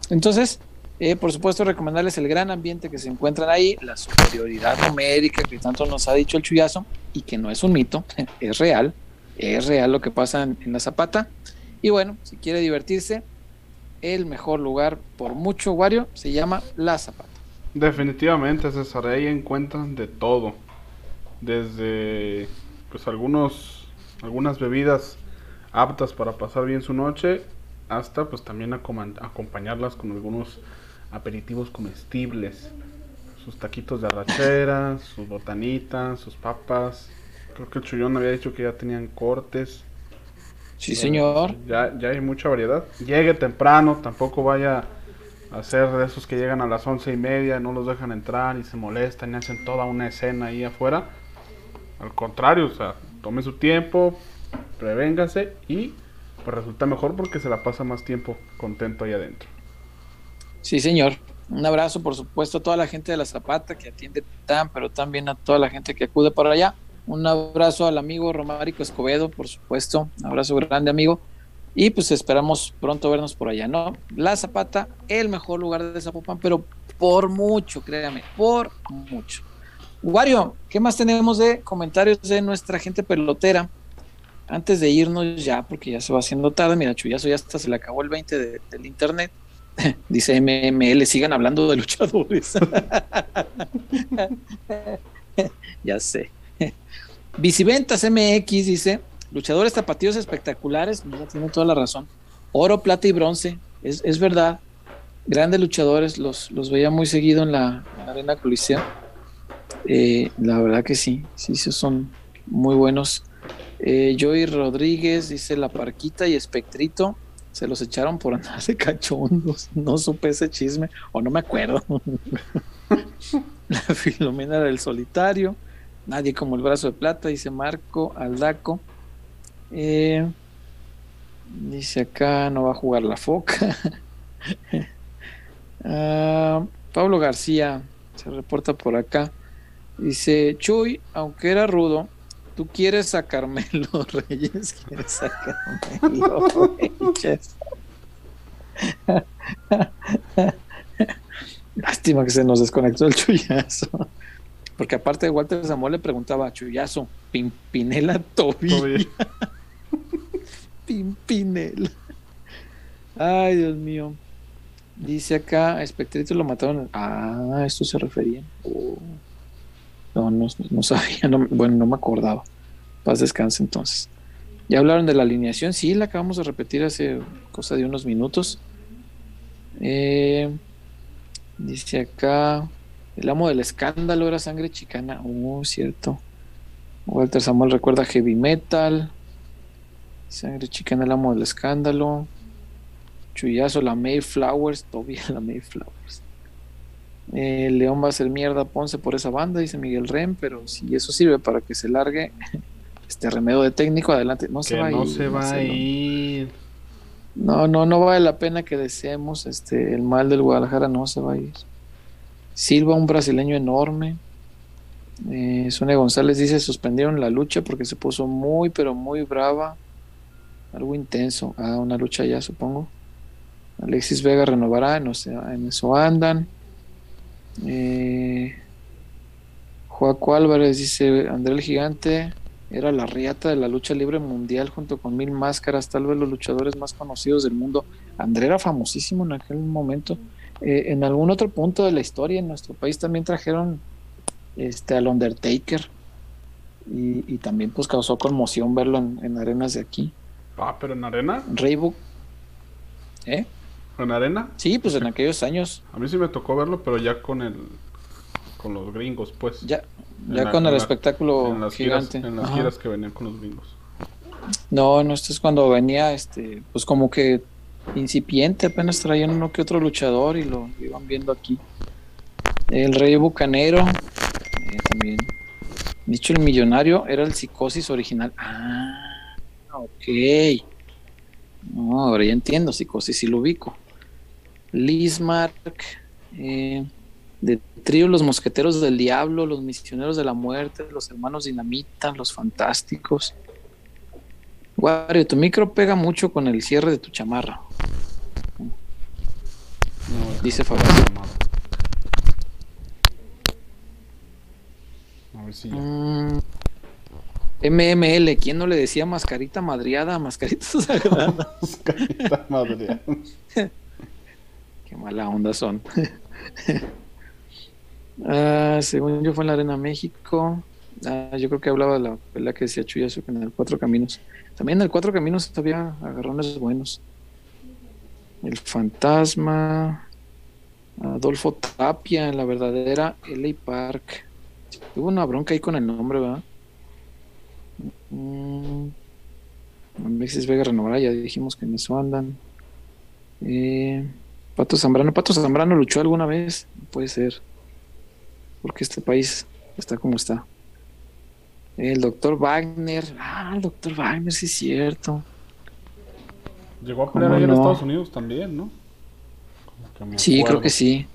Entonces, eh, por supuesto, recomendarles el gran ambiente que se encuentran ahí, la superioridad numérica que tanto nos ha dicho el chullazo y que no es un mito, es real, es real lo que pasa en la Zapata. Y bueno, si quiere divertirse, el mejor lugar por mucho, Wario, se llama La Zapata. Definitivamente, César, ahí encuentran de todo. Desde pues algunos algunas bebidas aptas para pasar bien su noche hasta pues también acompañarlas con algunos aperitivos comestibles sus taquitos de arrachera sus botanitas sus papas creo que el chullón había dicho que ya tenían cortes Sí, señor. Ya, ya hay mucha variedad. Llegue temprano, tampoco vaya a ser de esos que llegan a las once y media, no los dejan entrar y se molestan y hacen toda una escena ahí afuera. Al contrario, o sea, tome su tiempo, prevéngase y pues resulta mejor porque se la pasa más tiempo contento ahí adentro. Sí, señor. Un abrazo, por supuesto, a toda la gente de la Zapata que atiende tan, pero también a toda la gente que acude para allá. Un abrazo al amigo Romárico Escobedo, por supuesto. Un abrazo grande, amigo. Y pues esperamos pronto vernos por allá, ¿no? La Zapata, el mejor lugar de Zapopan, pero por mucho, créame, por mucho. Wario, ¿qué más tenemos de comentarios de nuestra gente pelotera? Antes de irnos ya, porque ya se va haciendo tarde, mira, Chuyazo ya hasta se le acabó el 20 del internet. Dice MML, sigan hablando de luchadores. ya sé. Biciventas MX dice, luchadores tapatíos espectaculares, mira, tiene toda la razón. Oro, plata y bronce, es, verdad. Grandes luchadores, los, los veía muy seguido en la, Arena Coliseo. Eh, la verdad que sí, sí, son muy buenos. Eh, Joey Rodríguez dice La Parquita y Espectrito se los echaron por andar de cachondos. No supe ese chisme, o no me acuerdo. la Filomena del Solitario. Nadie como el brazo de plata, dice Marco Aldaco. Eh, dice acá, no va a jugar la foca. Ah, Pablo García se reporta por acá. Dice, Chuy, aunque era rudo, tú quieres sacarme los Reyes, quieres sacarme los Reyes. Lástima que se nos desconectó el chullazo. Porque aparte de Walter Samuel le preguntaba a Chuyazo, Pimpinela Tobilla. Pimpinela. Ay, Dios mío. Dice acá, Espectrito lo mataron. Ah, a esto se refería. Oh. No, no, sabía. bueno, no me acordaba. Paz descanse entonces. Ya hablaron de la alineación. Sí, la acabamos de repetir hace cosa de unos minutos. Eh, dice acá. El amo del escándalo era sangre chicana. Oh, cierto. Walter Samuel recuerda heavy metal. Sangre chicana, el amo del escándalo. Chuyazo, la Mayflowers. Todavía la Mayflowers. Eh, León va a ser mierda, Ponce por esa banda, dice Miguel Rem, pero si eso sirve para que se largue este remedio de técnico, adelante. No se va a ir. No se va a ir. No, no, no vale la pena que deseemos este el mal del Guadalajara, no se va a ir. Silva, un brasileño enorme. Eh, González dice, suspendieron la lucha porque se puso muy, pero muy brava. Algo intenso. Ah, una lucha ya, supongo. Alexis Vega renovará, en, en eso andan. Eh, Joaco Álvarez dice, André el Gigante era la riata de la lucha libre mundial junto con Mil Máscaras, tal vez los luchadores más conocidos del mundo. André era famosísimo en aquel momento. Eh, en algún otro punto de la historia en nuestro país también trajeron este al Undertaker y, también pues causó conmoción verlo en, arenas de aquí. Ah, pero en arena. Reebok. ¿Eh? ¿En arena? Sí, pues en aquellos años. A mí sí me tocó verlo, pero ya con el con los gringos, pues. Ya, ya con el espectáculo gigante. en las giras que venían con los gringos. No, no, esto es cuando venía, este, pues como que incipiente, apenas traían uno que otro luchador y lo iban viendo aquí. El Rey Bucanero, eh, también. Dicho el millonario, era el psicosis original. Ah, ok. No, ahora ya entiendo, psicosis y lo ubico. Lismark, eh, de trío Los Mosqueteros del Diablo, Los Misioneros de la Muerte, Los Hermanos Dinamita, Los Fantásticos. Wario, tu micro pega mucho con el cierre de tu chamarra. Dice Fabricio. A ver si MML, ¿quién no le decía mascarita madriada a mascarita sagrada? mascarita madriada. Qué mala onda son. Ah, según yo fue en la Arena México. Ah, yo creo que hablaba de la pelea que decía Chuyasu en el Cuatro Caminos. También en el Cuatro Caminos había agarrones buenos. El Fantasma. Adolfo Tapia en la verdadera LA Park. Hubo una bronca ahí con el nombre, ¿verdad? Mm, Vega Renovara, ya dijimos que en eso andan. Eh, Pato Zambrano. Pato Zambrano luchó alguna vez. puede ser porque este país está como está. El doctor Wagner, ah, el doctor Wagner, sí es cierto. Llegó a pelear ahí en Estados Unidos también, ¿no? Sí, creo que sí.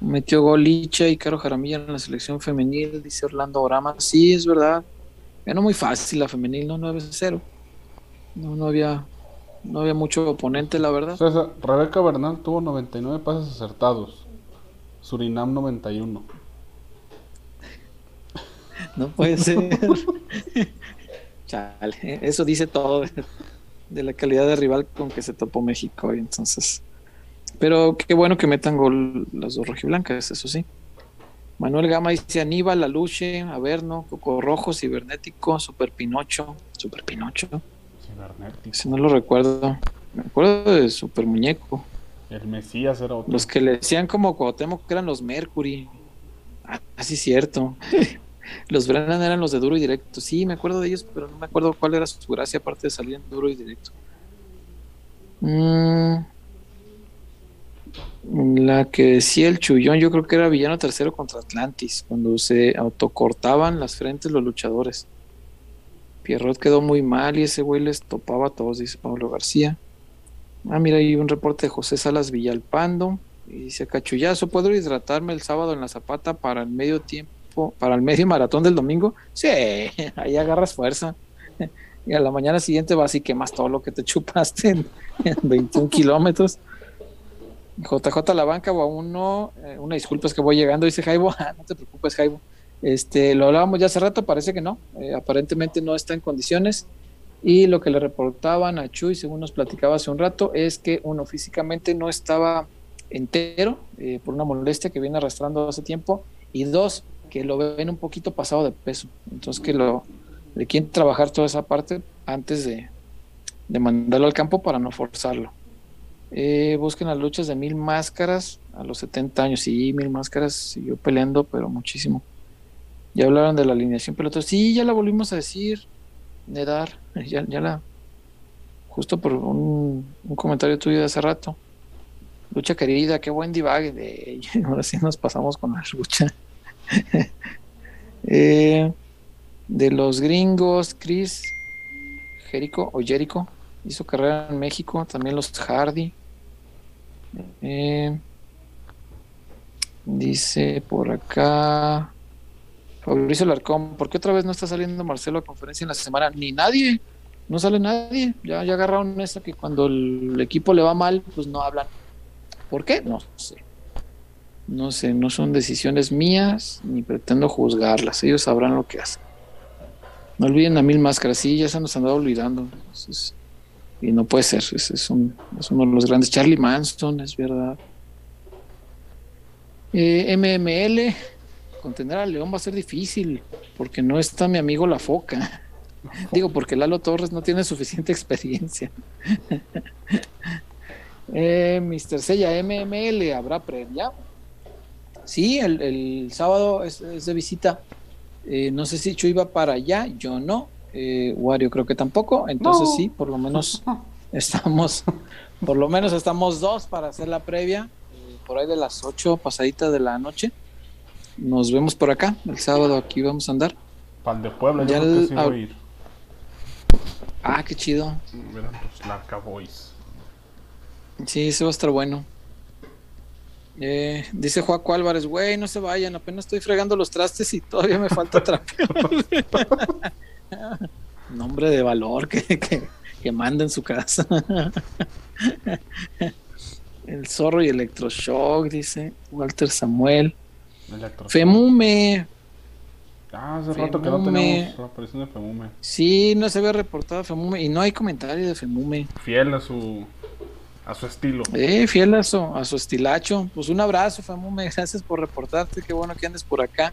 Metió gol Licha y Caro Jaramilla en la selección femenil, dice Orlando Orama. Sí, es verdad. Era muy fácil la femenil, ¿no? 9-0. No, no había no había mucho oponente, la verdad. Rebeca Bernal tuvo 99 pases acertados. Surinam 91. No puede ser. Chale, eso dice todo de, la calidad de rival con que se topó México y entonces. Pero qué bueno que metan gol las dos rojiblancas, eso sí. Manuel Gama dice Aníbal, Aluche, Averno, Coco Rojo, Cibernético, Super Pinocho. Super Pinocho. Si no lo recuerdo. Me acuerdo de Super Muñeco. El Mesías era otro. Los que le decían como Cuauhtémoc que eran los Mercury. Ah, sí, cierto. los Brennan eran los de duro y directo. Sí, me acuerdo de ellos, pero no me acuerdo cuál era su gracia aparte de salir en duro y directo. Mm. la que decía el Chullón, yo creo que era villano tercero contra Atlantis, cuando se autocortaban las frentes los luchadores. Pierrot quedó muy mal y ese güey les topaba a todos, dice Pablo García. Ah, mira, hay un reporte de José Salas Villalpando. Y dice, cachullazo, ¿puedo hidratarme el sábado en la zapata para el medio tiempo, para el medio maratón del domingo? Sí, ahí agarras fuerza. Y a la mañana siguiente vas y quemas todo lo que te chupaste en, 21 kilómetros. JJ La Banca o aún no, eh, una disculpa es que voy llegando, dice Jaibo, ah, no te preocupes Jaibo. Este, lo hablábamos ya hace rato, parece que no, eh, aparentemente no está en condiciones. Y lo que le reportaban a Chuy, según nos platicaba hace un rato, es que uno físicamente no estaba entero eh, por una molestia que viene arrastrando hace tiempo y dos, que lo ven un poquito pasado de peso. Entonces que lo le quieren trabajar toda esa parte antes de, mandarlo al campo para no forzarlo. Eh, busquen las luchas de mil máscaras a los 70 años. Sí, mil máscaras siguió peleando, pero muchísimo. Ya hablaron de la alineación pelota. Sí, ya la volvimos a decir. Nedar, ya, ya la. Justo por un, comentario tuyo de hace rato. Lucha querida, qué buen divague Ahora sí nos pasamos con la lucha. Eh, de los gringos, Chris Jericho o Jericho hizo carrera en México. También los Hardy. Eh, dice por acá. Fabricio Larcón, ¿por qué otra vez no está saliendo Marcelo a conferencia en la semana? Ni nadie. no sale nadie. Ya, agarraron esa que cuando el equipo le va mal, pues no hablan. ¿Por qué? No sé. No sé, no son decisiones mías ni pretendo juzgarlas. Ellos sabrán lo que hacen. No olviden a mil máscaras, sí, ya se nos han dado olvidando. y no puede ser, es, es, uno de los grandes. Charlie Manson, es verdad. Eh, MML, contener a León va a ser difícil, porque no está mi amigo La Foca. Digo, porque Lalo Torres no tiene suficiente experiencia. eh, Mr. Sella, MML, ¿habrá previa? Sí, el, sábado es, de visita. Eh, no sé si Chu iba para allá, yo no. Eh, Wario creo que tampoco. Entonces sí, por lo menos estamos, por lo menos estamos dos para hacer la previa. Eh, por ahí de las ocho pasaditas de la noche. Nos vemos por acá. El sábado aquí vamos a andar. Pan de Puebla, ya el, a ir. Ah, qué chido. los Boys. Sí, ese va a estar bueno. Eh, dice Joaco Álvarez, güey, no se vayan, apenas estoy fregando los trastes y todavía me falta trapear. Nombre de valor que, que, manda en su casa. el zorro y electroshock, dice Walter Samuel. Femume. Ah, hace rato que no tenemos la aparición de Femume. Sí, no se ve reportado Femume y no hay comentario de Femume. Fiel a su a su estilo. Eh, fiel a su, a su estilacho. Pues un abrazo, Famume. Gracias por reportarte. Qué bueno que andes por acá.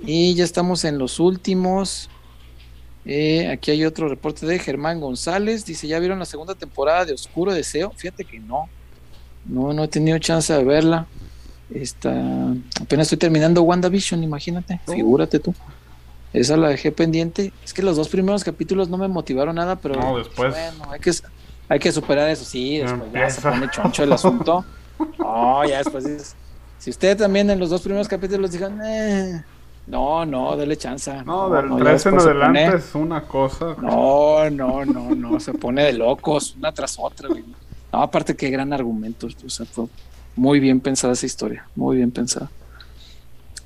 Y ya estamos en los últimos. Eh, aquí hay otro reporte de Germán González. Dice: ¿Ya vieron la segunda temporada de Oscuro Deseo? Fíjate que no. No, no he tenido chance de verla. Esta, apenas estoy terminando WandaVision, imagínate. Oh. Figúrate tú. Esa la dejé pendiente. Es que los dos primeros capítulos no me motivaron nada, pero no, después. bueno, hay que, hay que superar eso, sí, después ya se pone choncho el asunto. No, ya después Si usted también en los dos primeros capítulos dijo, eh, no, no, dele chance. No, del 13 en adelante es una cosa. No, no, no, no, se pone de locos, una tras otra. No, aparte qué gran argumento, o sea, fue muy bien pensada esa historia, muy bien pensada.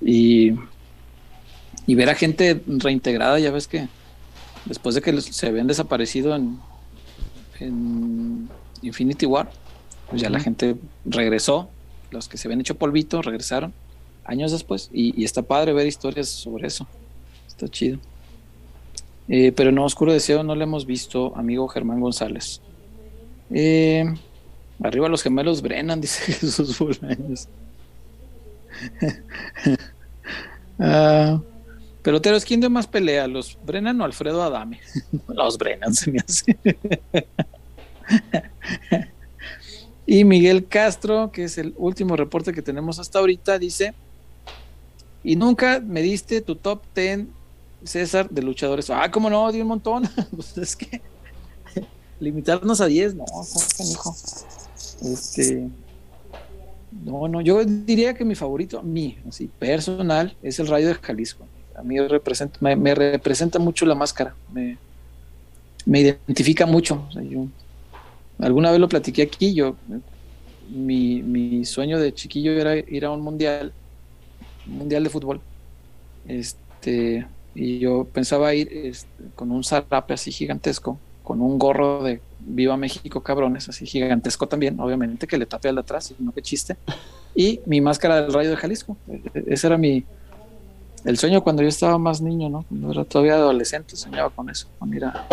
Y, y ver a gente reintegrada, ya ves que después de que se habían desaparecido en, en Infinity War, pues ya la gente regresó, los que se habían hecho polvito regresaron años después y, está padre ver historias sobre eso, está chido. Eh, pero no, Oscuro Deseo no le hemos visto, amigo Germán González. Eh, arriba los gemelos Brennan, dice Jesús Bolaños. uh, Peloteros, ¿quién dio más pelea? ¿Los Brennan o Alfredo Adame? los Brennan se me hace. y Miguel Castro, que es el último reporte que tenemos hasta ahorita, dice: Y nunca me diste tu top 10, César, de luchadores. Ah, ¿cómo no? Di un montón. pues es que limitarnos a 10, no, hijo. Este. No, no, yo diría que mi favorito, mí, así, personal, es el Rayo de Jalisco a mí me, representa mucho la máscara, me, identifica mucho. alguna vez lo platiqué aquí, yo, mi, sueño de chiquillo era ir a un mundial, mundial de fútbol, este, y yo pensaba ir este, con un zarape así gigantesco, con un gorro de Viva México cabrones, así gigantesco también, obviamente, que le tape al de atrás, no que chiste, y mi máscara del rayo de Jalisco, e, e, ese era mi, el sueño cuando yo estaba más niño, ¿no? Cuando era todavía adolescente, soñaba con eso, con ir a,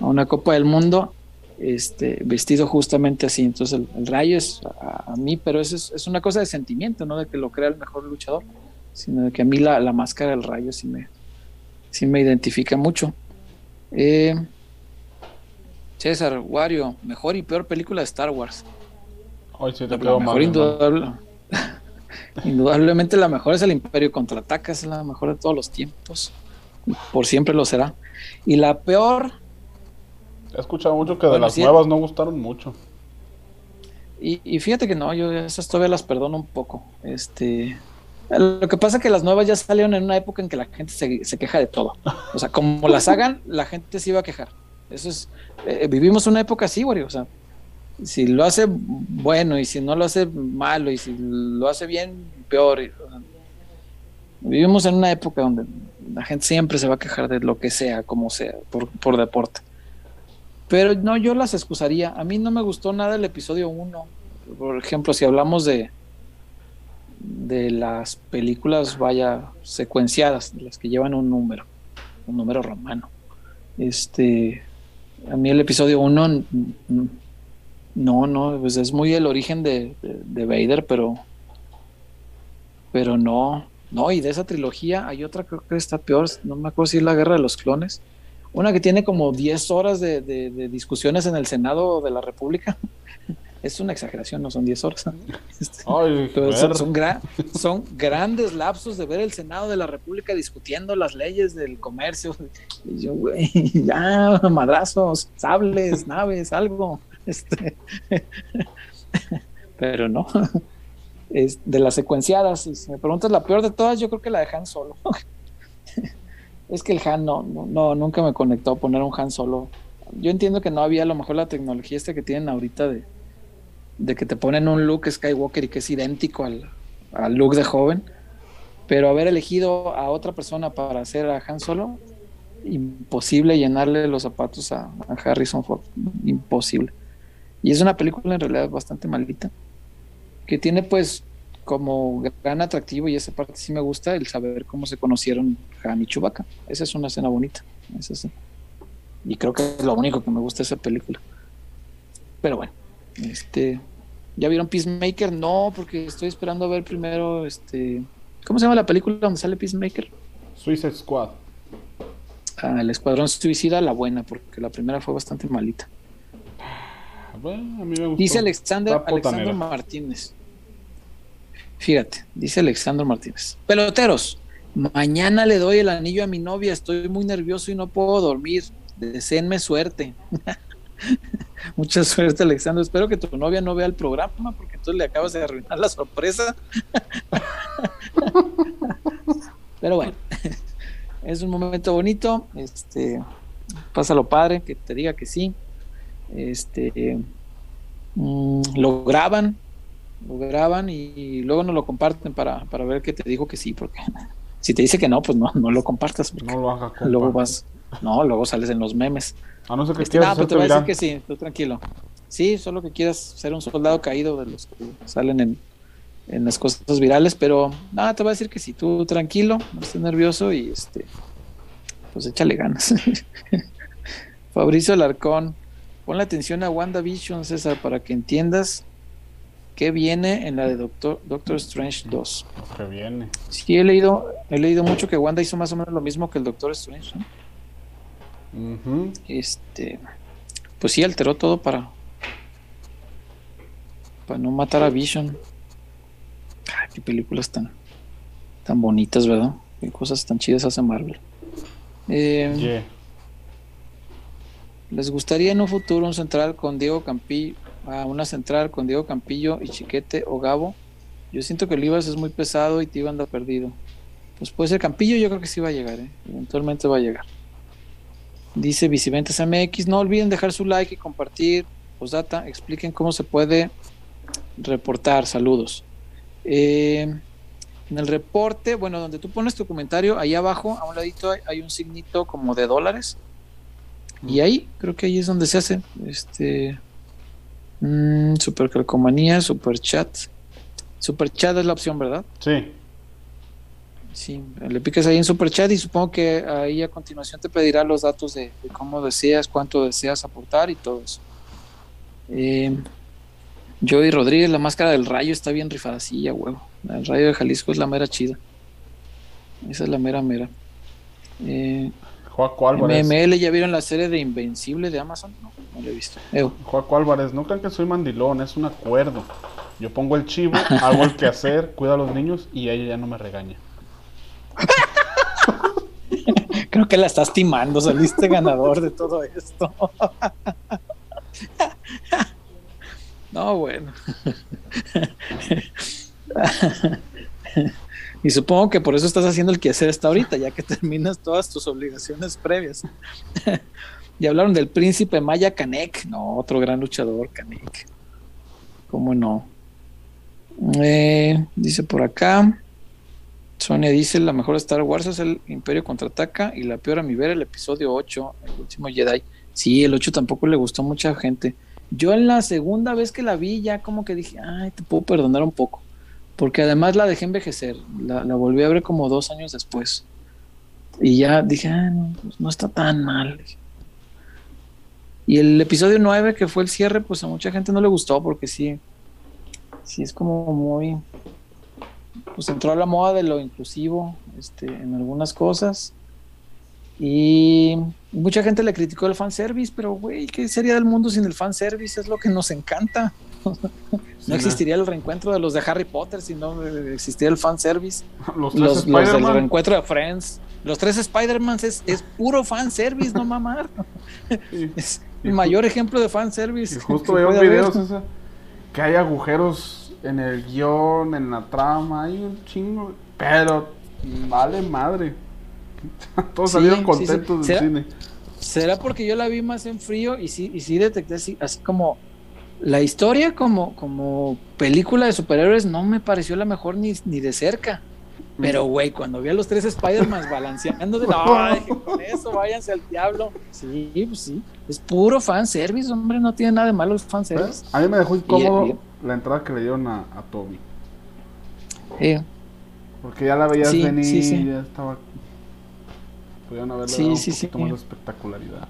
una Copa del Mundo este, vestido justamente así. Entonces el, rayo es a, mí, pero eso es, una cosa de sentimiento, no de que lo crea el mejor luchador, sino de que a mí la, máscara del rayo sí me, sí me identifica mucho. Eh, César, Wario, mejor y peor película de Star Wars. Hoy sí te la mejor indudable. Indudablemente la mejor es el Imperio Contraataca, es la mejor de todos los tiempos. Por siempre lo será. Y la peor. He escuchado mucho que de las nuevas no gustaron mucho. Y, fíjate que no, yo esas todavía las perdono un poco. Este. Lo que pasa es que las nuevas ya salieron en una época en que la gente se, queja de todo. O sea, como las hagan, la gente se iba a quejar. Eso es. Eh, vivimos una época así, güey. O sea, si lo hace bueno y si no lo hace malo y si lo hace bien, peor. Vivimos en una época donde la gente siempre se va a quejar de lo que sea, como sea, por, deporte. Pero no, yo las excusaría. A mí no me gustó nada el episodio 1. Por ejemplo, si hablamos de, de las películas, vaya, secuenciadas, las que llevan un número, un número romano. Este, a mí el episodio 1, no, no, pues es muy el origen de, de, Vader, pero, pero no, no, y de esa trilogía hay otra creo que está peor, no me acuerdo si es la Guerra de los Clones, una que tiene como 10 horas de, de discusiones en el Senado de la República es una exageración, no son 10 horas. Este, son, son, grandes lapsos de ver el Senado de la República discutiendo las leyes del comercio. Y yo, güey, ya, madrazos, sables, naves, algo. Este, pero no. Es de las secuenciadas, si me preguntas la peor de todas, yo creo que la de Han Solo. es que el Han no, no, nunca me conectó a poner un Han Solo. Yo entiendo que no había a lo mejor la tecnología esta que tienen ahorita de, de que te ponen un look Skywalker y que es idéntico al, look de joven, pero haber elegido a otra persona para hacer a Han Solo, imposible llenarle los zapatos a, Harrison Ford, imposible. Y es una película en realidad bastante maldita, que tiene pues como gran atractivo y esa parte sí me gusta, el saber cómo se conocieron Han y Chewbacca. Esa es una escena bonita, Y creo que es lo único que me gusta de esa película. Pero bueno, este, ¿Ya vieron Peacemaker? No, porque estoy esperando a ver primero este. ¿Cómo se llama la película donde sale Peacemaker? Suicide Squad. Ah, el Escuadrón Suicida, la buena, porque la primera fue bastante malita. Bueno, a mí me gustó. Dice Alexander, Alexander Martínez. Fíjate, dice Alexander Martínez. Peloteros, mañana le doy el anillo a mi novia, estoy muy nervioso y no puedo dormir. Deseenme suerte. Mucha suerte, Alexandro. Espero que tu novia no vea el programa, porque entonces le acabas de arruinar la sorpresa. Pero bueno, es un momento bonito. Este, pásalo padre, que te diga que sí. Este, mm, lo graban, lo graban y, luego nos lo comparten para, para, ver que te dijo que sí, porque si te dice que no, pues no, no lo compartas. No lo hagas. Luego vas, no, luego sales en los memes. A no ser que este, quieras. No, pero te voy a decir que sí, tú tranquilo. Sí, solo que quieras ser un soldado caído de los que salen en, en las cosas virales, pero nada, te voy a decir que sí, tú tranquilo, no estés nervioso y este, pues échale ganas. Fabricio Alarcón, ponle atención a WandaVision, César, para que entiendas qué viene en la de Doctor, Doctor Strange 2. ¿Qué viene? Sí, he leído, he leído mucho que Wanda hizo más o menos lo mismo que el Doctor Strange, ¿no? Este, pues sí, alteró todo para, para no matar a Vision. Ay, qué películas tan, tan bonitas, ¿verdad? Qué cosas tan chidas hace Marvel. Eh, ¿Les gustaría en un futuro un central con Diego Campillo, a una central con Diego Campillo y Chiquete o Gabo? Yo siento que el Ibas es muy pesado y Tiba anda perdido. Pues puede ser Campillo, yo creo que sí va a llegar, ¿eh? eventualmente va a llegar. Dice Viciventes MX, no olviden dejar su like y compartir. Postdata, expliquen cómo se puede reportar. Saludos. Eh, en el reporte, bueno, donde tú pones tu comentario, ahí abajo, a un ladito hay, un signito como de dólares. Y ahí, creo que ahí es donde se hace. Este. Mmm, super calcomanía, super chat. Super chat es la opción, ¿verdad? Sí. Sí, le piques ahí en Super Chat y supongo que ahí a continuación te pedirá los datos de, cómo deseas, cuánto deseas aportar y todo eso. Eh, Joey Rodríguez, la máscara del rayo está bien rifada, sí, ya huevo. El rayo de Jalisco es la mera chida. Esa es la mera mera. Eh, Joaco Álvarez. MML, ¿ya vieron la serie de Invencible de Amazon? No, no la he visto. Joaco Álvarez, no crean que soy mandilón, es un acuerdo. Yo pongo el chivo, hago el quehacer, cuido a los niños y ella ya no me regaña. Creo que la estás timando, saliste ganador de todo esto. No, bueno. Y supongo que por eso estás haciendo el quehacer hasta ahorita, ya que terminas todas tus obligaciones previas. Y hablaron del príncipe Maya Kanek, no, otro gran luchador, Kanek. ¿Cómo no? Eh, dice por acá. Sonia dice, la mejor Star Wars es el Imperio Contraataca y la peor a mi ver el episodio 8, el último Jedi. Sí, el 8 tampoco le gustó a mucha gente. Yo en la segunda vez que la vi ya como que dije, ay, te puedo perdonar un poco. Porque además la dejé envejecer. La, volví a ver como dos años después. Y ya dije, ah, no, pues no está tan mal. Y el episodio 9, que fue el cierre, pues a mucha gente no le gustó porque sí, sí es como muy, pues entró a la moda de lo inclusivo este, en algunas cosas. Y mucha gente le criticó el fanservice, pero güey, ¿qué sería del mundo sin el fanservice? Es lo que nos encanta. no existiría el reencuentro de los de Harry Potter si no existiera el fanservice. Los, los, los del reencuentro de Friends. Los tres Spider-Man es, es, puro fanservice, no mamar. es el mayor ejemplo de fanservice. Y justo veo videos que hay agujeros en el guion, en la trama, hay un chingo, pero vale madre. Todos salieron contentos del cine. ¿Será porque yo la vi más en frío y sí, y sí detecté así, como la historia como, como película de superhéroes no me pareció la mejor ni, ni de cerca. Pero, güey, cuando vi a los tres Spider-Man balanceando de no, con eso váyanse al diablo. Sí, pues sí. Es puro fanservice, hombre, no tiene nada de malo el fanservice. A mí me dejó incómodo la entrada que le dieron a, a Toby. Porque ya la veías venir y ya estaba Pudieron haberle sí, dado sí, un poquito más de espectacularidad.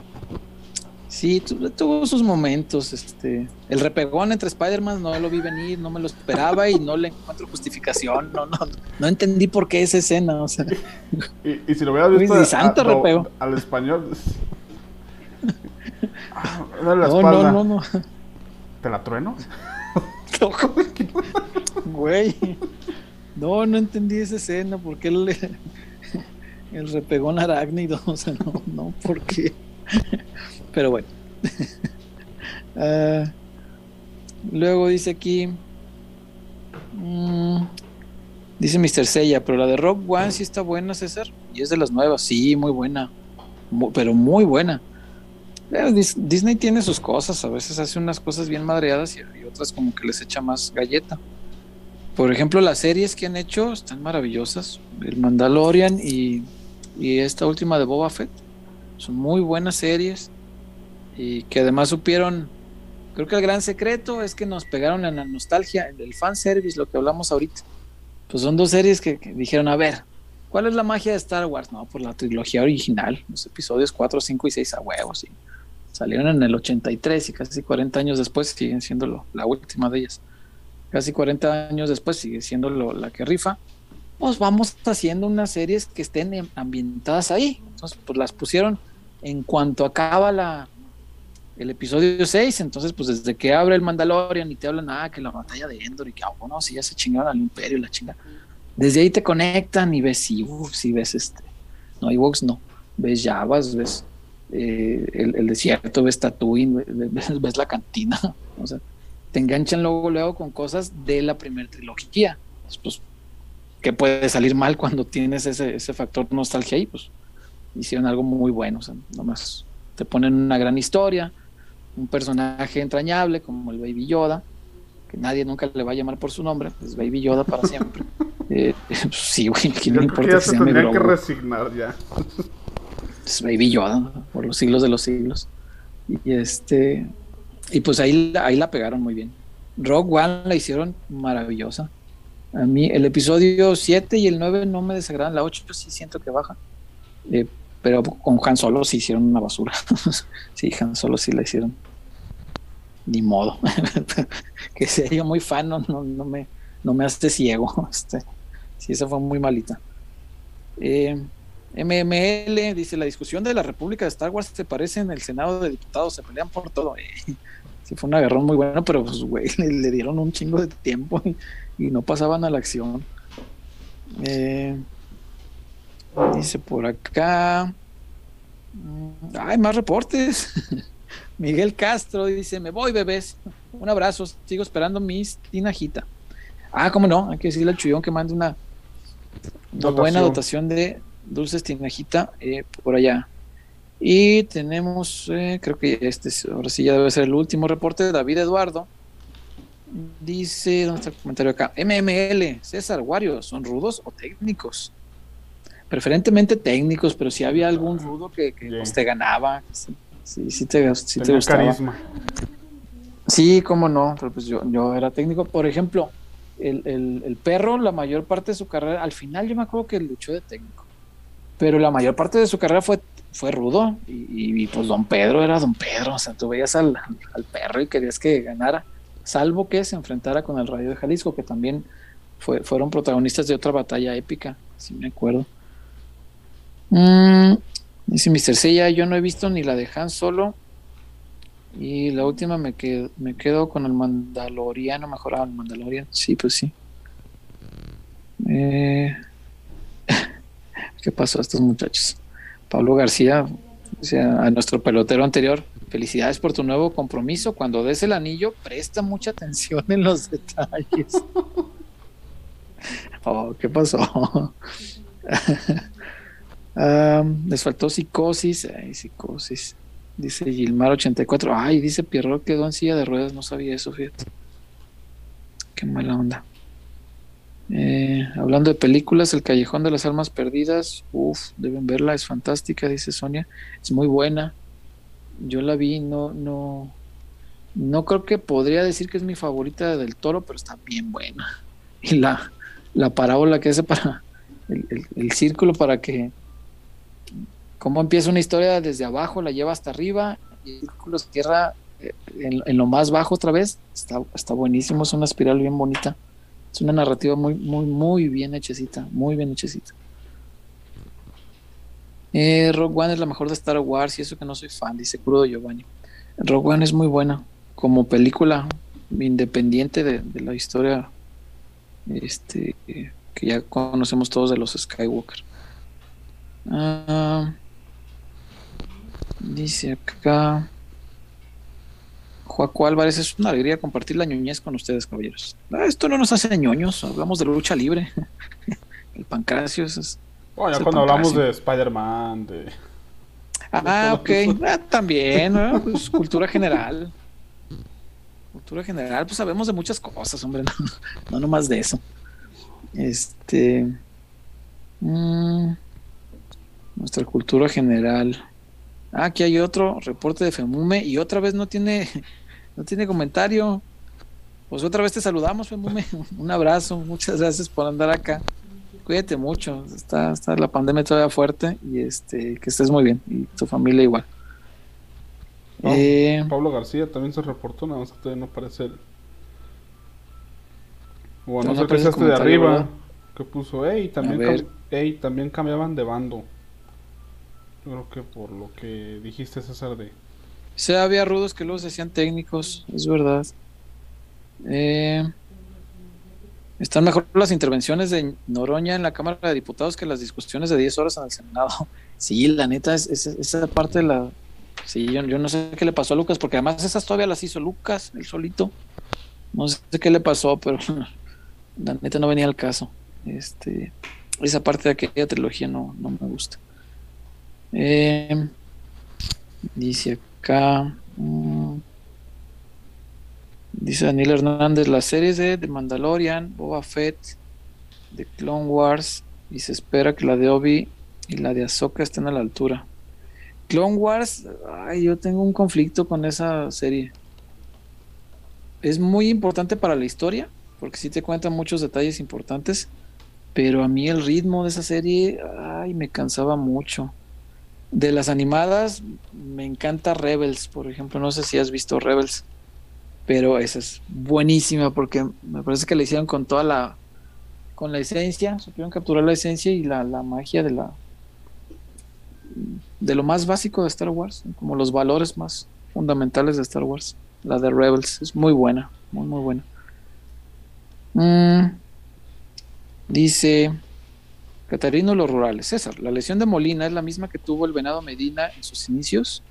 Sí, tuvo sus momentos. Este, el repegón entre Spider-Man no lo vi venir, no me lo esperaba y no le encuentro justificación. No, no, no entendí por qué esa escena. O sea, y, si lo hubieras visto santo a, al español, ah, no, no, no, no. ¿Te la trueno? Güey. No, no entendí esa escena. ¿Por qué le, el repegón arácnido, o sea, no, no, ¿por qué? Pero bueno. Ah, luego dice aquí. Mm, dice Mr. Sella, pero la de Rock One sí está buena, César. Y es de las nuevas, sí, muy buena. pero muy buena. Disney tiene sus cosas, a veces hace unas cosas bien madreadas y, otras como que les echa más galleta. Por ejemplo, las series que han hecho están maravillosas. El Mandalorian y y esta última de Boba Fett. Son muy buenas series y que además supieron, creo que el gran secreto es que nos pegaron en la nostalgia, en el fanservice, lo que hablamos ahorita. Pues son dos series que, dijeron, a ver, ¿cuál es la magia de Star Wars? No, por la trilogía original, los episodios 4, 5 y 6 a huevos. Salieron en el 83 y casi 40 años después siguen siendo la última de ellas. Casi 40 años después sigue siendo la que rifa pues vamos haciendo unas series que estén ambientadas ahí. Entonces, pues las pusieron en cuanto acaba la el episodio 6, entonces pues desde que abre el Mandalorian y te hablan, ah, que la batalla de Endor y que, ah, bueno, si ya se chingaron al imperio y la chinga. Desde ahí te conectan y ves, si ves este, no, Ewoks no, ves Javas, ves eh, el, desierto, ves Tatooine, ves, ves, la cantina, o sea, te enganchan luego, luego con cosas de la primera trilogía. Pues que puede salir mal cuando tienes ese, ese factor nostalgia ahí, pues hicieron algo muy bueno, o sea, nomás te ponen una gran historia, un personaje entrañable como el Baby Yoda, que nadie nunca le va a llamar por su nombre, es Baby Yoda para siempre. eh, pues, sí, güey, ¿quién no importa que, se que resignar ya. Es Baby Yoda, por los siglos de los siglos. Y este y pues ahí, ahí la pegaron muy bien. Rock One la hicieron maravillosa. A mí el episodio 7 y el 9 no me desagradan, la 8 sí siento que baja. Eh, pero con Han Solo sí hicieron una basura. sí, Han Solo sí la hicieron. Ni modo. que sea yo muy fan, no, no, me, no me hace ciego. Este, sí, esa fue muy malita. Eh, MML dice: La discusión de la República de Star Wars se parece en el Senado de Diputados, se pelean por todo. sí, fue un agarrón muy bueno, pero pues, güey, le, dieron un chingo de tiempo y no pasaban a la acción. Eh, dice por acá. Hay mm, más reportes. Miguel Castro dice: Me voy, bebés. Un abrazo. Sigo esperando mis tinajita. Ah, cómo no. Hay que decirle al chuyón que mande una, buena dotación de dulces tinajita eh, por allá. Y tenemos, eh, creo que este ahora sí ya debe ser el último reporte de David Eduardo Dice, ¿dónde está el comentario acá? MML, César, Wario, ¿son rudos o técnicos? Preferentemente técnicos, pero si había algún rudo que, pues, te ganaba. Sí, sí te, sí te gustaba. carisma. Sí, cómo no, pero pues yo, yo era técnico. Por ejemplo, el, el, el, perro, la mayor parte de su carrera, al final yo me acuerdo que luchó de técnico, pero la mayor parte de su carrera fue, fue rudo y, pues don Pedro era don Pedro, o sea, tú veías al, al, perro y querías que ganara, salvo que se enfrentara con el Rayo de Jalisco, que también fue, fueron protagonistas de otra batalla épica, si me acuerdo. Mm, dice Mr. Seiya, yo no he visto ni la de Han Solo, y la última me quedo, me quedo con el Mandaloriano, mejorado el Mandalorian. Sí, pues sí. Eh, ¿Qué pasó a estos muchachos? Pablo García, o sea, a nuestro pelotero anterior, felicidades por tu nuevo compromiso. Cuando des el anillo, presta mucha atención en los detalles. Oh, ¿qué pasó? Ah, les faltó psicosis. Ay, psicosis. Dice Gilmar84. Ay, dice Pierrot quedó en silla de ruedas. No sabía eso, fíjate. Qué mala onda. Eh, hablando de películas, El Callejón de las Almas Perdidas. Uf, deben verla, es fantástica, dice Sonia. Es muy buena. Yo la vi, no, no. No creo que podría decir que es mi favorita del toro, pero está bien buena. Y la, la parábola que hace para el círculo para que cómo empieza una historia desde abajo, la lleva hasta arriba y el círculo se cierra eh, en, lo más bajo otra vez. Está, está buenísimo, es una espiral bien bonita. Es una narrativa muy, muy, muy bien hechecita, muy bien hechecita. Eh, Rogue One es la mejor de Star Wars y eso que no soy fan, dice Crudo Giovanni. Rogue One es muy buena como película independiente de, la historia este, que ya conocemos todos de los Skywalker. Ah, Dice acá. Joaco Álvarez, es una alegría compartir la ñoñez con ustedes, caballeros. Ah, esto no nos hace ñoños, hablamos de lucha libre. el pancracio es. Bueno, ya cuando hablamos de Spider-Man, de. Ah, ok. Ah, también, pues, cultura general. Cultura general, pues sabemos de muchas cosas, hombre, no, no nomás de eso. Este. Mm, nuestra cultura general. Ah, aquí hay otro reporte de Femume y otra vez no tiene, no tiene comentario. Pues otra vez te saludamos, Femume. Un abrazo, muchas gracias por andar acá. Cuídate mucho, está, está la pandemia todavía fuerte y este que estés muy bien y tu familia igual. Eh, Pablo García también se reportó, nada más que todavía no aparece Bueno, no, sé qué de arriba que puso, ey, también, ey, también cambiaban de bando. Creo que por lo que dijiste, César, de... Sí, había rudos que luego se hacían técnicos, es verdad. Eh, están mejor las intervenciones de Noroña en la Cámara de Diputados que las discusiones de 10 horas en el Senado. Sí, la neta, es, esa parte de la... Sí, yo, no sé qué le pasó a Lucas, porque además esas todavía las hizo Lucas, el solito. No sé qué le pasó, pero la neta no venía al caso. Este, esa parte de aquella trilogía no, no me gusta. Eh, dice acá. Mm, dice Daniel Hernández, las series de The Mandalorian, Boba Fett, de Clone Wars, y se espera que la de Obi y la de Ahsoka estén a la altura. Clone Wars, ay, yo tengo un conflicto con esa serie. Es muy importante para la historia, porque sí te cuentan muchos detalles importantes, pero a mí el ritmo de esa serie, ay, me cansaba mucho. De las animadas, me encanta Rebels, por ejemplo. No sé si has visto Rebels, pero esa es buenísima porque me parece que la hicieron con toda la. con la esencia, supieron capturar la esencia y la, magia de la. de lo más básico de Star Wars, como los valores más fundamentales de Star Wars. La de Rebels es muy buena, muy, muy buena. Mm, dice. Catarino Los Rurales. César, la lesión de Molina es la misma que tuvo el Venado Medina en sus inicios.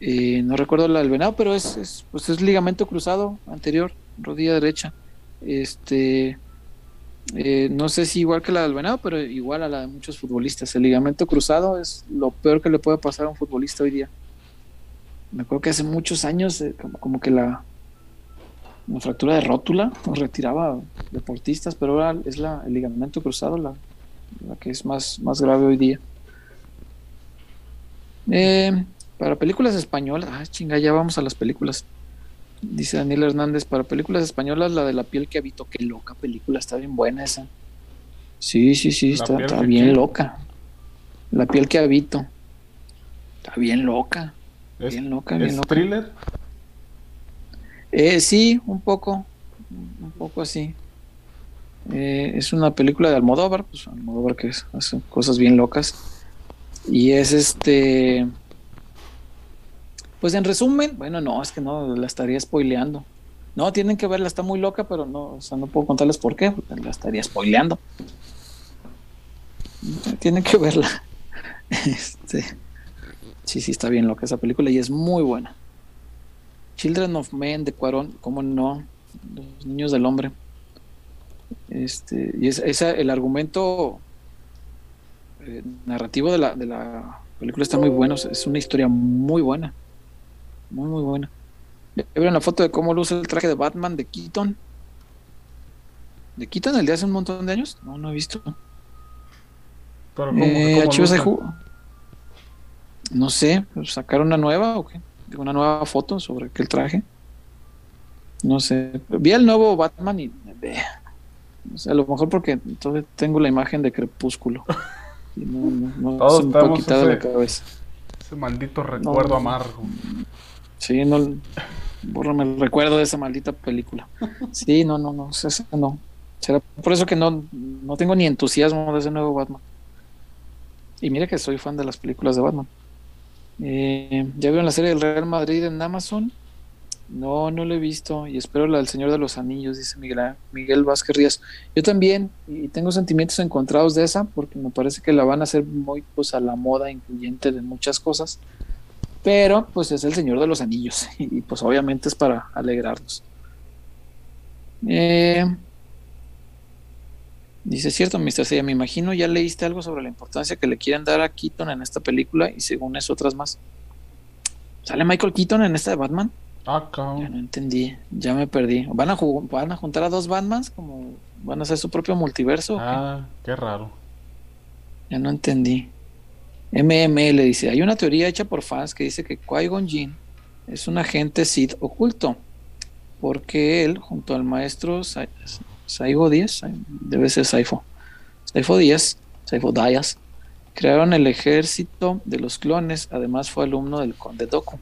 Eh, no recuerdo la del Venado, pero es, pues es ligamento cruzado anterior, rodilla derecha. Este, eh, no sé si igual que la del Venado, pero igual a la de muchos futbolistas. El ligamento cruzado es lo peor que le puede pasar a un futbolista hoy día. Me acuerdo que hace muchos años, eh, como, que la, la fractura de rótula nos retiraba deportistas, pero ahora es la, el ligamento cruzado la, la que es más, más grave hoy día. Eh, Para películas españolas, ah, chinga, ya vamos a las películas. Dice Daniel Hernández, para películas españolas, la de la piel que habito, qué loca película, está bien buena esa. Sí, sí, sí, está, bien loca. La piel que habito. Está bien loca. bien loca, bien ¿es thriller? Eh, sí, un poco. Un poco así. Eh, es una película de Almodóvar, pues Almodóvar que hace cosas bien locas. Y es este. Pues en resumen, bueno, no, es que no la estaría spoileando. No, tienen que verla, está muy loca, pero no, o sea, no puedo contarles por qué, porque la estaría spoileando. Tienen que verla. Este, sí, sí, está bien loca esa película y es muy buena. Children of Men de Cuarón, ¿cómo no? Los niños del hombre. Este, y es, el argumento eh, narrativo de la, de la película está muy bueno, es una historia muy buena, muy muy buena. ¿Vieron la foto de cómo luce el traje de Batman de Keaton? ¿De Keaton el de hace un montón de años? No, no he visto. Eh, no sé, ¿sacaron una nueva o qué? Una nueva foto sobre aquel traje. No sé. Vi el nuevo Batman y a lo mejor porque entonces tengo la imagen de Crepúsculo. Y no, no, se me puede quitar de la cabeza. Ese maldito recuerdo amargo. Sí, no. Bórrame el recuerdo de esa maldita película. Sí, no, no, no. no. Será por eso que no, no tengo ni entusiasmo de ese nuevo Batman. Y mira que soy fan de las películas de Batman. Eh, ¿Ya vieron la serie del Real Madrid en Amazon? No, no lo he visto y espero la del Señor de los Anillos, dice Miguel, Miguel Vázquez Ríos. Yo también, y tengo sentimientos encontrados de esa, porque me parece que la van a hacer muy pues a la moda, incluyente de muchas cosas. Pero pues es el Señor de los Anillos y, pues obviamente es para alegrarnos. Eh, dice, cierto, Mr. Seiya, me imagino ya leíste algo sobre la importancia que le quieren dar a Keaton en esta película y según eso otras más. ¿Sale Michael Keaton en esta de Batman? Ah, ya no entendí, ya me perdí. ¿Van a, ¿Van a juntar a dos Batmans? como ¿Van a hacer su propio multiverso? Ah, qué? raro. Ya no entendí. MML dice, hay una teoría hecha por fans que dice que Qui-Gon Jinn es un agente Sith oculto, porque él, junto al maestro Saigo Díaz, debe ser Saifo, Saifo Díaz, Saifo Díaz, crearon el ejército de los clones, además fue alumno del conde Doku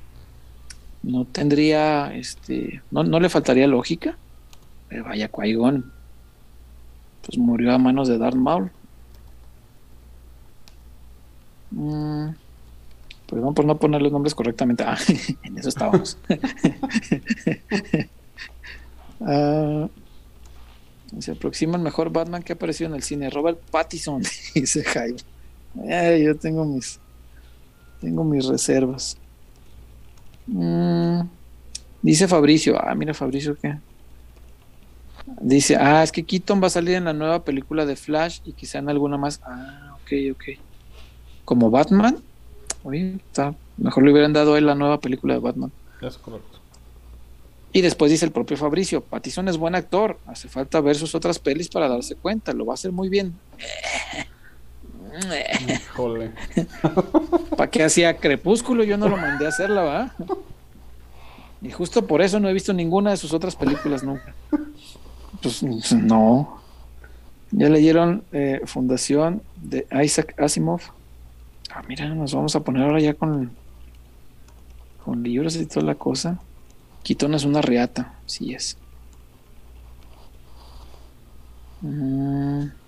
no tendría, este, no, no le faltaría lógica. Pero vaya qui pues murió a manos de Darth Maul. Mm, perdón por no poner los nombres correctamente. Ah, en eso estábamos. Ah, se aproxima el mejor Batman que ha aparecido en el cine. Robert Pattinson, dice Jaime. yo tengo mis, tengo mis reservas. Mm, dice Fabricio, ah, mira Fabricio que dice, ah, es que Keaton va a salir en la nueva película de Flash y quizá en alguna más. Ah, ok, ok. Como Batman, Oye, está, mejor le hubieran dado a él la nueva película de Batman. Es correcto. Y después dice el propio Fabricio, Pattinson es buen actor, hace falta ver sus otras pelis para darse cuenta, lo va a hacer muy bien. Híjole. ¿Para qué hacía Crepúsculo? Yo no lo mandé a hacerla, ¿va? Y justo por eso no he visto ninguna de sus otras películas nunca. Pues no. Ya leyeron eh, Fundación de Isaac Asimov. Ah, mira, nos vamos a poner ahora ya con, con libros y toda la cosa. Quitón es una reata, sí es. Mm.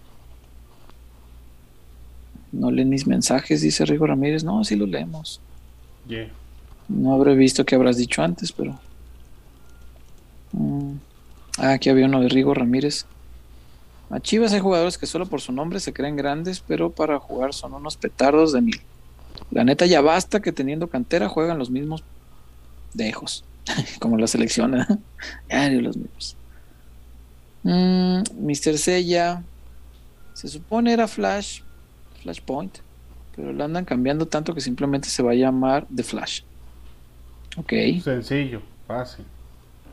No leen mis mensajes, dice Rigo Ramírez. No, sí los leemos. No habré visto que habrás dicho antes, pero. Mm. Ah, aquí había uno de Rigo Ramírez. A Chivas hay jugadores que solo por su nombre se creen grandes, pero para jugar son unos petardos de mil. La neta ya basta que teniendo cantera juegan los mismos dejos, como la selección, ¿eh? los mismos. Mm, Mr. Sella, se supone era Flash, Flashpoint, pero lo andan cambiando tanto que simplemente se va a llamar The Flash. Ok. Sencillo, fácil.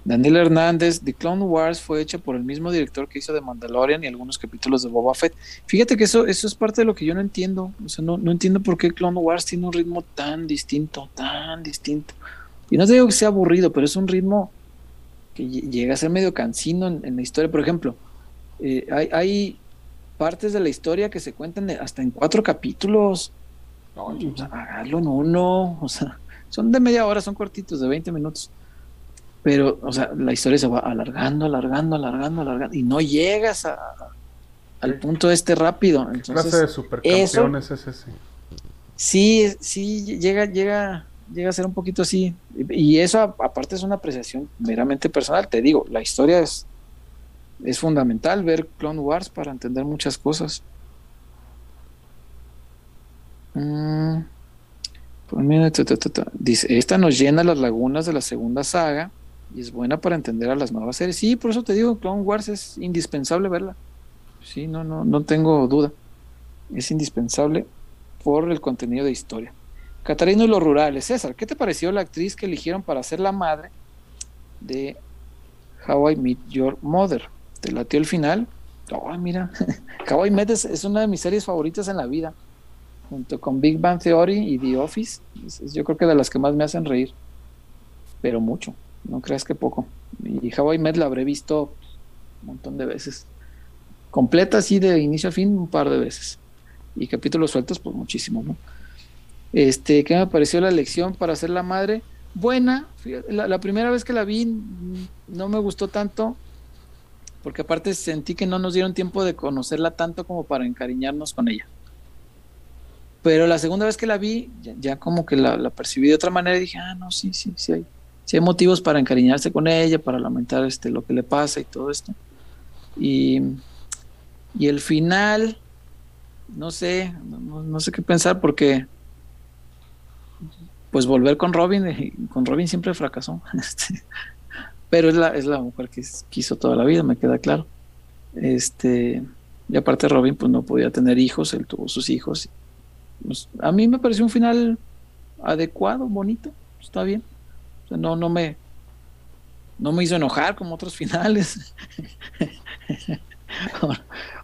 Daniel Hernández, The Clone Wars fue hecha por el mismo director que hizo de Mandalorian y algunos capítulos de Boba Fett. Fíjate que eso, eso es parte de lo que yo no entiendo. O sea, no, no entiendo por qué Clone Wars tiene un ritmo tan distinto, tan distinto. Y no te digo que sea aburrido, pero es un ritmo que llega a ser medio cansino en, la historia. Por ejemplo, eh, hay, hay, partes de la historia que se cuentan hasta en cuatro capítulos. o sea, en uno. O sea, son de media hora, son cortitos, de 20 minutos pero, o sea, la historia se va alargando, alargando, alargando, alargando, y no llegas a, al punto este rápido. Entonces, clase de supercampeones es ese. Sí, sí, llega, llega, llega a ser un poquito así. Y eso, aparte, es una apreciación meramente personal. Te digo, la historia es, es fundamental ver Clone Wars para entender muchas cosas. Mm, pues dice, esta nos llena las lagunas de la segunda saga y es buena para entender a las nuevas series. Sí, por eso te digo, Clone Wars es indispensable verla. Sí, no, no, no tengo duda. Es indispensable por el contenido de historia. Catarino y los rurales. César, ¿qué te pareció la actriz que eligieron para ser la madre de How I Met Your Mother? ¿Te latió el final? Oh, mira, I Met es, una de mis series favoritas en la vida, junto con Big Bang Theory y The Office. yo creo que de las que más me hacen reír, pero mucho no creas que poco. Y Hawaii Med la habré visto un montón de veces. Completa así de inicio a fin un par de veces. Y capítulos sueltos, pues muchísimo. Este, ¿qué me pareció la elección para ser la madre? Buena, la, la, primera vez que la vi no me gustó tanto, porque aparte sentí que no nos dieron tiempo de conocerla tanto como para encariñarnos con ella. Pero la segunda vez que la vi, ya, como que la, percibí de otra manera y dije, ah, no, sí, sí, sí hay, si hay motivos para encariñarse con ella, para lamentar este, lo que le pasa y todo esto. Y, el final, no sé, no, sé qué pensar porque pues volver con Robin, eh, con Robin siempre fracasó. Este, pero es la, es la mujer que quiso toda la vida, me queda claro. Este, y aparte Robin pues no podía tener hijos, él tuvo sus hijos. Pues, a mí me pareció un final adecuado, bonito, está bien no, no me, no me hizo enojar como otros finales.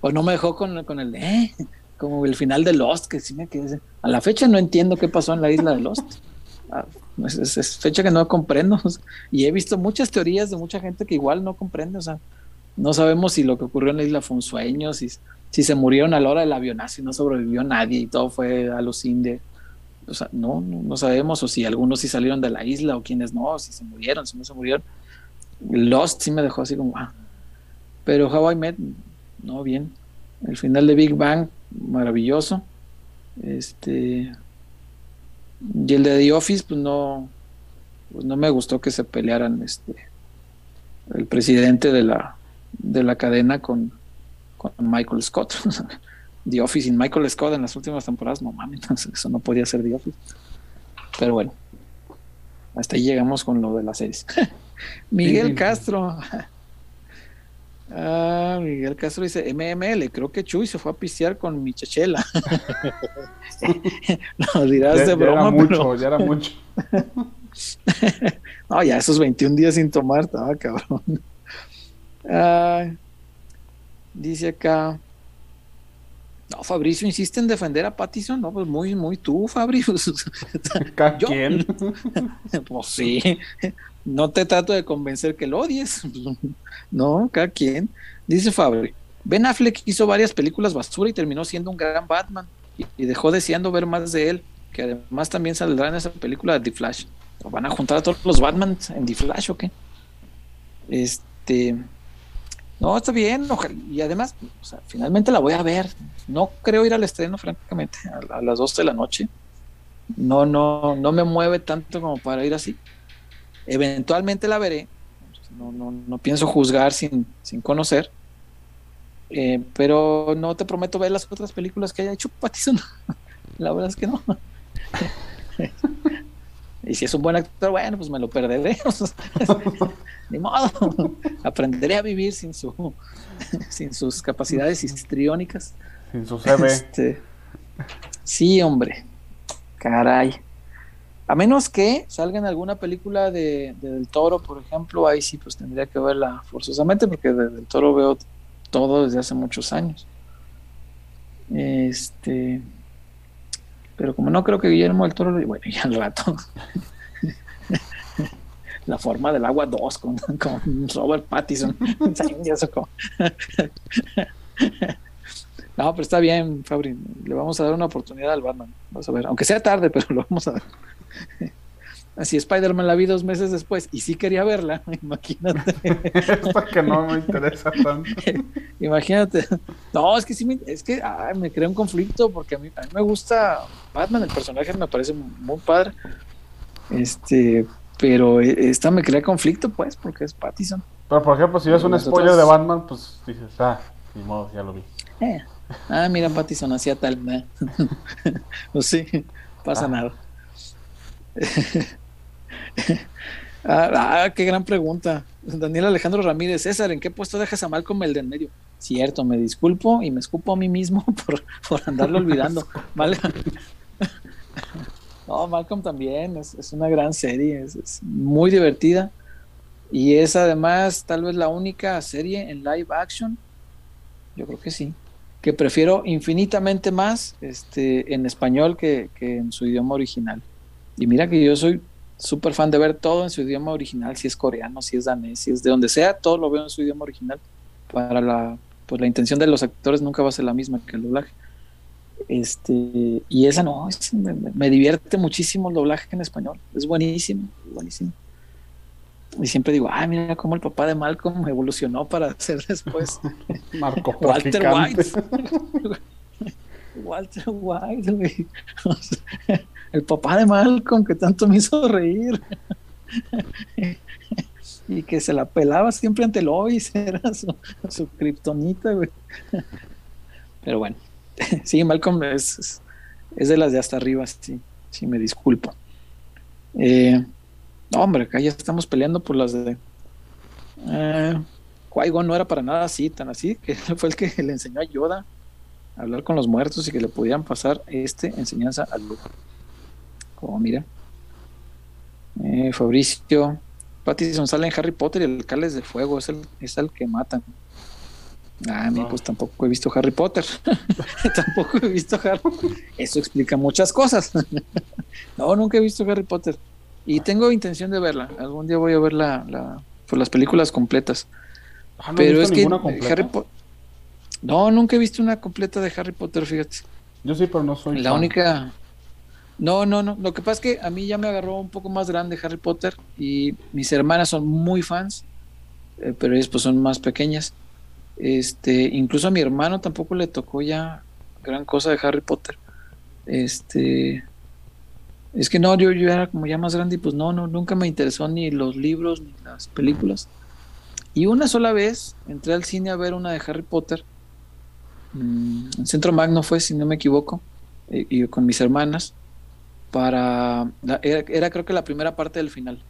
o, no me dejó con, con el eh, como el final de Lost, que sí me quedé. A la fecha no entiendo qué pasó en la isla de Lost. Es, fecha que no comprendo. Y he visto muchas teorías de mucha gente que igual no comprende. O sea, no sabemos si lo que ocurrió en la isla fue un sueño, si, si se murieron a la hora del avionazo y no sobrevivió nadie y todo fue alucin o sea, no, no, sabemos, o si algunos sí salieron de la isla o quienes no, si se murieron, si no se murieron. Lost sí me dejó así como, ah. Pero How I Met, no, bien. El final de Big Bang, maravilloso. Este. Y el de The Office, pues no. Pues no me gustó que se pelearan este. El presidente de la, de la cadena con, con Michael Scott. The Office sin Michael Scott en las últimas temporadas, no mames, eso no podía ser The Office. Pero bueno, hasta ahí llegamos con lo de las series. Miguel Castro. Ah, Miguel Castro dice, MML, creo que Chuy se fue a pistear con mi chachela. no dirás de broma. Ya era mucho, ya era mucho. no, ya esos 21 días sin tomar, estaba cabrón. dice acá, no, Fabricio insiste en defender a Pattison, no, pues muy, muy tú, Fabricio. quién? pues sí, no te trato de convencer que lo odies. no, cada quien. Dice Fabri, Ben Affleck hizo varias películas basura y terminó siendo un gran Batman y, dejó deseando ver más de él, que además también saldrá en esa película de The Flash. ¿Van a juntar a todos los Batman en The Flash o qué? Este, no, está bien, y además, finalmente la voy a ver. No creo ir al estreno, francamente, a, las 12 de la noche. No, no, no me mueve tanto como para ir así. Eventualmente la veré. No, no, no pienso juzgar sin, sin conocer. Eh, pero no te prometo ver las otras películas que haya hecho Pattinson. la verdad es que no. y si es un buen actor, bueno, pues me lo perderé. ni modo, aprenderé a vivir sin su sin sus capacidades histriónicas. Sin su CV. Este, sí, hombre. Caray. A menos que salga en alguna película de, Del Toro, por ejemplo, ahí sí pues tendría que verla forzosamente porque de Del Toro veo todo desde hace muchos años. Este, pero como no creo que Guillermo del Toro, bueno, ya al rato. La forma del agua 2 con, Robert Pattinson. no, pero está bien, Fabri. Le vamos a dar una oportunidad al Batman. Vamos a ver, aunque sea tarde, pero lo vamos a dar. Así Spider-Man la vi dos meses después y sí quería verla, imagínate. Esto que no me interesa tanto. imagínate. No, es que sí me, es que me crea un conflicto porque a mí, a mí me gusta Batman, el personaje me parece muy padre. Este, pero e, esta me crea conflicto, pues, porque es Pattison. Pero por ejemplo, si ves un spoiler de Batman, pues dices, ah, ni modo, ya lo vi. Eh. Ah, mira, Pattison hacía tal. pues sí, pasa ah. nada. Ah, ah, qué gran pregunta. Daniel Alejandro Ramírez, César, ¿en qué puesto dejas a Malcolm el de en medio? Cierto, me disculpo y me escupo a mí mismo por, por andarlo olvidando. Vale. No, Malcolm también, es, una gran serie, es, muy divertida. Y es además tal vez la única serie en live action, yo creo que sí, que prefiero infinitamente más este, en español que, que en su idioma original. Y mira que yo soy súper fan de ver todo en su idioma original, si es coreano, si es danés, si es de donde sea, todo lo veo en su idioma original. Para la, pues la intención de los actores nunca va a ser la misma que el doblaje. Este, y esa no, me, divierte muchísimo el doblaje en español, es buenísimo, buenísimo. Y siempre digo, ay, mira cómo el papá de Malcolm evolucionó para ser después Marco Walter White. Walter White, el papá de Malcolm que tanto me hizo reír y que se la pelaba siempre ante Lois, era su, su kriptonita, güey. Pero bueno, sí, Malcolm es, es, de las de hasta arriba, sí, sí, me disculpo. Eh, hombre, acá ya estamos peleando por las de. Eh, no era para nada así, tan así, que fue el que le enseñó a Yoda a hablar con los muertos y que le pudieran pasar este enseñanza al Luke. Como mira. Eh, Fabricio, Pattison sale en Harry Potter y el Cáliz de Fuego es el, es el que matan. Ah, mí pues tampoco he visto Harry Potter. tampoco he visto Harry Eso explica muchas cosas. no, nunca he visto Harry Potter. Y tengo intención de verla. Algún día voy a ver la, la pues, las películas completas. Ah, Pero es que Harry Potter. No, nunca he visto una completa de Harry Potter, fíjate. Yo sí, pero no soy. La única. No, no, no. Lo que pasa es que a mí ya me agarró un poco más grande Harry Potter y mis hermanas son muy fans, eh, pero ellas pues son más pequeñas. Este, incluso a mi hermano tampoco le tocó ya gran cosa de Harry Potter. Este, es que no, yo, yo era como ya más grande y pues no, no, nunca me interesó ni los libros ni las películas. Y una sola vez entré al cine a ver una de Harry Potter. Mm, en Centro Magno fue, si no me equivoco, eh, y, con mis hermanas. Para. era, creo que la primera parte del final.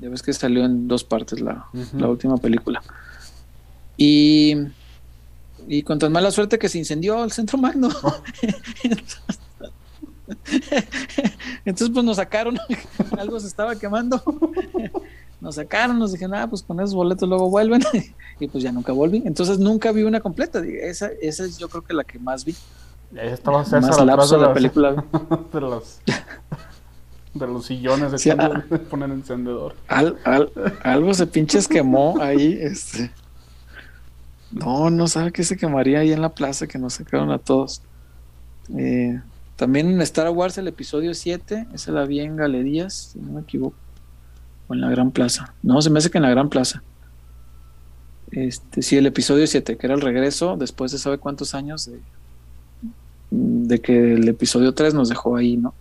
Ya ves que salió en dos partes la, la última película. Y, y con tan mala suerte que se incendió el centro magno. Entonces, pues nos sacaron, algo se estaba quemando. Nos sacaron, nos dijeron, ah, pues con esos boletos luego vuelven. y pues ya nunca volví. Entonces nunca vi una completa. Esa, esa es yo creo que la que más vi. Estaba más lapso de la película. De los, de los sillones de sí, poner encendedor. algo se pinches quemó ahí. Este. No, no sabe que se quemaría ahí en la plaza que nos sacaron a todos. Eh, también en Star Wars el episodio 7, ese la vi en Galerías, si no me equivoco. O en la Gran Plaza. No, se me hace que en la Gran Plaza. Este, sí, el episodio 7, que era el regreso después de sabe cuántos años de, de que el episodio 3 nos dejó ahí, ¿no?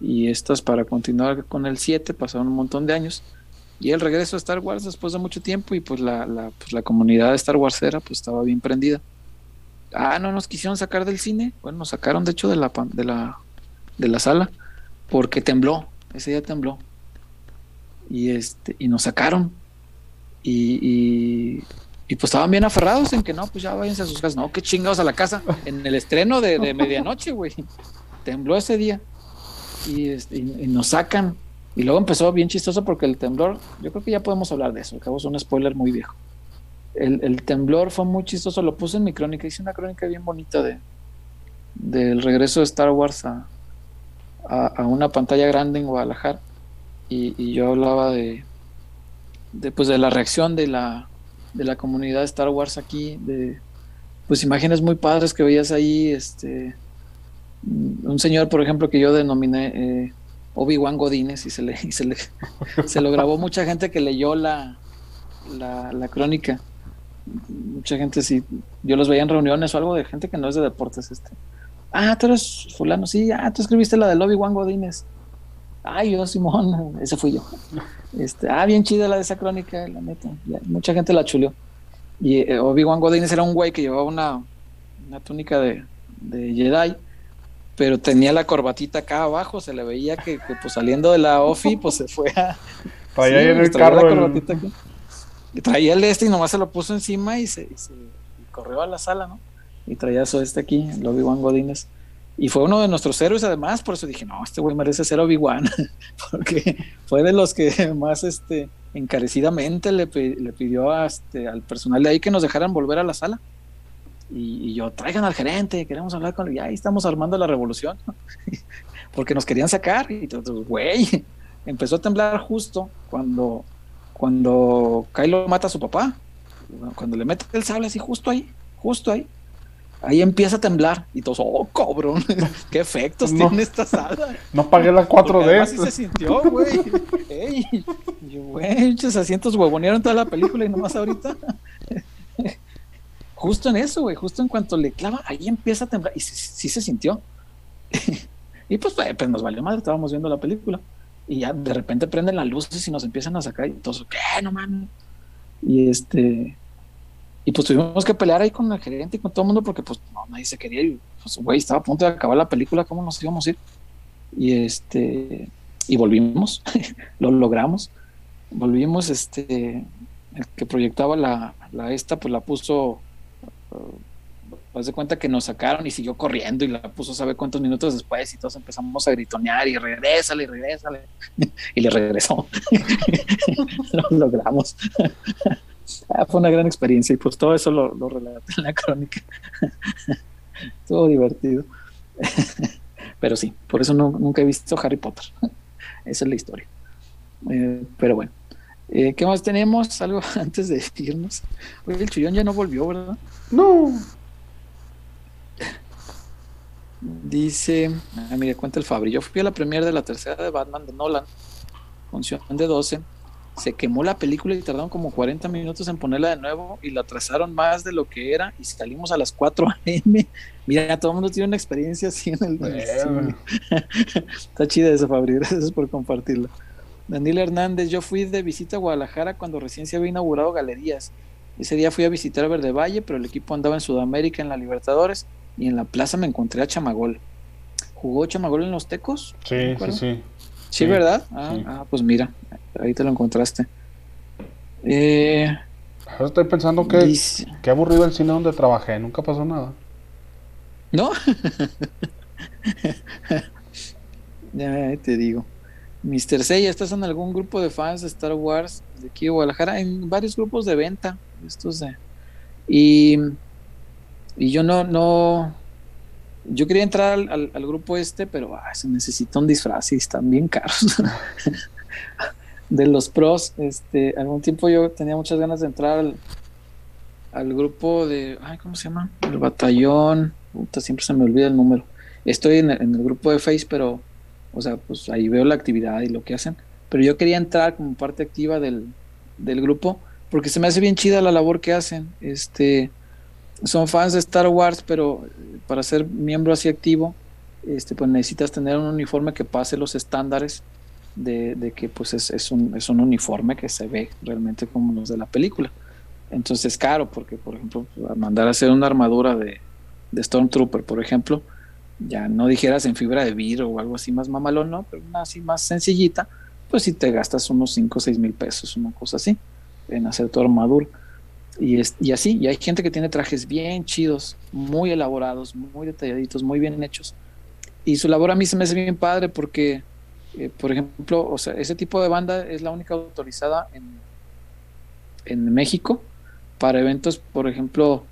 Y estas para continuar con el 7 pasaron un montón de años y el regreso a Star Wars después de mucho tiempo y pues la, la, pues la comunidad de Star Warsera pues estaba bien prendida. Ah, no nos quisieron sacar del cine. Bueno, nos sacaron de hecho de la, de la, de la sala porque tembló. Ese día tembló. Y, este, y nos sacaron. Y, y, pues estaban bien aferrados en que no, pues ya váyanse a sus casas. No, qué chingados a la casa. En el estreno de, de medianoche, güey. Tembló ese día. este, y, nos sacan. Y luego empezó bien chistoso porque el temblor, yo creo que ya podemos hablar de eso, acabo es un spoiler muy viejo. El, temblor fue muy chistoso, lo puse en mi crónica, hice una crónica bien bonita de del regreso de Star Wars a, a, una pantalla grande en Guadalajara y, yo hablaba de, de, pues, de la reacción de la, de la comunidad de Star Wars aquí, de pues imágenes muy padres que veías ahí, este un señor, por ejemplo, que yo denominé eh, Obi-Wan Godínez y se le, se le se lo grabó mucha gente que leyó la, la, la, crónica. Mucha gente sí, yo los veía en reuniones o algo de gente que no es de deportes, este. Ah, tú eres fulano, sí, ah, tú escribiste la del Obi-Wan Godínez. Ay, yo, Simón, ese fui yo. Este, ah, bien chida la de esa crónica, la neta. mucha gente la chuleó. Y eh, Obi-Wan Godínez era un güey que llevaba una, una túnica de, de Jedi pero tenía la corbatita acá abajo, se le veía que, pues saliendo de la OFI, pues se fue a... En el carro. Y traía el este y nomás se lo puso encima y se, corrió a la sala, ¿no? Y traía eso este aquí, el Obi-Wan Godínez. Y fue uno de nuestros héroes además, por eso dije, no, este güey merece ser Obi-Wan, porque fue de los que más este, encarecidamente le, le pidió a, este, al personal de ahí que nos dejaran volver a la sala. Y, yo, traigan al gerente, queremos hablar con él. Y ahí estamos armando la revolución. Porque nos querían sacar. Y entonces, güey, empezó a temblar justo cuando, cuando Kylo mata a su papá. Cuando le mete el sable así, justo ahí, justo ahí. Ahí empieza a temblar y todos, oh, cobrón, qué efectos tiene esta sala. No pagué la 4D. Así se sintió, güey. Ey, güey, muchos asientos huevonearon toda la película y nomás ahorita justo en eso, güey, justo en cuanto le clava, ahí empieza a temblar y sí, se sintió. y pues, pues, nos valió madre, estábamos viendo la película y ya de repente prenden las luces y nos empiezan a sacar y todos, ¿qué? No mames. Y este, y pues tuvimos que pelear ahí con el gerente y con todo el mundo porque pues no, nadie se quería ir. Pues, güey, estaba a punto de acabar la película, ¿cómo nos íbamos a ir? Y este, y volvimos, lo logramos. Volvimos, este, el que proyectaba la, la esta, pues la puso Haz de cuenta que nos sacaron y siguió corriendo y la puso sabe cuántos minutos después y todos empezamos a gritonear y regrésale, regrésale. y le regresó. lo logramos. Ah, fue una gran experiencia y pues todo eso lo, lo relaté en la crónica. Estuvo divertido. pero sí, por eso nunca he visto Harry Potter. Esa es la historia. Eh, pero bueno. Eh, ¿Qué más tenemos? Algo antes de irnos. Oye, el chullón ya no volvió, ¿verdad? No. Dice, ah, mira, cuenta el Fabri. Yo fui a la premiere de la tercera de Batman de Nolan, función de 12. Se quemó la película y tardaron como 40 minutos en ponerla de nuevo y la trazaron más de lo que era y salimos a las 4 a.m. Mira, todo el mundo tiene una experiencia así en el. Está chida eso, Fabri. Gracias por compartirlo. Daniel Hernández, yo fui de visita a Guadalajara cuando recién se había inaugurado Galerías. Ese día fui a visitar a Verde Valle, pero el equipo andaba en Sudamérica en la Libertadores y en la plaza me encontré a Chamagol. ¿Jugó Chamagol en los Tecos? Sí, sí, sí. Sí, ¿verdad? Ah, ah, pues mira, ahí te lo encontraste. Eh, Ahora estoy pensando que qué aburrido el cine donde trabajé, nunca pasó nada. ¿No? ya te digo. Mr. Seiya, ¿estás en algún grupo de fans de Star Wars de aquí de Guadalajara? En varios grupos de venta. Estos de, y, y yo no, no. Yo quería entrar al, grupo este, pero ah, se necesita un disfraz y están bien caros. de los pros, este, algún tiempo yo tenía muchas ganas de entrar al, al grupo de, ay, ¿cómo se llama? El batallón, puta, siempre se me olvida el número. Estoy en el, en el grupo de Face, pero o sea, pues ahí veo la actividad y lo que hacen. Pero yo quería entrar como parte activa del, grupo porque se me hace bien chida la labor que hacen. Este, son fans de Star Wars, pero para ser miembro así activo, este, pues necesitas tener un uniforme que pase los estándares de, que pues es, un, es un uniforme que se ve realmente como los de la película. Entonces es caro, porque por ejemplo, mandar a hacer una armadura de, de Stormtrooper, por ejemplo, ya no dijeras en fibra de vidrio o algo así más mamalón, ¿no? Pero una así más sencillita, pues si te gastas unos 5 o 6 mil pesos, una cosa así, en hacer tu armadura. Y, es, y así, y hay gente que tiene trajes bien chidos, muy elaborados, muy detalladitos, muy bien hechos. y su labor a mí se me hace bien padre porque, eh, por ejemplo, o sea, ese tipo de banda es la única autorizada en, en México para eventos, por ejemplo,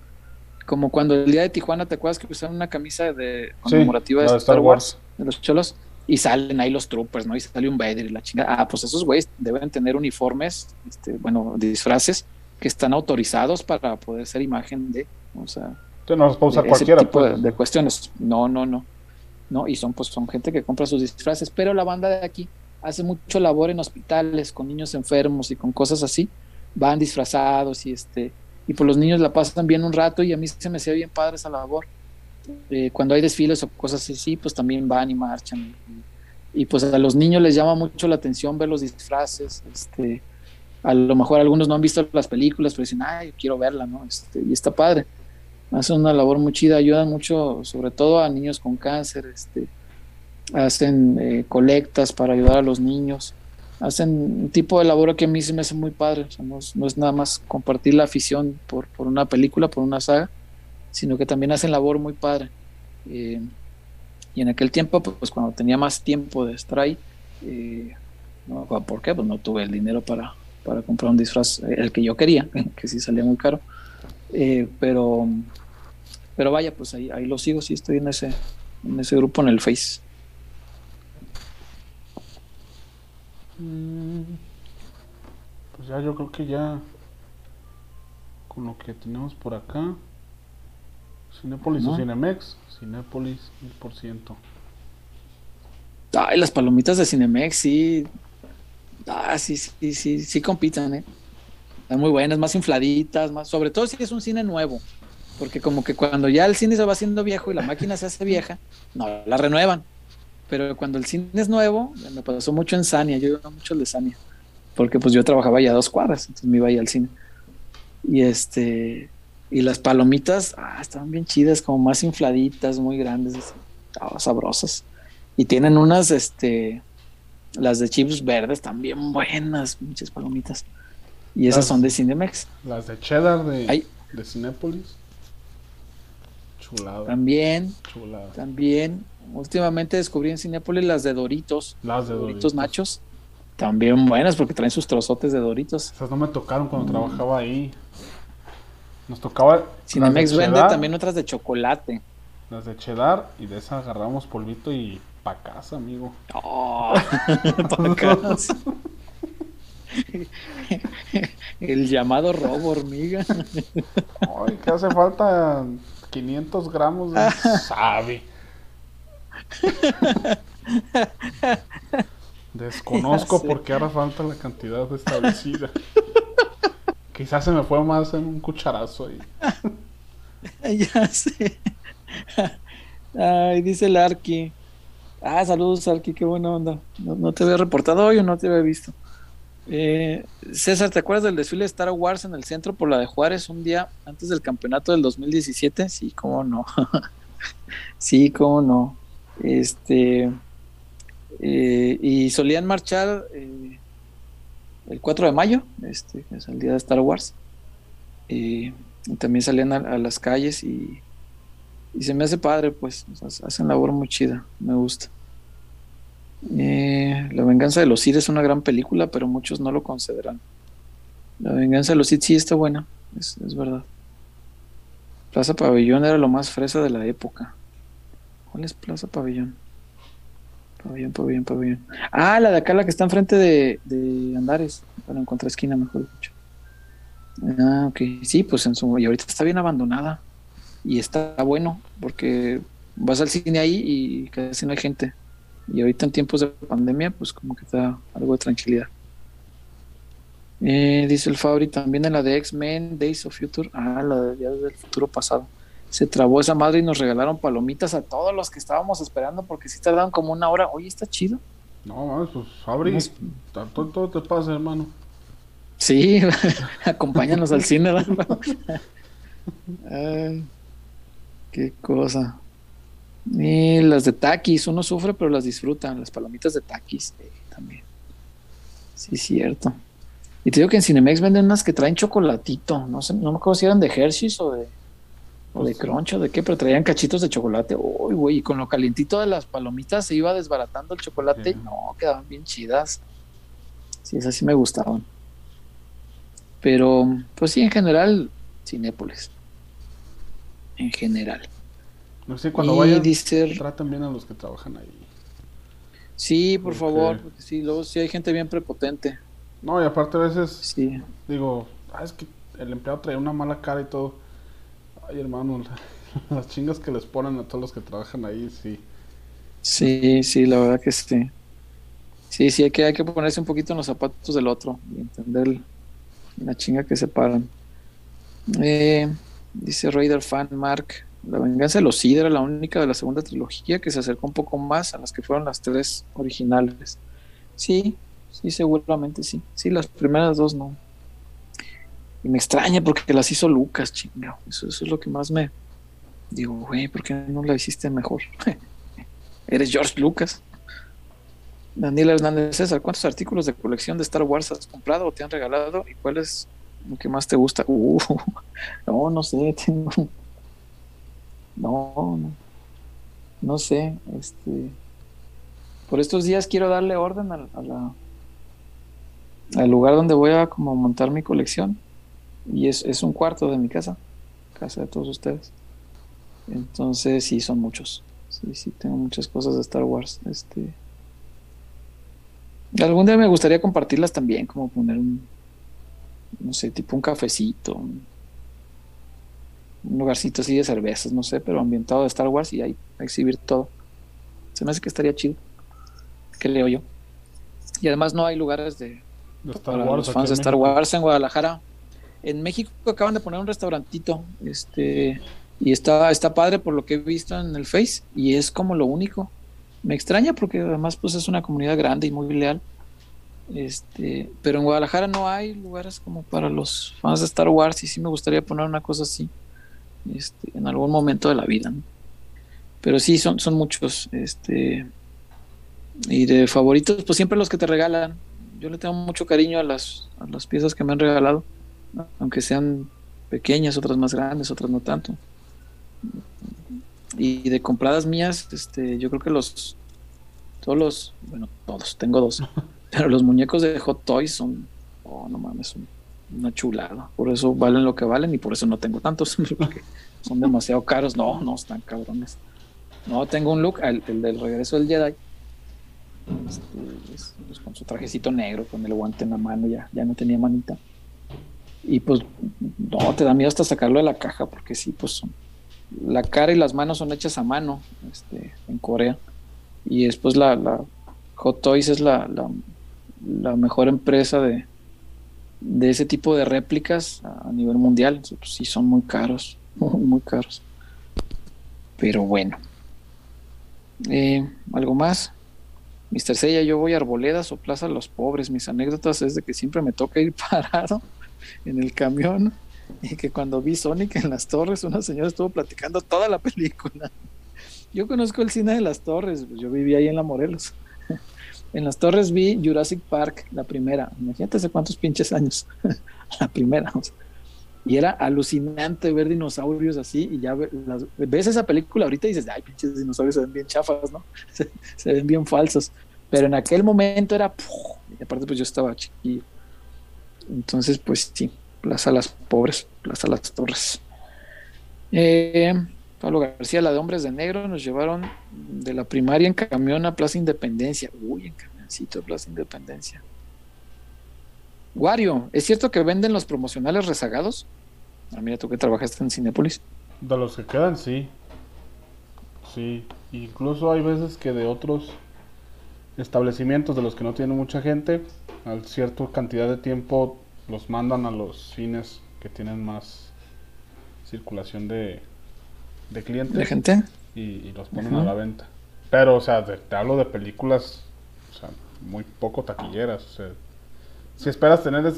como cuando el día de Tijuana, ¿te acuerdas que usaron una camisa de conmemorativa de Star, Wars, de los cholos? Y salen ahí los troopers, ¿no? Y sale un Vader y la chingada. Ah, pues esos güeyes deben tener uniformes, este, bueno, disfraces que están autorizados para poder ser imagen de, o sea, no puede usar cualquiera. Tipo pues. de, cuestiones. No, no, no. No, y son pues son gente que compra sus disfraces, pero la banda de aquí hace mucho labor en hospitales con niños enfermos y con cosas así. Van disfrazados y este y pues los niños la pasan bien un rato y a mí se me hacía bien padre esa labor. Eh, cuando hay desfiles o cosas así, pues también van y marchan. Y, pues a los niños les llama mucho la atención ver los disfraces. Este, a lo mejor algunos no han visto las películas, pero dicen, ay, quiero verla, ¿no? Este, y está padre hacen una labor muy chida, ayudan mucho, sobre todo a niños con cáncer, este, hacen eh, colectas para ayudar a los niños, hacen un tipo de labor que a mí se me hace muy padre, no, es nada más compartir la afición por, por, una película, por una saga, sino que también hacen labor muy padre. Eh, y en aquel tiempo, pues cuando tenía más tiempo de estar eh, no, ¿por qué? Pues no tuve el dinero para, para comprar un disfraz, el que yo quería, que sí salía muy caro. pero pero vaya, pues ahí, ahí lo sigo, sí estoy en ese, en ese grupo en el Face. Mm, pues ya yo creo que ya con lo que tenemos por acá. Cinépolis o Cinemex. Cinépolis 1000%. Ay, las palomitas de Cinemex, sí. Ah, sí, sí, sí, sí compiten, ¿eh? Están muy buenas, más infladitas, más, sobre todo si es un cine nuevo. Porque como que cuando ya el cine se va haciendo viejo y la máquina se hace vieja, no la renuevan. Pero cuando el cine es nuevo, me pasó mucho en Sania, yo iba mucho el de Sania, porque pues yo trabajaba ya a dos cuadras, entonces me iba ahí al cine. Y este, y las palomitas, ah, estaban bien chidas, como más infladitas, muy grandes, estaban sabrosas. Y tienen unas, este, las de chips verdes también buenas, muchas palomitas. Y esas son de Cinemex. Las de cheddar de, de Cinépolis. También. También. Últimamente descubrí en Cinepolis las de Doritos. Las de Doritos. machos. También buenas porque traen sus trozotes de Doritos. Esas no me tocaron cuando mm. trabajaba ahí. Nos tocaba. Cinemex vende también otras de chocolate. Las de cheddar y de esas agarramos polvito y pa' casa, amigo. Oh, pa' casa. El llamado robo hormiga. Ay, ¿qué hace falta 500 gramos de sabe. Desconozco porque ahora falta la cantidad establecida. Quizás se me fue más en un cucharazo ahí. ya sé. Ay, dice el Arki. Ah, saludos Arki, qué buena onda. No, te había reportado hoy o no te había visto. Eh, César, ¿te acuerdas del desfile de Star Wars en el centro por la de Juárez un día antes del campeonato del 2017? Sí, cómo no. sí, cómo no. Este. Eh, y solían marchar eh, el 4 de mayo, este, es el día de Star Wars. y también salían a, las calles y, y, se me hace padre, pues, hacen labor muy chida, me gusta. Eh, la venganza de los Sith es una gran película, pero muchos no lo consideran. La venganza de los Sith sí está buena, es, verdad. Plaza Pabellón era lo más fresa de la época. ¿Cuál es Plaza Pabellón? Pabellón, pabellón, pabellón. Ah, la de acá, la que está enfrente de, de Andares, para encontrar esquina, mejor dicho. Ah, ok. Sí, pues en su. Y ahorita está bien abandonada. Y está bueno, porque vas al cine ahí y casi no hay gente. Y ahorita en tiempos de pandemia, pues como que da algo de tranquilidad. Eh, dice el Fabri, también en la de X-Men, Days of Future, ah, la de Días del Futuro Pasado. Se trabó esa madre y nos regalaron palomitas a todos los que estábamos esperando porque sí tardaron como una hora. Oye, está chido. No, pues Fabri, todo, todo, te pasa, hermano. Sí, acompáñanos al cine. qué cosa. Y las de taquis, uno sufre, pero las disfruta. Las palomitas de taquis eh, también. Sí, cierto. Y te digo que en Cinemex venden unas que traen chocolatito. No sé, no me acuerdo si eran de Hershey's o de, O de crunch o de qué, pero traían cachitos de chocolate. Uy, güey, y con lo calientito de las palomitas se iba desbaratando el chocolate. No, quedaban bien chidas. Sí, esas sí me gustaban. Pero, pues sí, en general, Cinépolis. En general. No sé, cuando vayan, dice... traten bien a los que trabajan ahí. Sí, por favor, porque sí, luego sí hay gente bien prepotente. No, y aparte a veces, sí. digo, ah, es que el empleado trae una mala cara y todo. Ay, hermano, las chingas que les ponen a todos los que trabajan ahí, sí. Sí, sí, la verdad que sí. Sí, sí, hay que, hay que ponerse un poquito en los zapatos del otro y entender la chinga que se paran. Eh, dice Raider Fan Mark, La venganza de los Hydra, la única de la segunda trilogía que se acercó un poco más a las que fueron las tres originales. Sí, sí, seguramente sí. Sí, las primeras dos no. Y me extraña porque las hizo Lucas, chingado. Eso, es lo que más me digo, güey, ¿por qué no la hiciste mejor? Eres George Lucas. Daniel Hernández César, ¿cuántos artículos de colección de Star Wars has comprado o te han regalado? ¿Y cuál que más te gusta? Uh, no, no sé, tengo. No, no. Sé. Este. Por estos días quiero darle orden a, al lugar donde voy a como montar mi colección. Y es, es un cuarto de mi casa, casa de todos ustedes. Entonces sí, son muchos. Sí, sí, tengo muchas cosas de Star Wars. Este Algún día me gustaría compartirlas también, como poner un, no sé, tipo un cafecito, un, lugarcito así de cervezas, no sé, pero ambientado de Star Wars y ahí exhibir todo. Se me hace que estaría chido. Que leo yo. Y además no hay lugares de, para los fans de Star Wars en Guadalajara. En México acaban de poner un restaurantito, este, y está, está padre por lo que he visto en el Face, y es como lo único me extraña porque además pues es una comunidad grande y muy leal. Este, pero en Guadalajara no hay lugares como para los fans de Star Wars y sí me gustaría poner una cosa así este, en algún momento de la vida. Pero sí, son, son muchos. Este, y de favoritos, pues siempre los que te regalan. Yo le tengo mucho cariño a las, a las piezas que me han regalado, aunque sean pequeñas, otras más grandes, otras no tanto. Y de compradas mías, este, yo creo que los, todos los, bueno, todos, tengo dos, pero los muñecos de Hot Toys son, oh, no mames, una chulada. Por eso valen lo que valen y por eso no tengo tantos, son demasiado caros. No, no, están cabrones. No, tengo un look, el, del regreso del Jedi, este, pues, con su trajecito negro, con el guante en la mano, ya, ya no tenía manita. Y pues, no, te da miedo hasta sacarlo de la caja, porque sí, pues son la cara y las manos son hechas a mano este, en Corea. Y después la, la Hot Toys es la, mejor empresa de, de ese tipo de réplicas a, nivel mundial. Sí, son muy caros, muy, caros. Pero bueno. Eh, ¿Algo más? Mr. Sella, yo voy a Arboledas o Plaza Los Pobres. Mis anécdotas es de que siempre me toca ir parado en el camión y que cuando vi Sonic en las torres, una señora estuvo platicando toda la película. Yo conozco el cine de las torres, pues yo viví ahí en la Morelos. En las torres vi Jurassic Park, la primera. Imagínate hace cuántos pinches años. la primera. Y era alucinante ver dinosaurios así. Y ya ves esa película ahorita y dices, ay, pinches dinosaurios se ven bien chafas, ¿no? Se, ven bien falsos. Pero en aquel momento era. Y aparte, pues yo estaba chiquillo. Entonces, pues sí, Plaza Las Pobres, Plaza Las Torres. Eh, Pablo García, la de Hombres de Negro, nos llevaron de la primaria en camión a Plaza Independencia. Uy, en camioncito a Plaza Independencia. Wario, ¿es cierto que venden los promocionales rezagados? Ah, mira, tú que trabajaste en Cinepolis. De los que quedan, sí. Sí, incluso hay veces que de otros establecimientos de los que no tienen mucha gente, a cierta cantidad de tiempo los mandan a los cines que tienen más circulación de, de clientes. ¿De gente? Y, los ponen a la venta. Pero, o sea, te, hablo de películas, o sea, muy poco taquilleras. O sea, si esperas tener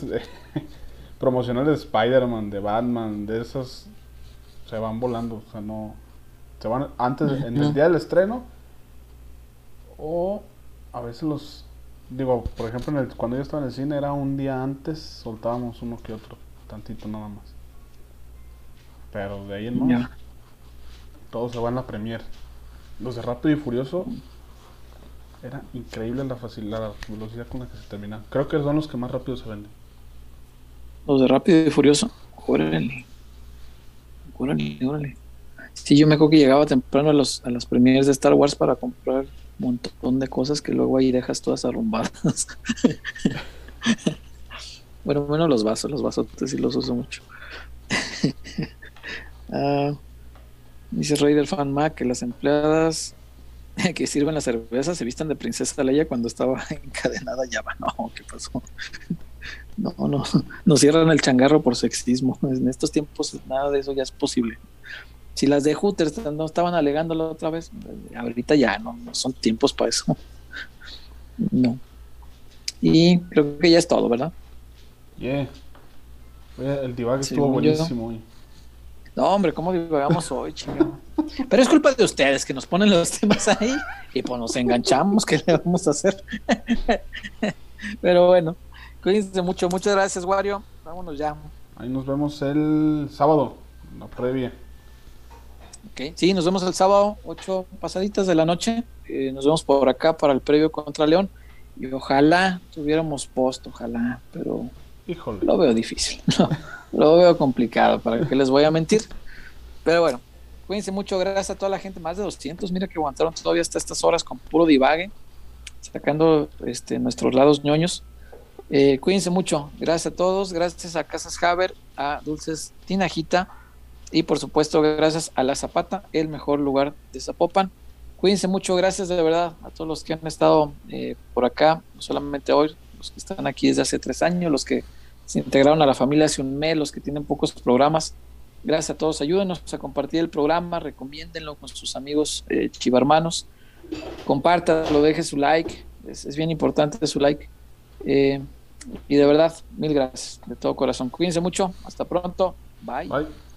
promocionales de Spider-Man, de Batman, de esas, se van volando. O sea, no. Se van antes, en el día del estreno. O a veces los Digo, por ejemplo, en el, cuando yo estaba en el cine era un día antes, soltábamos uno que otro, tantito nada más. Pero de ahí en más. Todo se va en la Premier. Los de Rápido y Furioso era increíble la facilidad, la velocidad con la que se termina. Creo que son los que más rápido se venden. Los de Rápido y Furioso. Órale. Órale, órale. Sí, yo me acuerdo que llegaba temprano a, los, a las premieres de Star Wars para comprar un montón de cosas que luego ahí dejas todas arrumbadas. bueno, bueno, los vasos, los vasos sí los uso mucho. uh, dice Raider Fan Mac que las empleadas que sirven la cerveza se vistan de princesa Leia cuando estaba encadenada ya va. No, ¿qué pasó? No, no, no cierran el changarro por sexismo. En estos tiempos nada de eso ya es posible. Si las de Hooters no estaban alegándolo otra vez, ahorita ya no, no son tiempos para eso. No. Y creo que ya es todo, ¿verdad? Yeah. El divag estuvo buenísimo hoy. No, hombre, ¿cómo divagamos hoy, chingado? Pero es culpa de ustedes que nos ponen los temas ahí y pues nos enganchamos. ¿Qué le vamos a hacer? Pero bueno, cuídense mucho. Muchas gracias, Wario. Vámonos ya. Ahí nos vemos el sábado, la previa. Ok, sí, nos vemos el sábado, ocho pasaditas de la noche. Eh, nos vemos por acá para el previo contra León. Y ojalá tuviéramos post, ojalá, pero Híjole. lo veo difícil. Lo veo complicado, para qué les voy a mentir. Pero bueno, cuídense mucho, gracias a toda la gente, más de 200, mira que aguantaron todavía hasta estas horas con puro divague, sacando este, nuestros lados ñoños. Eh, cuídense mucho, gracias a todos, gracias a Casas Haber, a Dulces Tinajita y por supuesto gracias a La Zapata, el mejor lugar de Zapopan. Cuídense mucho, gracias de verdad a todos los que han estado eh, por acá, no solamente hoy, los que están aquí desde hace tres años, los que se integraron a la familia hace un mes, los que tienen pocos programas. Gracias a todos, ayúdenos a compartir el programa, recomiéndenlo con sus amigos eh, chivarmanos, compártanlo, deje su like, es, bien importante su like. Eh, y de verdad, mil gracias de todo corazón. Cuídense mucho, hasta pronto, bye. Bye.